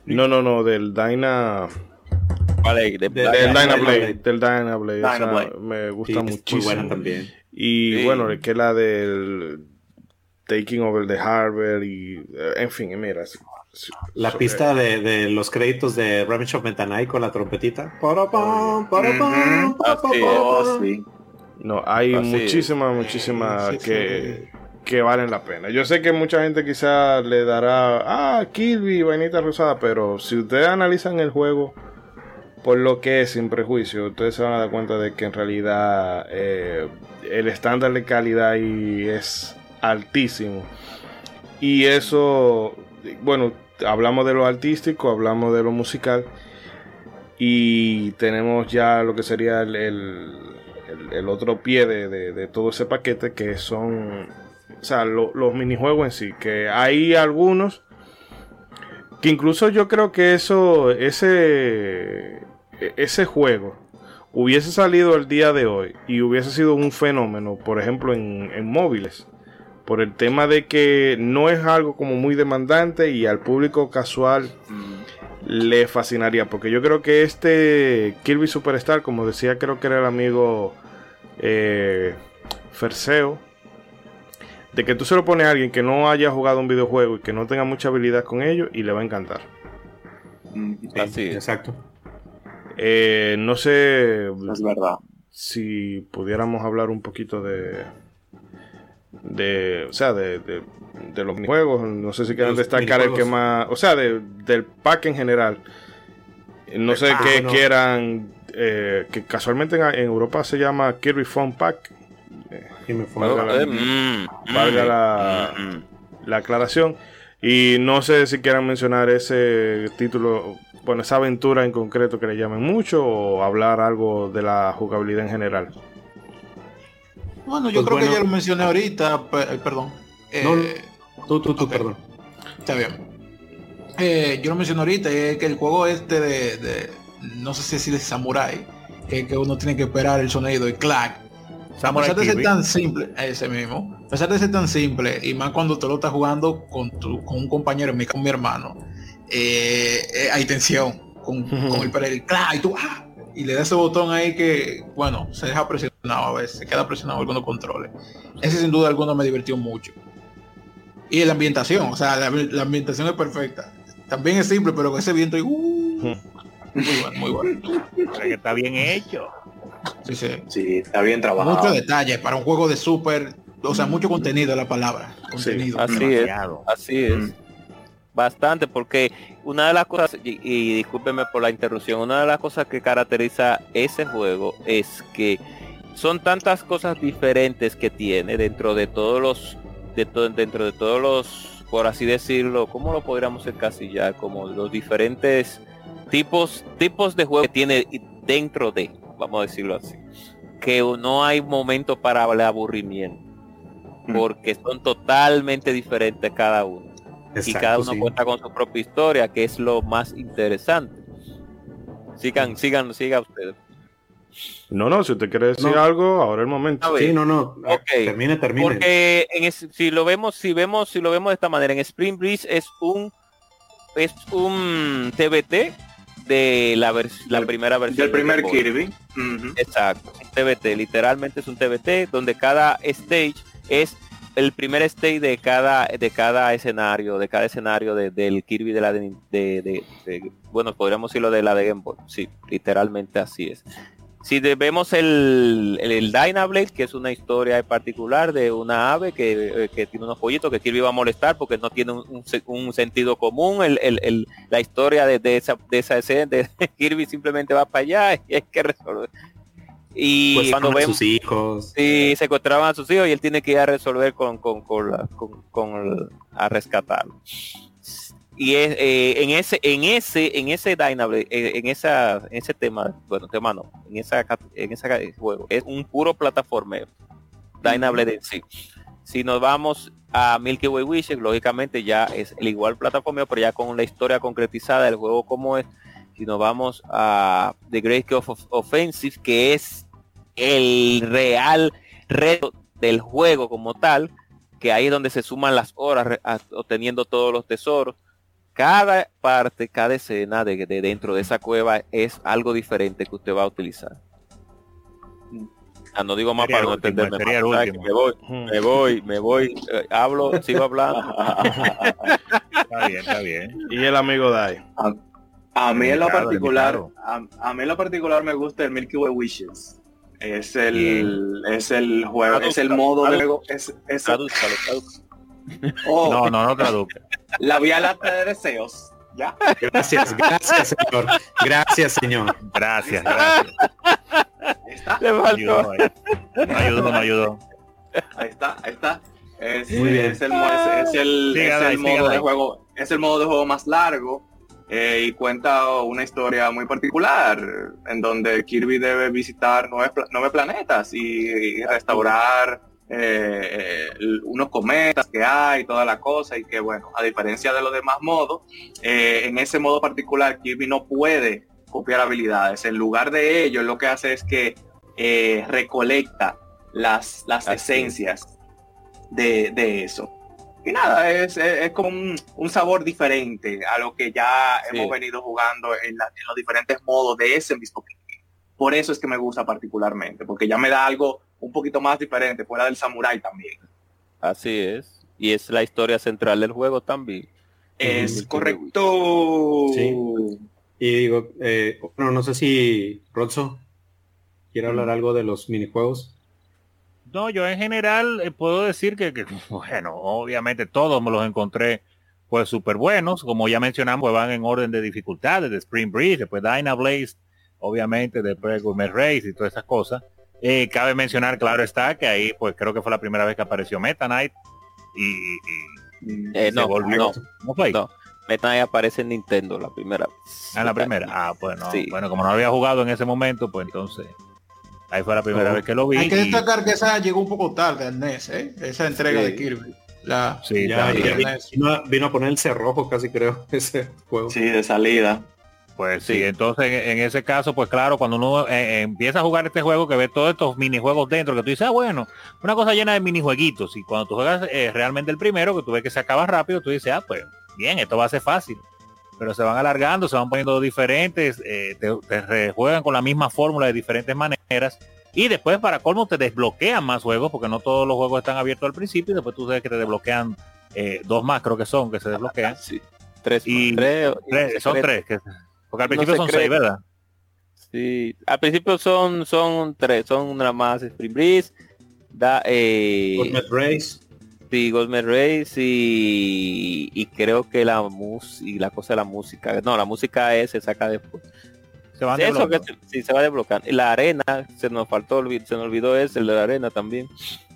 no no no del Dyna vale, del Dyna Blade, del Dyna Blade, me gusta muchísimo. también. y bueno que la del Taking Over the Harbor y eh, en fin mira la pista de, de, los créditos de Revenge of Mentanai con la trompetita. No, hay muchísimas, muchísimas que, que valen la pena. Yo sé que mucha gente quizá le dará, ah, Kirby, vainita rosada, pero si ustedes analizan el juego por lo que es sin prejuicio, ustedes se van a dar cuenta de que en realidad eh, el estándar de calidad ahí es altísimo. Y eso bueno, hablamos de lo artístico, hablamos de lo musical y tenemos ya lo que sería el, otro pie de, todo ese paquete que son o sea, los minijuegos en sí, que hay algunos que incluso yo creo que eso, ese, ese juego hubiese salido el día de hoy y hubiese sido un fenómeno, por ejemplo, en, en móviles por el tema de que no es algo como muy demandante y al público casual le fascinaría. Porque yo creo que este Kirby Superstar, como decía, creo que era el amigo eh, Ferseo, de que tú se lo pones a alguien que no haya jugado un videojuego y que no tenga mucha habilidad con ello y le va a encantar. Mm, Así, exacto. Eh, no sé es verdad. si pudiéramos hablar un poquito de, de, o sea, de, de, los juegos, no sé si quieren destacar el que más, o sea, del pack en general. No sé qué quieran, eh, que casualmente en, Europa se llama Kirby Fun Pack. valga, la, mm, mm, la, aclaración. Y no sé si quieran mencionar ese título, bueno, esa aventura en concreto que le llamen mucho o hablar algo de la jugabilidad en general. Bueno, yo pues creo que ya lo mencioné ahorita, eh, perdón. Eh, tú, tú, tú, perdón. Está bien. Eh, yo lo mencioné ahorita, es que el juego este de, no sé si decir de Samurai, que, que uno tiene que esperar el sonido, el clack. a pesar de ser tan simple, ese mismo, a pesar de ser tan simple, y más cuando te lo estás jugando con, tu, con un compañero, con mi hermano, hay tensión con, con el, el clack, y tú, ¡ah! y le da ese botón ahí que, bueno, se deja presionado a veces, se queda presionado algunos controles. Ese sin duda alguno me divirtió mucho. Y la ambientación, o sea, la, ambientación es perfecta. También es simple, pero con ese viento y, uh, muy bueno, muy bueno. que está bien hecho. Sí, sí. Sí, está bien trabajado. Mucho detalle para un juego de súper, o sea, mucho contenido la palabra. Contenido. así es. Así es bastante porque una de las cosas, y, discúlpeme por la interrupción, una de las cosas que caracteriza ese juego es que son tantas cosas diferentes que tiene dentro de todos los, de dentro de todos los, por así decirlo, ¿cómo lo podríamos encasillar? Como los diferentes tipos, tipos de juego que tiene dentro de, vamos a decirlo así, que no hay momento para el aburrimiento, mm. porque son totalmente diferentes cada uno y cada uno cuenta con su propia historia, que es lo más interesante. Sigan, sigan, siga ustedes. No, no, si usted quiere decir algo, ahora es el momento. Sí, no, no. Termine, termine. Porque en si lo vemos, si vemos, si lo vemos de esta manera, en Spring Breeze es un es un TBT de la, la primera versión. Del primer Kirby. Exacto. TBT, literalmente es un TBT donde cada stage es el primer stage de cada de cada escenario, de cada escenario del Kirby de la de, bueno, podríamos decirlo de la de Game Boy. Sí, literalmente así es. Si vemos el, el, Dynablade, que es una historia en particular de una ave que, que, tiene unos pollitos que Kirby va a molestar porque no tiene un, un, sentido común, el, el, la historia de, de, esa, de esa escena de Kirby simplemente va para allá y hay que resolver. Y pues cuando vemos sus hijos. Sí secuestraban a sus hijos y él tiene que ir a resolver con con, con, con, a rescatarlo y es, eh, en ese en ese en ese Dynablade eh, en esa en ese tema bueno tema no en esa en ese juego es un puro plataformero Dynablade en sí si nos vamos a Milky Way Wishes lógicamente ya es el igual plataformero pero ya con la historia concretizada del juego como es si nos vamos a The Great of Offensive, que es el real reto del juego como tal, que ahí es donde se suman las horas obteniendo todos los tesoros. Cada parte, cada escena de, dentro de esa cueva es algo diferente que usted va a utilizar. Ah, no digo más para no entenderme. me voy, me voy, me voy, eh, hablo, sigo hablando. está bien, está bien. Y el amigo Dai. A, mí en lo particular, a, mí en lo particular me gusta el Milky Way Wishes. Es el, es el juego, es el modo de juego. Es, es oh. No, no, no traduzca. La vía láctea de deseos. ¿Ya? Gracias, gracias, señor. Gracias, señor. Gracias, gracias. Ahí está. Me ayudó, me ayudó, me ayudó. Ahí está, ahí está. Es, Muy bien. es el, es, el, es el modo de juego, es el modo de juego más largo eh, y cuenta una historia muy particular en donde Kirby debe visitar nueve, nueve planetas y, restaurar eh, unos cometas que hay, toda la cosa y que bueno, a diferencia de los demás modos, eh, en ese modo particular Kirby no puede copiar habilidades. En lugar de ello, lo que hace es que recolecta las, las esencias de, de eso. Y nada, es, es, como un, sabor diferente a lo que ya hemos venido jugando en, los diferentes modos de ese mismo Por eso es que me gusta particularmente, porque ya me da algo un poquito más diferente, fuera del samurai también. Así es. Y es la historia central del juego también. Es correcto. Y digo, eh, bueno, no sé si Rodso quiere hablar algo de los minijuegos. No, yo en general eh, puedo decir que, bueno, obviamente todos me los encontré pues súper buenos. Como ya mencionamos, pues, van en orden de dificultades, de Spring Breeze, después Dyna Blaze, obviamente después Gourmet Race y todas esas cosas. Eh, cabe mencionar, claro está, que ahí pues creo que fue la primera vez que apareció Meta Knight y, eh, no, volvió. No, Meta Knight aparece en Nintendo la primera vez. En la primera. Ah, bueno, bueno, como no había jugado en ese momento, pues entonces Ahí fue la primera vez que lo vi. Hay que destacar que esa llegó un poco tarde al NES, ¿eh? esa entrega de Kirby. La, sí, ya, vino, a poner el cerrojo casi creo ese juego. Sí, de salida. Pues sí, entonces en, ese caso, pues claro, cuando uno eh, empieza a jugar este juego, que ve todos estos minijuegos dentro, que tú dices, ah, bueno, una cosa llena de minijueguitos, y cuando tú juegas eh, realmente el primero, que tú ves que se acaba rápido, tú dices, ah, pues bien, esto va a ser fácil pero se van alargando, se van poniendo diferentes, eh, te, juegan con la misma fórmula de diferentes maneras. Y después para colmo te desbloquean más juegos, porque no todos los juegos están abiertos al principio, y después tú sabes que te desbloquean eh, dos más, creo que son, que se desbloquean. Sí. Tres, y son tres, porque al principio son seis, ¿verdad? Sí, al principio son son tres, son una más Spring Breeze, da eh, Race Sí, Goldman Race y, creo que la música y la cosa de la música, no, la música es se saca después. Se va eso que sí, se va desbloqueando. La arena, se nos faltó, se nos olvidó ese, el de la arena también.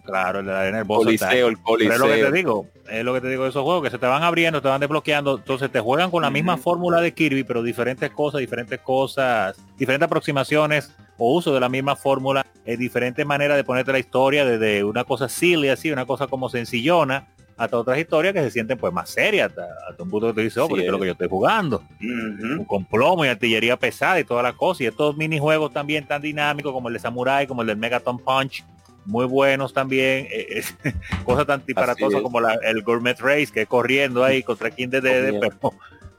Claro, el de la arena, el coliseo, el coliseo. es lo que te digo, es lo que te digo de esos juegos, que se te van abriendo, te van desbloqueando, entonces te juegan con la misma fórmula de Kirby, pero diferentes cosas, diferentes cosas, diferentes aproximaciones o uso de la misma fórmula, es diferentes maneras de ponerte la historia, desde una cosa silly así, una cosa como sencillona, hasta otras historias que se sienten pues más serias, hasta, un punto que te dice, oh, porque es lo que yo estoy jugando. Con plomo y artillería pesada y toda la cosa. Y estos minijuegos también tan dinámicos como el de Samurai, como el del Megaton Punch, muy buenos también. Eh, cosas tan disparatosas como el Gourmet Race, que es corriendo ahí contra quien de pero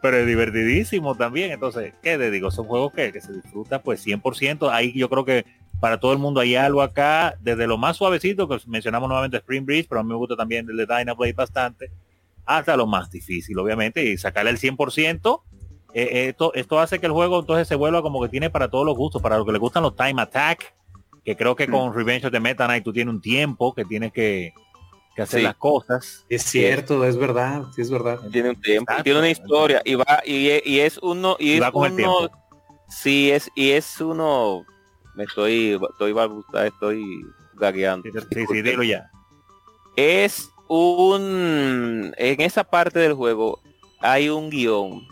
pero es divertidísimo también. Entonces, ¿qué te digo? Son juegos que, se disfrutan pues 100%. Ahí yo creo que para todo el mundo hay algo acá, desde lo más suavecito, que mencionamos nuevamente Spring Breeze, pero a mí me gusta también el de Dynablade bastante, hasta lo más difícil, obviamente, y sacarle el 100%. Eh, esto, esto hace que el juego entonces se vuelva como que tiene para todos los gustos, para los que le gustan los time attack, que creo que mm. con Revenge of the Meta Knight tú tienes un tiempo que tienes que, que hacer las cosas. Es cierto, es verdad, sí es verdad. Tiene un tiempo, tiene una historia y va y, es uno y, es uno, sí es y es uno me estoy estoy estoy gagueando. Sí, sí, dilo ya. Es un en esa parte del juego hay un guion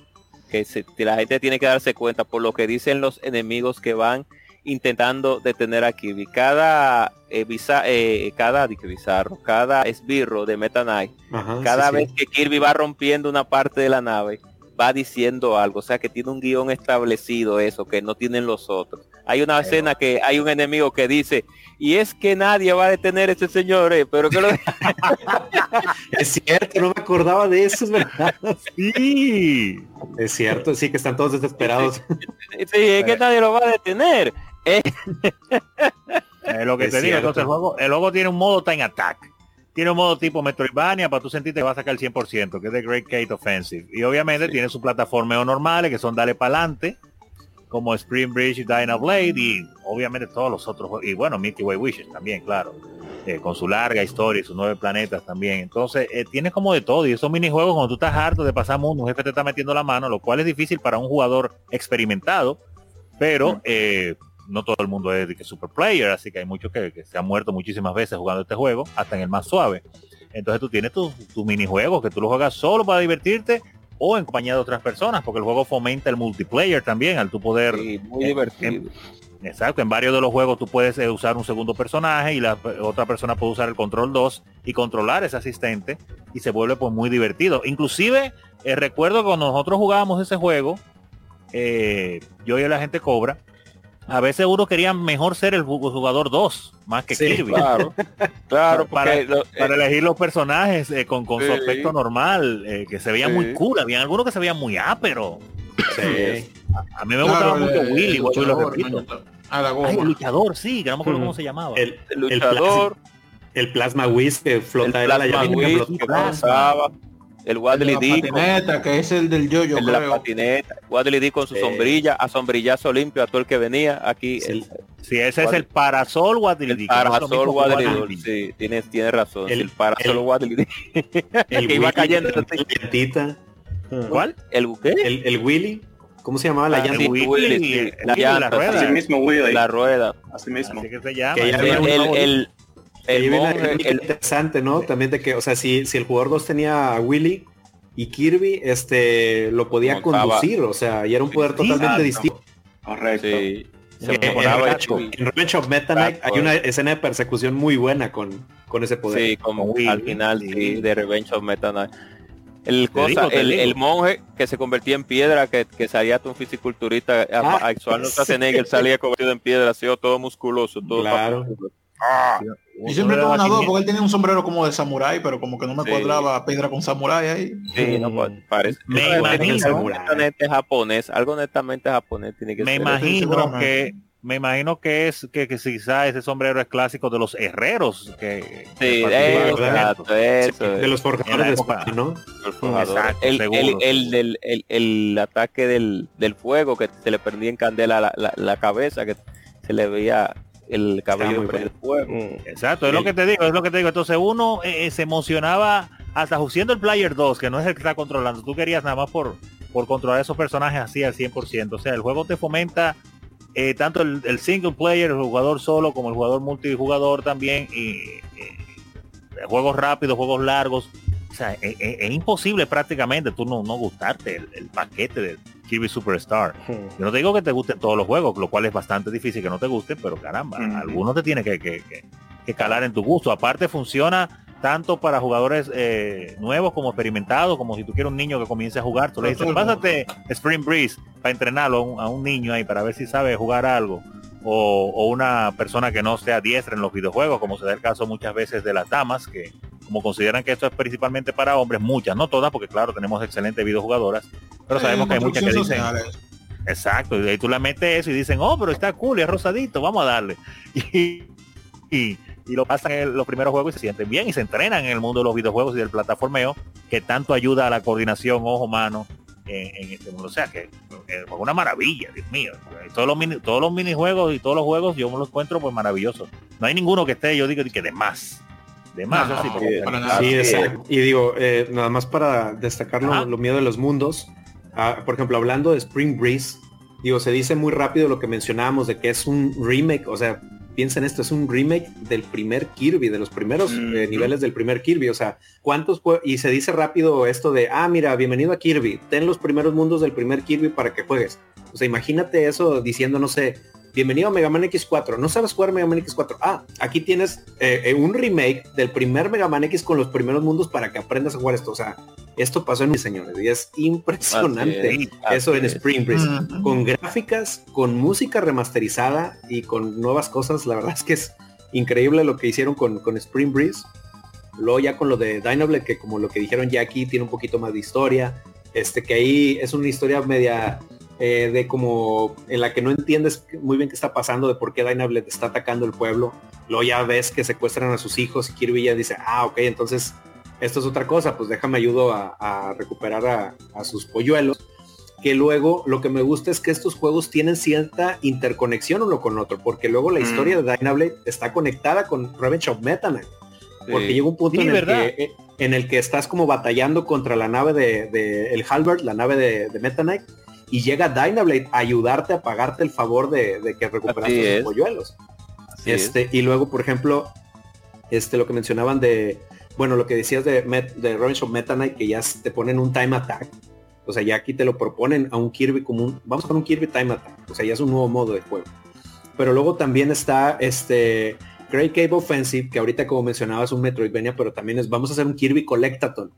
que, se, que la gente tiene que darse cuenta por lo que dicen los enemigos que van intentando detener a Kirby. Cada eh, eh, cada bizarro, cada esbirro de Meta Knight, cada vez que Kirby va rompiendo una parte de la nave, va diciendo algo, o sea que tiene un guion establecido eso, que no tienen los otros. Hay una escena que hay un enemigo que dice, y es que nadie va a detener a ese señor, eh, pero que lo... es cierto, no me acordaba de eso, es verdad. Sí. Es cierto, sí que están todos desesperados. Sí, es que nadie lo va a detener. Es lo que te digo, entonces el juego, el juego tiene un modo time attack tiene un modo tipo Metroidvania para tú sentirte que va a sacar el 100%, que es de Great Gate Offensive. Y obviamente tiene su plataformeo normales, que son Dale Pa'lante, como Spring Bridge y Dyna Blade, y obviamente todos los otros, y bueno, Milky Way Wishes también, claro. Eh, con su larga historia y sus nueve planetas también. Entonces, eh, tiene como de todo. Y esos minijuegos, cuando tú estás harto de pasar mundo, un jefe te está metiendo la mano, lo cual es difícil para un jugador experimentado, pero eh, no todo el mundo es que super player, así que hay muchos que, se han muerto muchísimas veces jugando este juego, hasta en el más suave. Entonces tú tienes tus tu minijuegos que tú los juegas solo para divertirte o en compañía de otras personas, porque el juego fomenta el multiplayer también, al tu poder... muy divertido. exacto, en varios de los juegos tú puedes eh, usar un segundo personaje y la otra persona puede usar el control 2 y controlar ese asistente y se vuelve pues muy divertido. Inclusive eh, recuerdo cuando nosotros jugábamos ese juego, eh, yo y la gente cobra, a veces uno quería mejor ser el jugador 2 más que Kirby. Claro, claro para, eh, elegir los personajes eh, con, con su aspecto normal, eh, que se veían muy cool. Habían algunos que se veían muy ápero. A, mí me gustaba mucho Willy, el, lo repito. el luchador, sí, que no me acuerdo cómo se llamaba. El, luchador. El plasma whiz que flota el plasma whiz que pasaba el Wadley D. que es el del yo-yo, El de la patineta. Wadley D con su sombrilla, a sombrillazo limpio a todo el que venía. Aquí. El, sí, ese es el parasol Wadley D. Parasol Wadley Sí, tienes, tiene razón. El, parasol Wadley D. El que iba cayendo. ¿Cuál? ¿El qué? El, el Willy. ¿Cómo se llamaba la ah, llanta? Willy, la, llanta, la rueda. Así mismo Willy. La rueda. Así mismo. Así que se llama. Que el, el, el, interesante, ¿no? También de que, o sea, si, si el jugador 2 tenía a Willy y Kirby, este, lo podía conducir, o sea, y era un poder totalmente distinto. Correcto. Sí. Se en, Revenge of Meta Knight hay una escena de persecución muy buena con, con ese poder. Sí, como al final de Revenge of Meta Knight. El, cosa, el, el, monje que se convertía en piedra, que, que salía un fisiculturista ah, actual no él salía convertido en piedra, así todo musculoso, todo claro. Ah, y siempre una duda porque él tenía un sombrero como de samurái, pero como que no me cuadraba piedra con samurái ahí. Sí, no pues, parece. Me imagino japonés, algo netamente japonés tiene que me Imagino que me imagino que es que, que quizá ese sombrero es clásico de los herreros que, sí, de los forjadores de ¿no? El, el, el, del, el, el, ataque del, del fuego que se le prendía en candela la, la, la cabeza que se le veía el cabello del fuego. Mm. Exacto, es lo que te digo, es lo que te digo. Entonces uno eh, eh, se emocionaba hasta siendo el player 2, que no es el que está controlando. Tú querías nada más por, por controlar esos personajes así al 100%. O sea, el juego te fomenta eh, tanto el, single player, el jugador solo, como el jugador multijugador también. Y, juegos rápidos, juegos largos. O sea, es, imposible prácticamente tú no, no gustarte el, paquete de Kirby Superstar. Yo no te digo que te gusten todos los juegos, lo cual es bastante difícil que no te gusten, pero caramba, algunos te tiene que, que, calar en tu gusto. Aparte funciona tanto para jugadores eh, nuevos como experimentados, como si tú quieres un niño que comience a jugar, tú le dices, pásate Spring Breeze para entrenarlo a un, niño ahí, para ver si sabe jugar algo. O, una persona que no sea diestra en los videojuegos, como se da el caso muchas veces de las damas, que como consideran que esto es principalmente para hombres, muchas, no todas, porque claro, tenemos excelentes videojugadoras, pero sabemos que hay muchas que dicen... Exacto, y ahí tú la metes eso y dicen, oh, pero está cool es rosadito, vamos a darle. Y, y, lo pasan en los primeros juegos y se sienten bien y se entrenan en el mundo de los videojuegos y del plataformeo, que tanto ayuda a la coordinación ojo-mano en, este mundo. O sea que es una maravilla, Dios mío. Todos los, mini, todos los minijuegos y todos los juegos yo me los encuentro pues maravillosos. No hay ninguno que esté, yo digo que de más de más. y digo, eh, nada más para destacar lo, lo, mío de los mundos. Ah, por ejemplo, hablando de Spring Breeze, digo, se dice muy rápido lo que mencionábamos de que es un remake, o sea, piensen esto, es un remake del primer Kirby, de los primeros eh, niveles del primer Kirby. O sea, ¿cuántos Y se dice rápido esto de, ah, mira, bienvenido a Kirby, ten los primeros mundos del primer Kirby para que juegues. O sea, imagínate eso diciendo, no sé, bienvenido a Mega Man X4. ¿No sabes jugar Mega Man X4? Ah, aquí tienes eh, eh, un remake del primer Mega Man X con los primeros mundos para que aprendas a jugar esto. O sea, Esto pasó en mis señores y es impresionante eso en Spring Breeze. Con gráficas, con música remasterizada y con nuevas cosas. La verdad es que es increíble lo que hicieron con, con Spring Breeze. Luego ya con lo de Dynablade, que como lo que dijeron ya aquí, tiene un poquito más de historia. Este que ahí es una historia media eh, de como en la que no entiendes muy bien qué está pasando, de por qué Dynablade está atacando el pueblo. Luego ya ves que secuestran a sus hijos y Kirby ya dice, ah, ok, entonces esto es otra cosa, pues déjame ayudo a, recuperar a, sus polluelos. Que luego lo que me gusta es que estos juegos tienen cierta interconexión uno con otro, porque luego la mm. historia de Dynablade está conectada con Revenge of Meta Knight. Porque llega un punto en, el que, eh, en, el que, estás como batallando contra la nave de, el Halbert, la nave de, de Meta Knight, y llega Dynablade a ayudarte a pagarte el favor de, que recuperaste sus polluelos. este, y luego, por ejemplo, este lo que mencionaban de bueno, lo que decías de, de Revenge of Meta Knight, que ya te ponen un time attack. O sea, ya aquí te lo proponen a un Kirby como un, vamos con un Kirby time attack. O sea, ya es un nuevo modo de juego. Pero luego también está este Great Cave Offensive, que ahorita como mencionabas un Metroidvania, pero también es, vamos a hacer un Kirby Collectathon,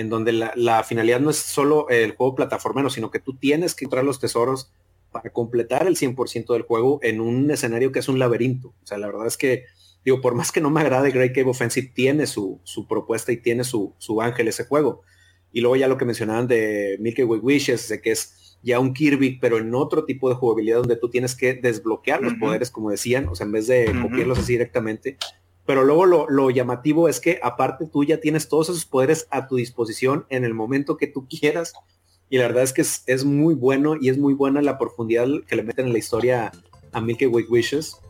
en donde la, finalidad no es solo el juego plataformero, sino que tú tienes que encontrar los tesoros para completar el 100% del juego en un escenario que es un laberinto. O sea, la verdad es que digo, por más que no me agrade Great Cave Offensive, tiene su, propuesta y tiene su, su, ángel ese juego. Y luego ya lo que mencionaban de Milky Way Wishes, de que es ya un Kirby, pero en otro tipo de jugabilidad donde tú tienes que desbloquear los poderes, como decían, o sea, en vez de copiarlos así directamente. Pero luego lo, llamativo es que aparte tú ya tienes todos esos poderes a tu disposición en el momento que tú quieras. Y la verdad es que es, es muy bueno y es muy buena la profundidad que le meten en la historia a Milky Way Wishes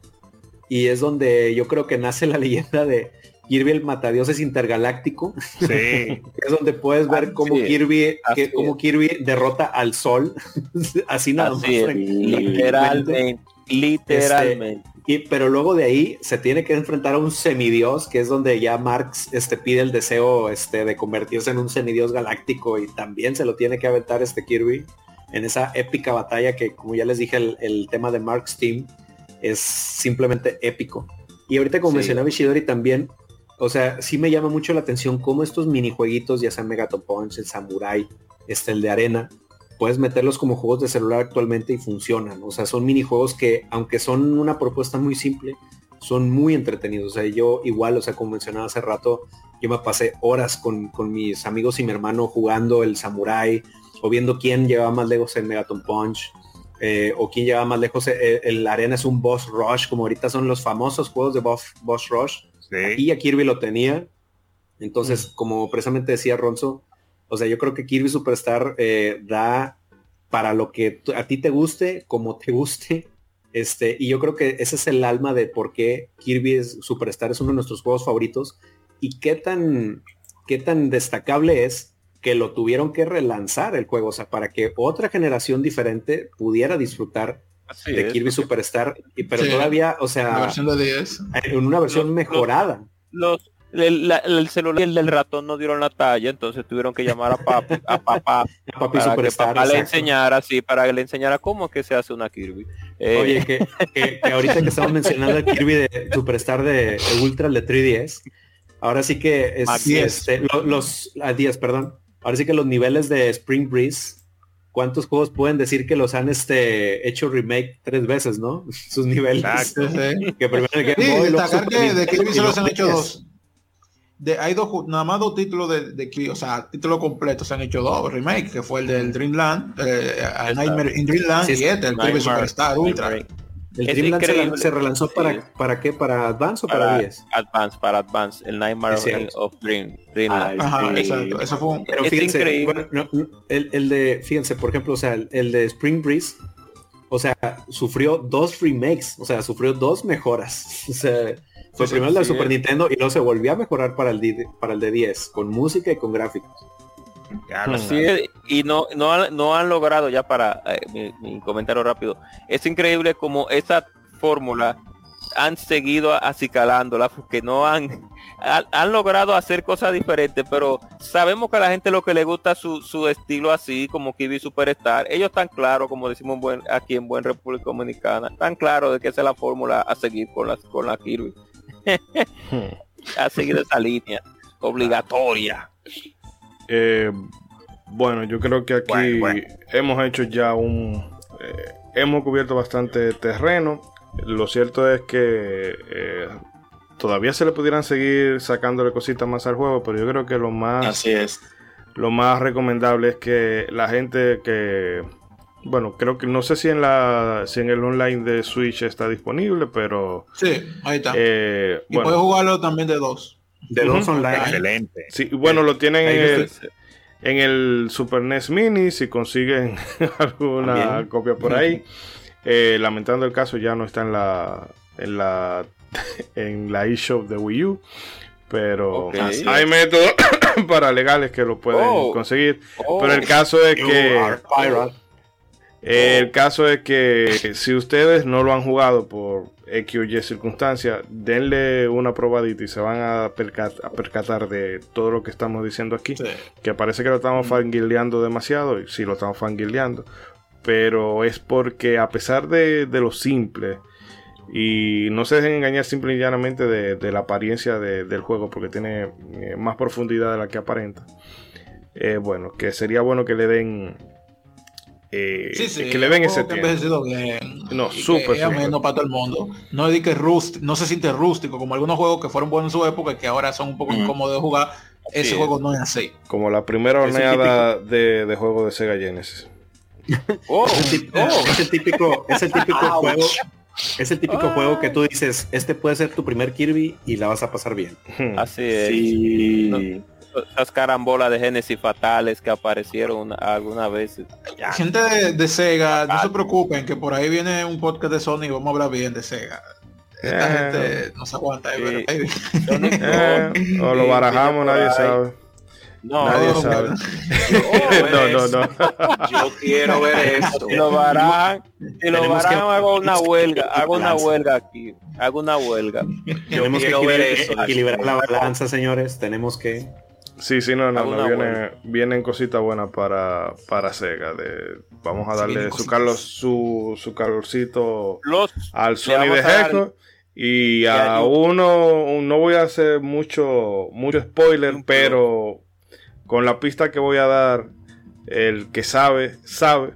y es donde yo creo que nace la leyenda de Kirby el Matadioses intergaláctico. Sí. es donde puedes ver cómo Kirby, que, cómo Kirby derrota al sol. Así nada más. Literalmente. Literalmente. Este, y, pero luego de ahí se tiene que enfrentar a un semidios, que es donde ya Marx este, pide el deseo este, de convertirse en un semidios galáctico y también se lo tiene que aventar este Kirby en esa épica batalla que, como ya les dije, el, el tema de Mark's Team es simplemente épico. Y ahorita como mencionaba Ishidori también, o sea, sí me llama mucho la atención cómo estos minijueguitos, ya sea Megaton Punch, el Samurai, este, el de arena, puedes meterlos como juegos de celular actualmente y funcionan. O sea, son minijuegos que, aunque son una propuesta muy simple, son muy entretenidos. O sea, yo igual, o sea, como mencionaba hace rato, yo me pasé horas con, con mis amigos y mi hermano jugando el Samurai o viendo quién llevaba más lejos en Megaton Punch eh, o quien lleva más lejos, eh, el, arena es un boss rush, como ahorita son los famosos juegos de boss, boss rush. Y a Kirby lo tenía. Entonces, mm. como precisamente decía Ronzo, o sea, yo creo que Kirby Superstar eh, da para lo que a ti te guste, como te guste. Este, y yo creo que ese es el alma de por qué Kirby Superstar es uno de nuestros juegos favoritos y qué tan, qué tan destacable es que lo tuvieron que relanzar el juego, o sea, para que otra generación diferente pudiera disfrutar de Kirby Superstar, y, pero todavía, o sea, en una versión mejorada. Los, el, celular y el del ratón no dieron la talla, entonces tuvieron que llamar a papi, a papá, papi Superstar, que le enseñara así, para que le enseñara cómo que se hace una Kirby. Eh, Oye, que, ahorita que estamos mencionando el Kirby de Superstar de, Ultra de 3DS, ahora sí que es, este, los, a 10, perdón, ahora sí que los niveles de Spring Breeze, ¿cuántos juegos pueden decir que los han este, hecho remake tres veces, no? Sus niveles. que primero el sí, destacar que de Kirby solo se han hecho dos. De, hay dos, nada más dos títulos de, de o sea, títulos completos se han hecho dos remake, que fue el del Dreamland, eh, Nightmare in Dreamland y este, el Kirby Superstar Ultra. El Dreamland se, relanzó para, para qué? ¿Para Advance o para, 10? Advance, para Advance, el Nightmare of Dream, Dreamland. Ajá, exacto. Eso fue un... Pero fíjense, bueno, no, el, el, de, fíjense, por ejemplo, o sea, el, el, de Spring Breeze, o sea, sufrió dos remakes, o sea, sufrió dos mejoras. O sea, fue primero el de Super Nintendo y luego se volvió a mejorar para el, para el de 10, con música y con gráficos. y no, no, no, han logrado ya para eh, mi, comentario rápido. Es increíble como esa fórmula han seguido acicalándola porque no han, han, logrado hacer cosas diferentes, pero sabemos que a la gente lo que le gusta su, su estilo así, como Kiwi Superstar, ellos están claros, como decimos buen, aquí en Buen República Dominicana, están claros de que esa es la fórmula a seguir con la, con la Kirby. a seguir esa línea obligatoria. Eh, bueno, yo creo que aquí hemos hecho ya un... Eh, hemos cubierto bastante terreno. Lo cierto es que eh, todavía se le pudieran seguir sacándole cositas más al juego, pero yo creo que lo más... Así es. Lo más recomendable es que la gente que... Bueno, creo que no sé si en la si en el online de Switch está disponible, pero sí, ahí está. y puedes jugarlo también de dos. De dos online. Excelente. Sí, bueno, lo tienen en el, en el, Super NES Mini, si consiguen alguna copia por ahí. Eh, lamentando el caso, ya no está en la en la en la eShop de Wii U. Pero hay métodos para legales que lo pueden oh. conseguir. Pero el oh. caso es que el caso es que si ustedes no lo han jugado por X o Y circunstancias, denle una probadita y se van a, percatar, de todo lo que estamos diciendo aquí. Que parece que lo estamos fangirleando demasiado, y sí lo estamos fangirleando, pero es porque a pesar de, lo simple, y no se dejen engañar simple y llanamente de, la apariencia del juego, porque tiene eh, más profundidad de la que aparenta. Eh, bueno, que sería bueno que le den eh, que le ven ese tiempo. No, súper. menos para todo el mundo. No es que no se siente rústico como algunos juegos que fueron buenos en su época y que ahora son un poco incómodos de jugar. Ese juego no es así. Como la primera horneada de, de juego de Sega Genesis. oh, ese, típico, ese típico juego ese típico ah. juego que tú dices, este puede ser tu primer Kirby y la vas a pasar bien. Así es esas carambolas de Genesis fatales que aparecieron algunas veces. Gente de, Sega, no se preocupen que por ahí viene un podcast de Sony y vamos a hablar bien de Sega. Esta eh. gente no se aguanta. Eh, eh, o lo barajamos, nadie sabe. No, nadie sabe. no, no, no. Yo quiero ver esto. Si lo barajan, si lo barajan, hago una huelga, hago una huelga aquí, hago una huelga. Tenemos que ver eso. equilibrar la balanza, señores. Tenemos que Sí, sí, no, no, no viene, vienen cositas buenas para, para Sega. De, vamos a darle su, Carlos, su, su calorcito al Sony de Gecko. Y a uno, no voy a hacer mucho, mucho spoiler, pero con la pista que voy a dar, el que sabe, sabe.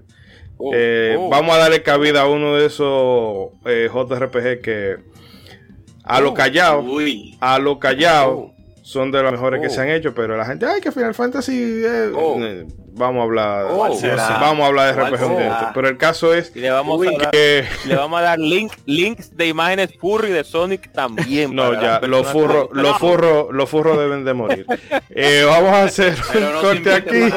Oh, eh, oh. Vamos a darle cabida a uno de esos eh, JRPG que a lo oh, callado, a lo callado, son de los mejores que se han hecho, pero la gente, ay, que Final Fantasy, eh, vamos a hablar, vamos a hablar de RPG pero el caso es le vamos, a dar, que... le vamos a dar link, links de imágenes furry de Sonic también. No, ya, los furros, los furros, los furros deben de morir. Eh, vamos a hacer un corte aquí.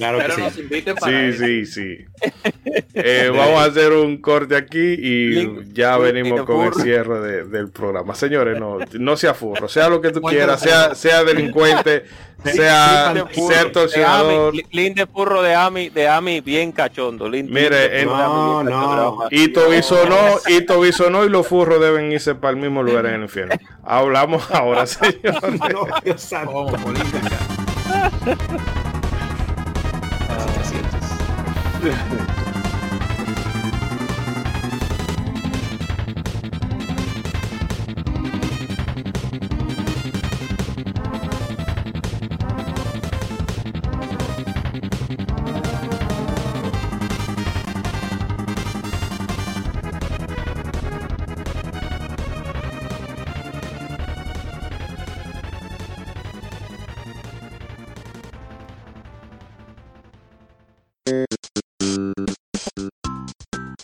Claro que sí. sí, sí, sí, vamos a hacer un corte aquí y ya venimos con el cierre del programa. Señores, no, no sea furro, sea lo que tú quieras, sea, sea delincuente, sea, sea torsionador. Lin de furro de Ami, de Ami bien cachondo. Mire, no, no. Y Tobiso no, y Tobiso no, y los furros deben irse para el mismo lugar en el infierno. Hablamos ahora, señor. no, Dios santo. Yeah.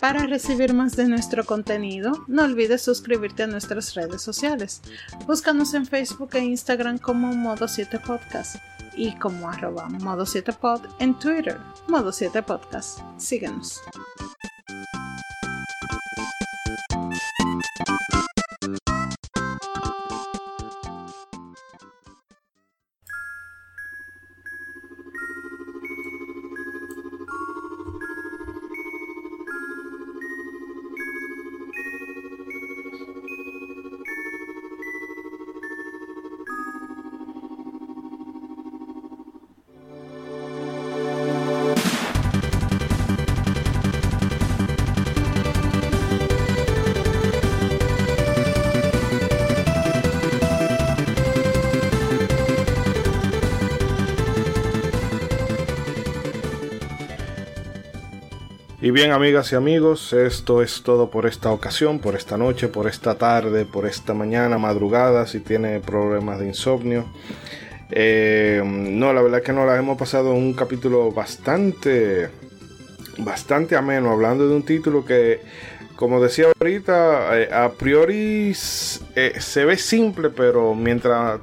Para recibir más de nuestro contenido, no olvides suscribirte a nuestras redes sociales. Búscanos en Facebook e Instagram como Modo 7 Podcast y como arroba Modo 7 Pod en Twitter, Modo 7 Podcast. Síguenos. Y bien, amigas y amigos, esto es todo por esta ocasión, por esta noche, por esta tarde, por esta mañana, madrugada, si tiene problemas de insomnio. Eh, no, la verdad es que nos la hemos pasado un capítulo bastante, bastante ameno, hablando de un título que, como decía ahorita, eh, a priori eh, se ve simple, pero mientras,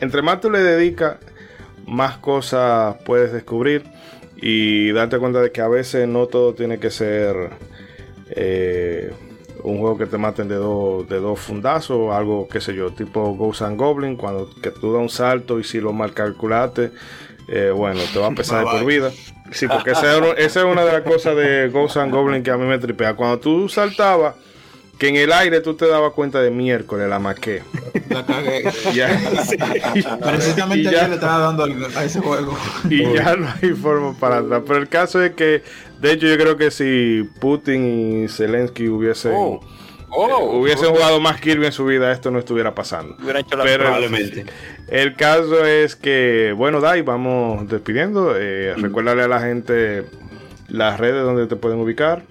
entre más tú le dedicas, más cosas puedes descubrir y darte cuenta de que a veces no todo tiene que ser eh, un juego que te maten de, dos de dos fundazos, algo, qué sé yo, tipo Ghost and Goblin, cuando que tú das un salto y si lo mal calculaste, eh, bueno, te va a pesar de por vida. Sí, porque esa es, una de las cosas de Ghost and Goblin que a mí me tripea. Cuando tú saltabas, que en el aire tú te dabas cuenta de miércoles, la maqué. La cagué. Precisamente ya le estaba dando a ese juego. Y ya no hay forma para atrás. Pero el caso es que, de hecho, yo creo que si Putin y Zelensky hubiesen, oh. Oh, hubiesen jugado más Kirby en su vida, esto no estuviera pasando. Pero probablemente. El caso es que, bueno, Dai, vamos despidiendo. Eh, Recuérdale a la gente las redes donde te pueden ubicar.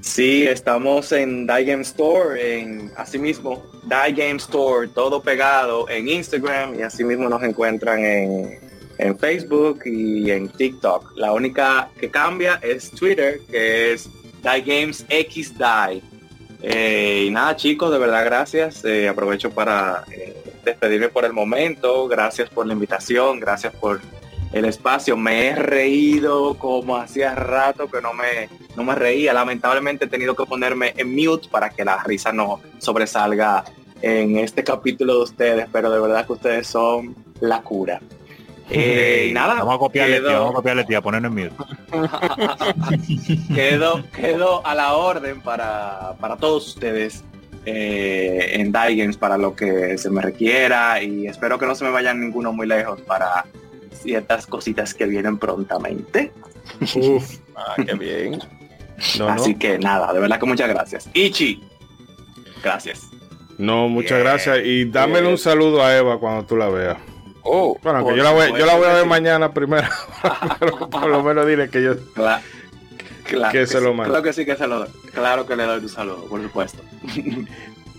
Sí, estamos en Die Game Store, en asimismo, Die Game Store, todo pegado en Instagram y asimismo nos encuentran en, en Facebook y en TikTok. La única que cambia es Twitter, que es Die Games X Die. Eh, y nada chicos, de verdad gracias. Eh, aprovecho para eh, despedirme por el momento. Gracias por la invitación, gracias por el espacio. Me he reído como hacía rato que no me, no me reía. Lamentablemente he tenido que ponerme en mute para que la risa no sobresalga en este capítulo de ustedes, pero de verdad que ustedes son la cura. Eh, y nada, vamos a copiarle, vamos a copiarle, tía, ponerlo en mute. quedo, quedo a la orden para, para todos ustedes eh, en Games para lo que se me requiera y espero que no se me vayan ninguno muy lejos para ciertas cositas que vienen prontamente. ah, qué bien. Así que nada, de verdad que muchas gracias. Ichi, gracias. No, muchas gracias. Y dámele un saludo a Eva cuando tú la veas. Oh, bueno, que yo la, voy, yo la voy a ver mañana primero. pero por lo menos dile que yo. Claro, que, se lo mando. Claro que sí que se lo doy. Claro que le doy un saludo, por supuesto.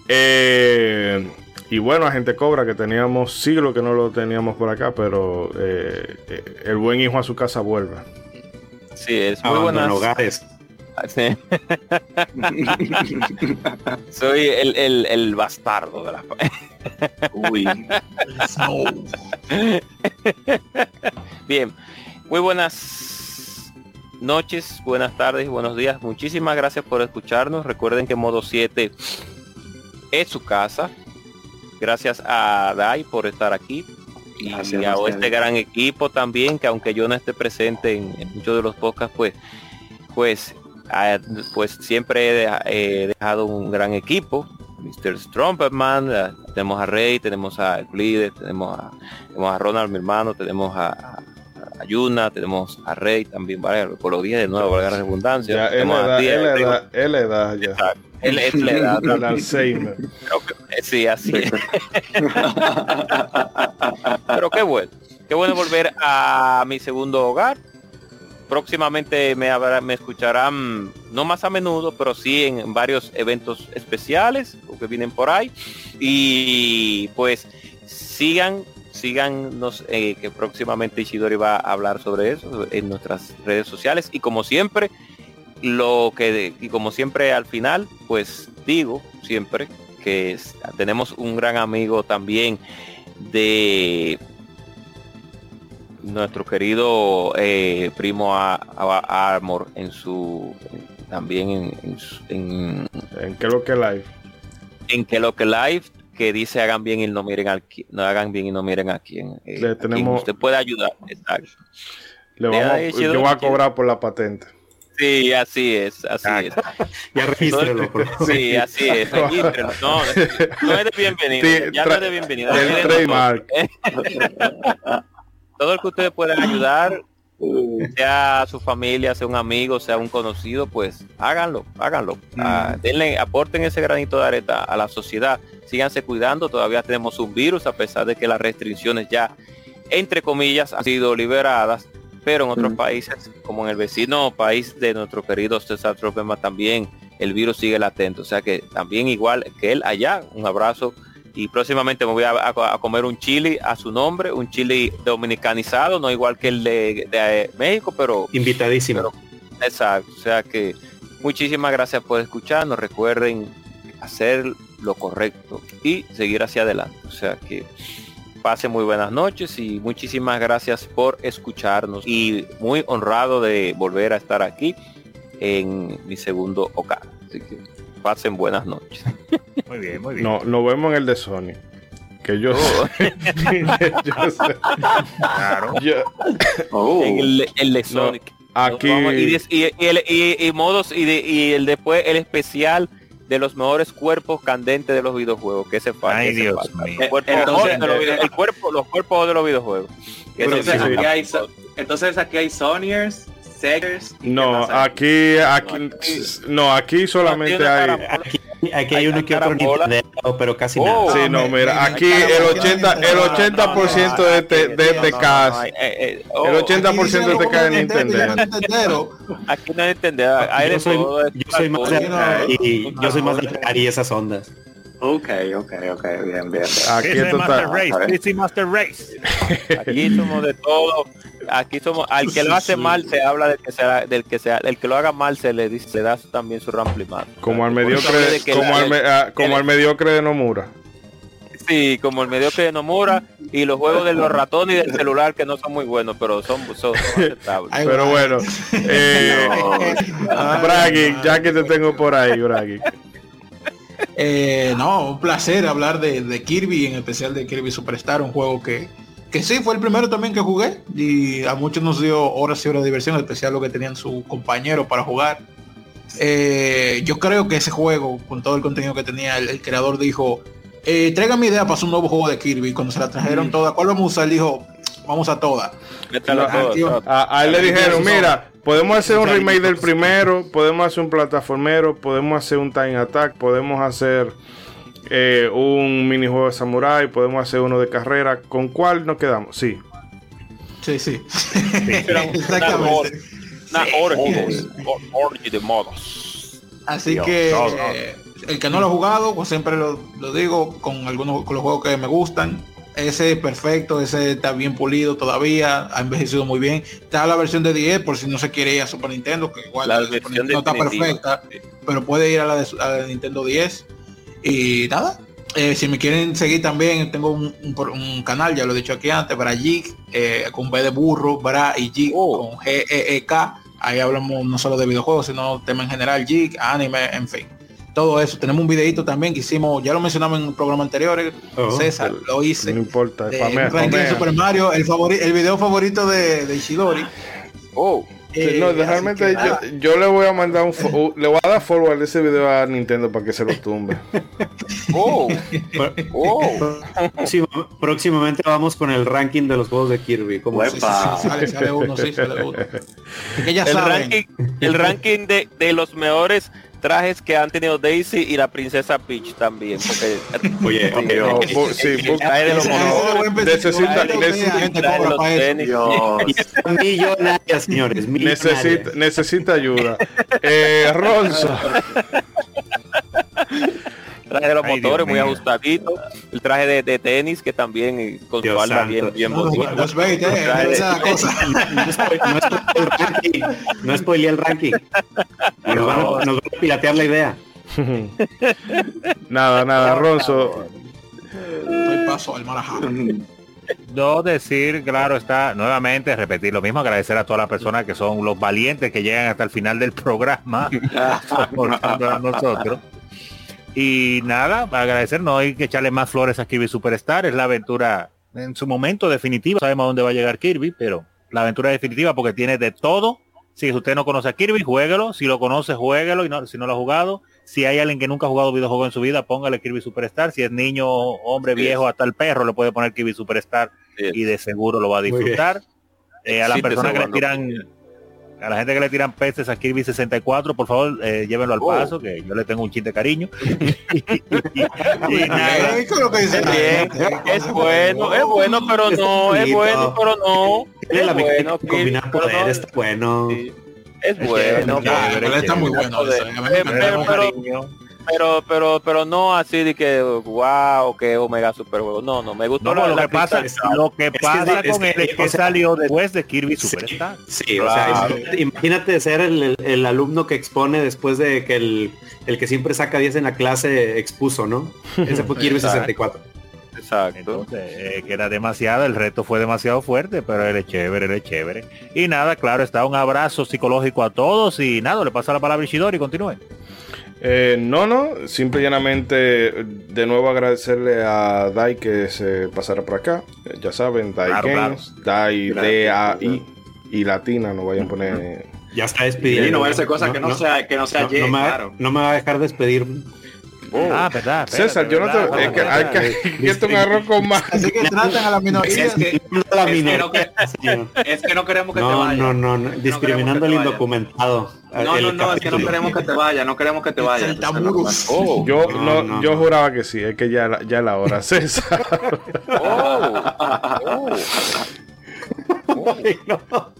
eh, y bueno, a gente cobra que teníamos siglos que no lo teníamos por acá, pero eh, eh, el buen hijo a su casa vuelve. Sí, es muy buenas. hogares. Sí. Soy el, el, el, bastardo de la Uy. Bien, muy buenas noches, buenas tardes buenos días. Muchísimas gracias por escucharnos. Recuerden que Modo 7 es su casa. Gracias a Dai por estar aquí. y a, este gran equipo también, que aunque yo no esté presente en, muchos de los podcasts, pues, pues, ah, pues siempre he, dejado un gran equipo. Mr. Stromperman, ah, tenemos a Rey, tenemos a tenemos a, tenemos a Ronald, mi hermano, tenemos a, a Yuna, tenemos a Rey también, vale, por los días de nuevo, valga la redundancia. Ya, él, le da, ya. Él es la edad. El Alzheimer. Sí, así Pero qué bueno. Qué bueno volver a mi segundo hogar. Próximamente me, me escucharán, no más a menudo, pero sí en varios eventos especiales que vienen por ahí. Y pues sigan síganos eh, que próximamente Ishidori va a hablar sobre eso en nuestras redes sociales. Y como siempre lo que y como siempre al final pues digo siempre que tenemos un gran amigo también de nuestro querido eh, primo a, Armor en su también en, en, en, que lo que live. en que lo que live que dice hagan bien y no miren aquí no hagan bien y no miren a quien, eh, tenemos usted puede ayudar exacto le vamos, yo voy a cobrar por la patente Sí, así es, así es. Ya favor. Sí, así es, regístrelo. No, no es de bienvenida, ya no es de bienvenida. Todo el que ustedes puedan ayudar, sea su familia, sea un amigo, sea un conocido, pues háganlo, háganlo. Ah, denle, aporten ese granito de areta a la sociedad. Síganse cuidando, todavía tenemos un virus, a pesar de que las restricciones ya, entre comillas, han sido liberadas pero en otros países, como en el vecino país de nuestro querido César Tropema también, el virus sigue latente. O sea que también igual que él allá, un abrazo. Y próximamente me voy a, comer un chili a su nombre, un chili dominicanizado, no igual que el de, eh, México, pero... Invitadísimo. exacto. O sea que muchísimas gracias por escucharnos. Recuerden hacer lo correcto y seguir hacia adelante. O sea que pase muy buenas noches y muchísimas gracias por escucharnos y muy honrado de volver a estar aquí en mi segundo hogar. Así que pasen buenas noches. Muy bien, muy bien. No, nos vemos en el de Sony. Que yo, oh. Claro. Oh. En el, de Sonic. aquí. Y, modos y, y el después el especial de los mejores cuerpos candentes de los videojuegos. Que se falta. Ay, Dios El, cuerpo, los cuerpos de los videojuegos. Entonces, aquí hay, entonces aquí hay Sonyers, Segers. No, aquí, aquí, no, aquí solamente hay. Aquí, hay, uno que otro Nintendo, pero casi nada. Oh, sí, no, mira, aquí el 80, el 80% de este, de este caso, el 80% de este caso de Nintendo. Aquí no Nintendo, yo soy, más de y yo soy más de esas ondas. Ok, ok, ok, bien, bien. Aquí es Master Race, Master Race. Aquí somos de todo. Aquí somos, al que lo hace mal se habla del que sea, del que sea, el que lo haga mal se le dice, se da también su ramplimado. Como al mediocre, como, al, ah, como al mediocre de Nomura. Sí, como el mediocre de Nomura y los juegos de los ratones y del celular que no son muy buenos, pero son, son, aceptables. pero bueno, eh, ya que te tengo por ahí, Braggy. Eh, no, un placer hablar de, Kirby, en especial de Kirby Superstar, un juego que, que sí fue el primero también que jugué y a muchos nos dio horas y horas de diversión, en especial lo que tenían su compañero para jugar. Eh, yo creo que ese juego, con todo el contenido que tenía, el, creador dijo, eh, traiga mi idea para hacer un nuevo juego de Kirby. Cuando se la trajeron mm. todas, ¿cuál vamos a usar? Él dijo, vamos a todas. A, él le dijeron, mira, podemos hacer un remake del primero, podemos hacer un plataformero, podemos hacer un time attack, podemos hacer eh, un minijuego de samurai, podemos hacer uno de carrera. ¿Con cuál nos quedamos? Sí. Sí, sí. Exactamente. de modos. Así que eh, el que no lo ha jugado, pues siempre lo, lo digo con algunos con los juegos que me gustan ese perfecto, ese está bien pulido todavía, ha envejecido muy bien. Está la versión de 10 por si no se quiere ir a Super Nintendo, que igual la versión no está perfecta, pero puede ir a la de, Nintendo 10. Y nada, eh, si me quieren seguir también, tengo un, canal, ya lo he dicho aquí antes, para eh, con B de burro, Bra y Jig oh. con G E E K. Ahí hablamos no solo de videojuegos, sino tema en general, Jig, anime, en fin todo eso. Tenemos un videito también que hicimos, ya lo mencionamos en un programa anterior, oh, César, lo hice. No importa, de, Super Mario, el, favori el video favorito de, de Ishidori. Oh. Eh, no, realmente yo, le voy a mandar un le voy a dar forward ese video a Nintendo para que se lo tumbe. oh. oh. próximamente vamos con el ranking de los juegos de Kirby. Como sale, sale uno, sí, sale uno. el, ranking, el ranking de, de los mejores trajes que han tenido Daisy y la princesa Peach también. Porque, Oye, sí, de los necesita, necesita, señores. Necesita, necesita ayuda. Eh, Ronzo traje de los motores muy ajustadito, el traje de, de, tenis que también eh, con su alma bien, bien no, bonito. No, no spoilé el ranking. Nos vamos, nos a piratear la idea. nada, nada, Ronzo. Doy paso al marajá. No decir, claro, está nuevamente repetir lo mismo, agradecer a todas las personas que son los valientes que llegan hasta el final del programa, a nosotros. Y nada, agradecer, no hay que echarle más flores a Kirby Superstar, es la aventura en su momento definitiva, sabemos a dónde va a llegar Kirby, pero la aventura definitiva porque tiene de todo. Si usted no conoce a Kirby, jueguelo, si lo conoce, jueguelo, y no, si no lo ha jugado. Si hay alguien que nunca ha jugado videojuego en su vida, póngale Kirby Superstar. Si es niño, hombre, viejo, hasta el perro, le puede poner Kirby Superstar y de seguro lo va a disfrutar. Eh, a las personas que le tiran a la gente que le tiran peces a Kirby 64, por favor, eh, llévenlo al oh. paso, que yo le tengo un chiste cariño. Es bueno, es bueno, pero no, es bueno, pero no. la mecánica de combinar poderes, está bueno. Es bueno, está muy bueno. Pero, pero, pero no así de que wow, que Omega Super juego. No, no, me gustó. No, lo, que pasa, lo que pasa con él es que, salió después de Kirby Superstar. Sí, o sea, imagínate ser el, el, alumno que expone después de que el, el que siempre saca 10 en la clase expuso, ¿no? Ese fue Kirby 64. Exacto. Eh, que era demasiado, el reto fue demasiado fuerte, pero él es chévere, él es chévere. Y nada, claro, está un abrazo psicológico a todos y nada, le pasa la palabra a Ishidori y continúe. Eh, no, no, simple y llanamente de nuevo agradecerle a Dai que se pasara por acá. Ya saben, Dai Games, Dai D-A-I y Latina, no vayan a poner. Ya está despidiendo. Y no voy a hacer cosas que no, sea, que no sea no, me, claro. no me va a dejar despedir Oh. Ah, verdad. César, yo no te. es que hay que, que un arroz con más. Así que tratan a la minoría. Es que, la minoría. Es que, no, queremos que te vaya. No, no, no. Discriminando al indocumentado. No, no, no, es que no queremos que te vaya, no queremos que te vaya. Oh, yo, no, yo juraba que sí, es que ya, ya la hora, César. oh. oh.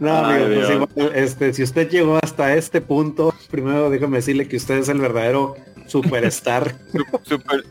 No, amigo, pues este, si usted llegó hasta este punto, primero déjame decirle que usted es el verdadero superstar. Super.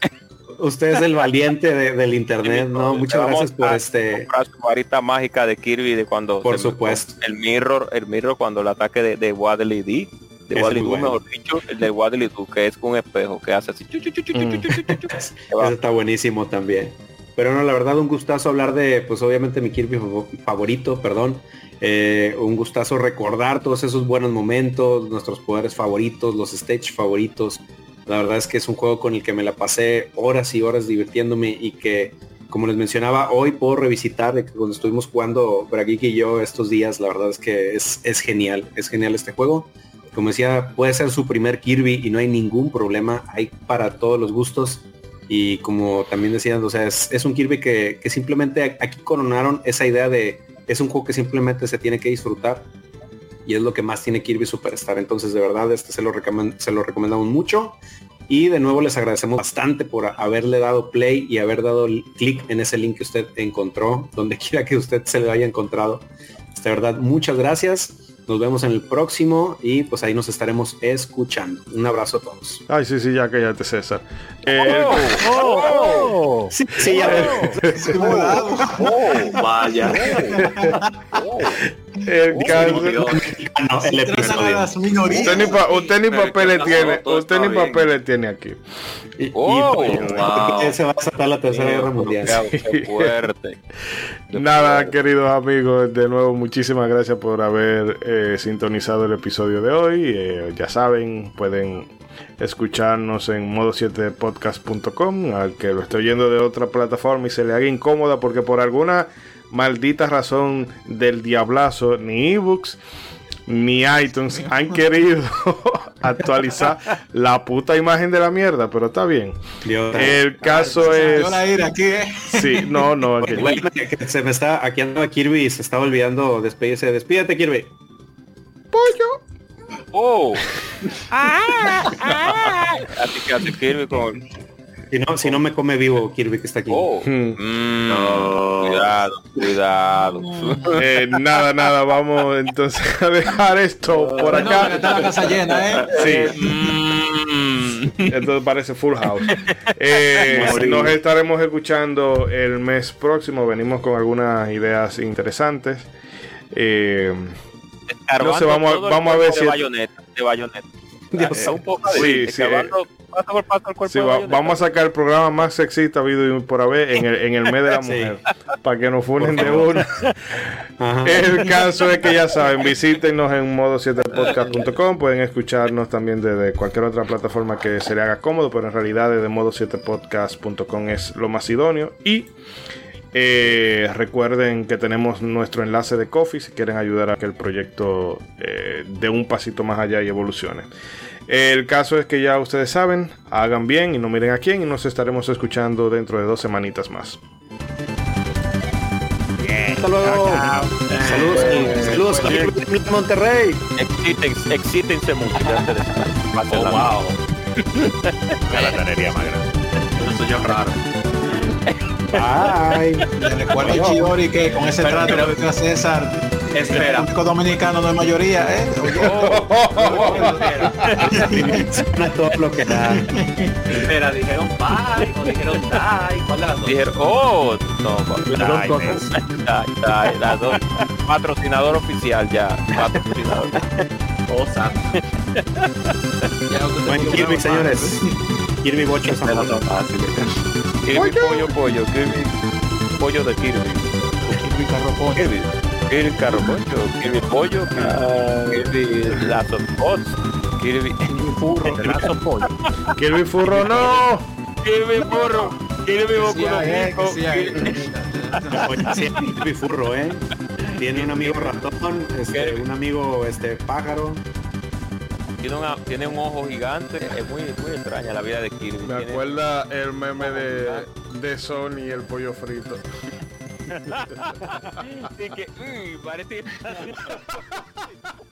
Usted es el valiente del internet, ¿no? Muchas gracias por este. Su varita mágica de Kirby de cuando. Por supuesto. El mirror, el mirror cuando el ataque de, de Wadley D. De Wadley mejor dicho, el de Wadley Du, que es un espejo que hace así. Eso está buenísimo también. Pero no, la verdad, un gustazo hablar de, pues obviamente mi Kirby favorito, perdón. Eh, un gustazo recordar todos esos buenos momentos, nuestros poderes favoritos, los stage favoritos. La verdad es que es un juego con el que me la pasé horas y horas divirtiéndome y que, como les mencionaba, hoy puedo revisitar de que cuando estuvimos jugando Brageek y yo estos días, la verdad es que es, genial, es genial este juego. Como decía, puede ser su primer Kirby y no hay ningún problema, hay para todos los gustos. Y como también decían, o sea, es, un Kirby que simplemente aquí coronaron esa idea de es un juego que simplemente se tiene que disfrutar y es lo que más tiene Kirby Superstar. Entonces, de verdad, este se lo, se lo recomendamos mucho. Y de nuevo les agradecemos bastante por haberle dado play y haber dado clic en ese link que usted encontró, donde quiera que usted se le haya encontrado. De verdad, muchas gracias. Nos vemos en el próximo y pues ahí nos estaremos escuchando. Un abrazo a todos. Ay, sí, sí, ya cállate, César. Eh, oh, oh, oh. Sí, sí, ya. Oh, vaya. El caso. Usted ni, pa, usted ni papeles tiene. Usted ni papeles tiene aquí. Oh, wow. Se va a sacar la tercera guerra mundial. Qué fuerte. Nada, queridos amigos, de nuevo muchísimas gracias por haber eh, sintonizado el episodio de hoy. Eh, ya saben, pueden escucharnos en modo7podcast.com, al que lo esté oyendo de otra plataforma y se le haga incómoda porque por alguna maldita razón del diablazo, ni ebooks ni iTunes han querido actualizar la puta imagen de la mierda, pero está bien. el caso es. aquí, ¿eh? Sí, no, no. se me está. Aquí anda Kirby y se está olvidando despedirse. Despídete, Kirby. Pollo. Oh. ah, ah. Así que hace Kirby con si no, si no me come vivo Kirby que está aquí. Oh. Hmm. Mm, cuidado, cuidado. Eh, nada, nada, vamos entonces a dejar esto por acá. No, está la casa llena, ¿eh? Sí. Mm. Entonces parece Full House. Eh, nos estaremos escuchando el mes próximo. Venimos con algunas ideas interesantes. Eh, no sé, vamos, vamos a ver si... De bayoneta, de bayoneta. Un poco sí, sí, vamos a sacar el programa más sexista habido por haber en el, en el mes de la mujer. Para que nos funen de una. El caso es que ya saben, visítenos en modo7podcast.com. Pueden escucharnos también desde cualquier otra plataforma que se le haga cómodo, pero en realidad desde modo7podcast.com es lo más idóneo. Y eh, recuerden que tenemos nuestro enlace de Coffee si quieren ayudar a que el proyecto eh, dé un pasito más allá y evolucione. El caso es que ya ustedes saben, hagan bien y no miren a quién y nos estaremos escuchando dentro de dos semanitas más. Hasta luego. Saludos, saludos Monterrey. Exítense mucho. Oh, wow. La tanería más grande. Eso ya raro. Ay, le recuerdo a Chidori que con ese trato que a César, espera. el público dominicano no es mayoría, ¿eh? no es todo lo que da. Espera, dijeron bye, o dijeron die, ¿cuál de las dos? Dijeron, oh, no, Las dos cosas. die, die, las dos. Patrocinador oficial ya. Patrocinador. Oh, santo. Buen Kirby, señores. Kirby Bocho es fácil. Kirby pollo pollo, Kirby pollo de Kirby. Kirby Carro Pollo. Kirby, Kirby carro pollo, Kirby pollo, Kirby lazo bots, Kirby furro, Lazo pollo. Kirby Furro, no. Kirby furro, Kirby sí, Kirby Furro, ¿eh? Tiene un amigo ratón, este, un amigo este pájaro. Tiene, una- tiene un ojo gigante, es muy, muy extraña la vida de Kirby. Me Tiene- acuerda el meme de, de Sony el pollo frito. Que, parece...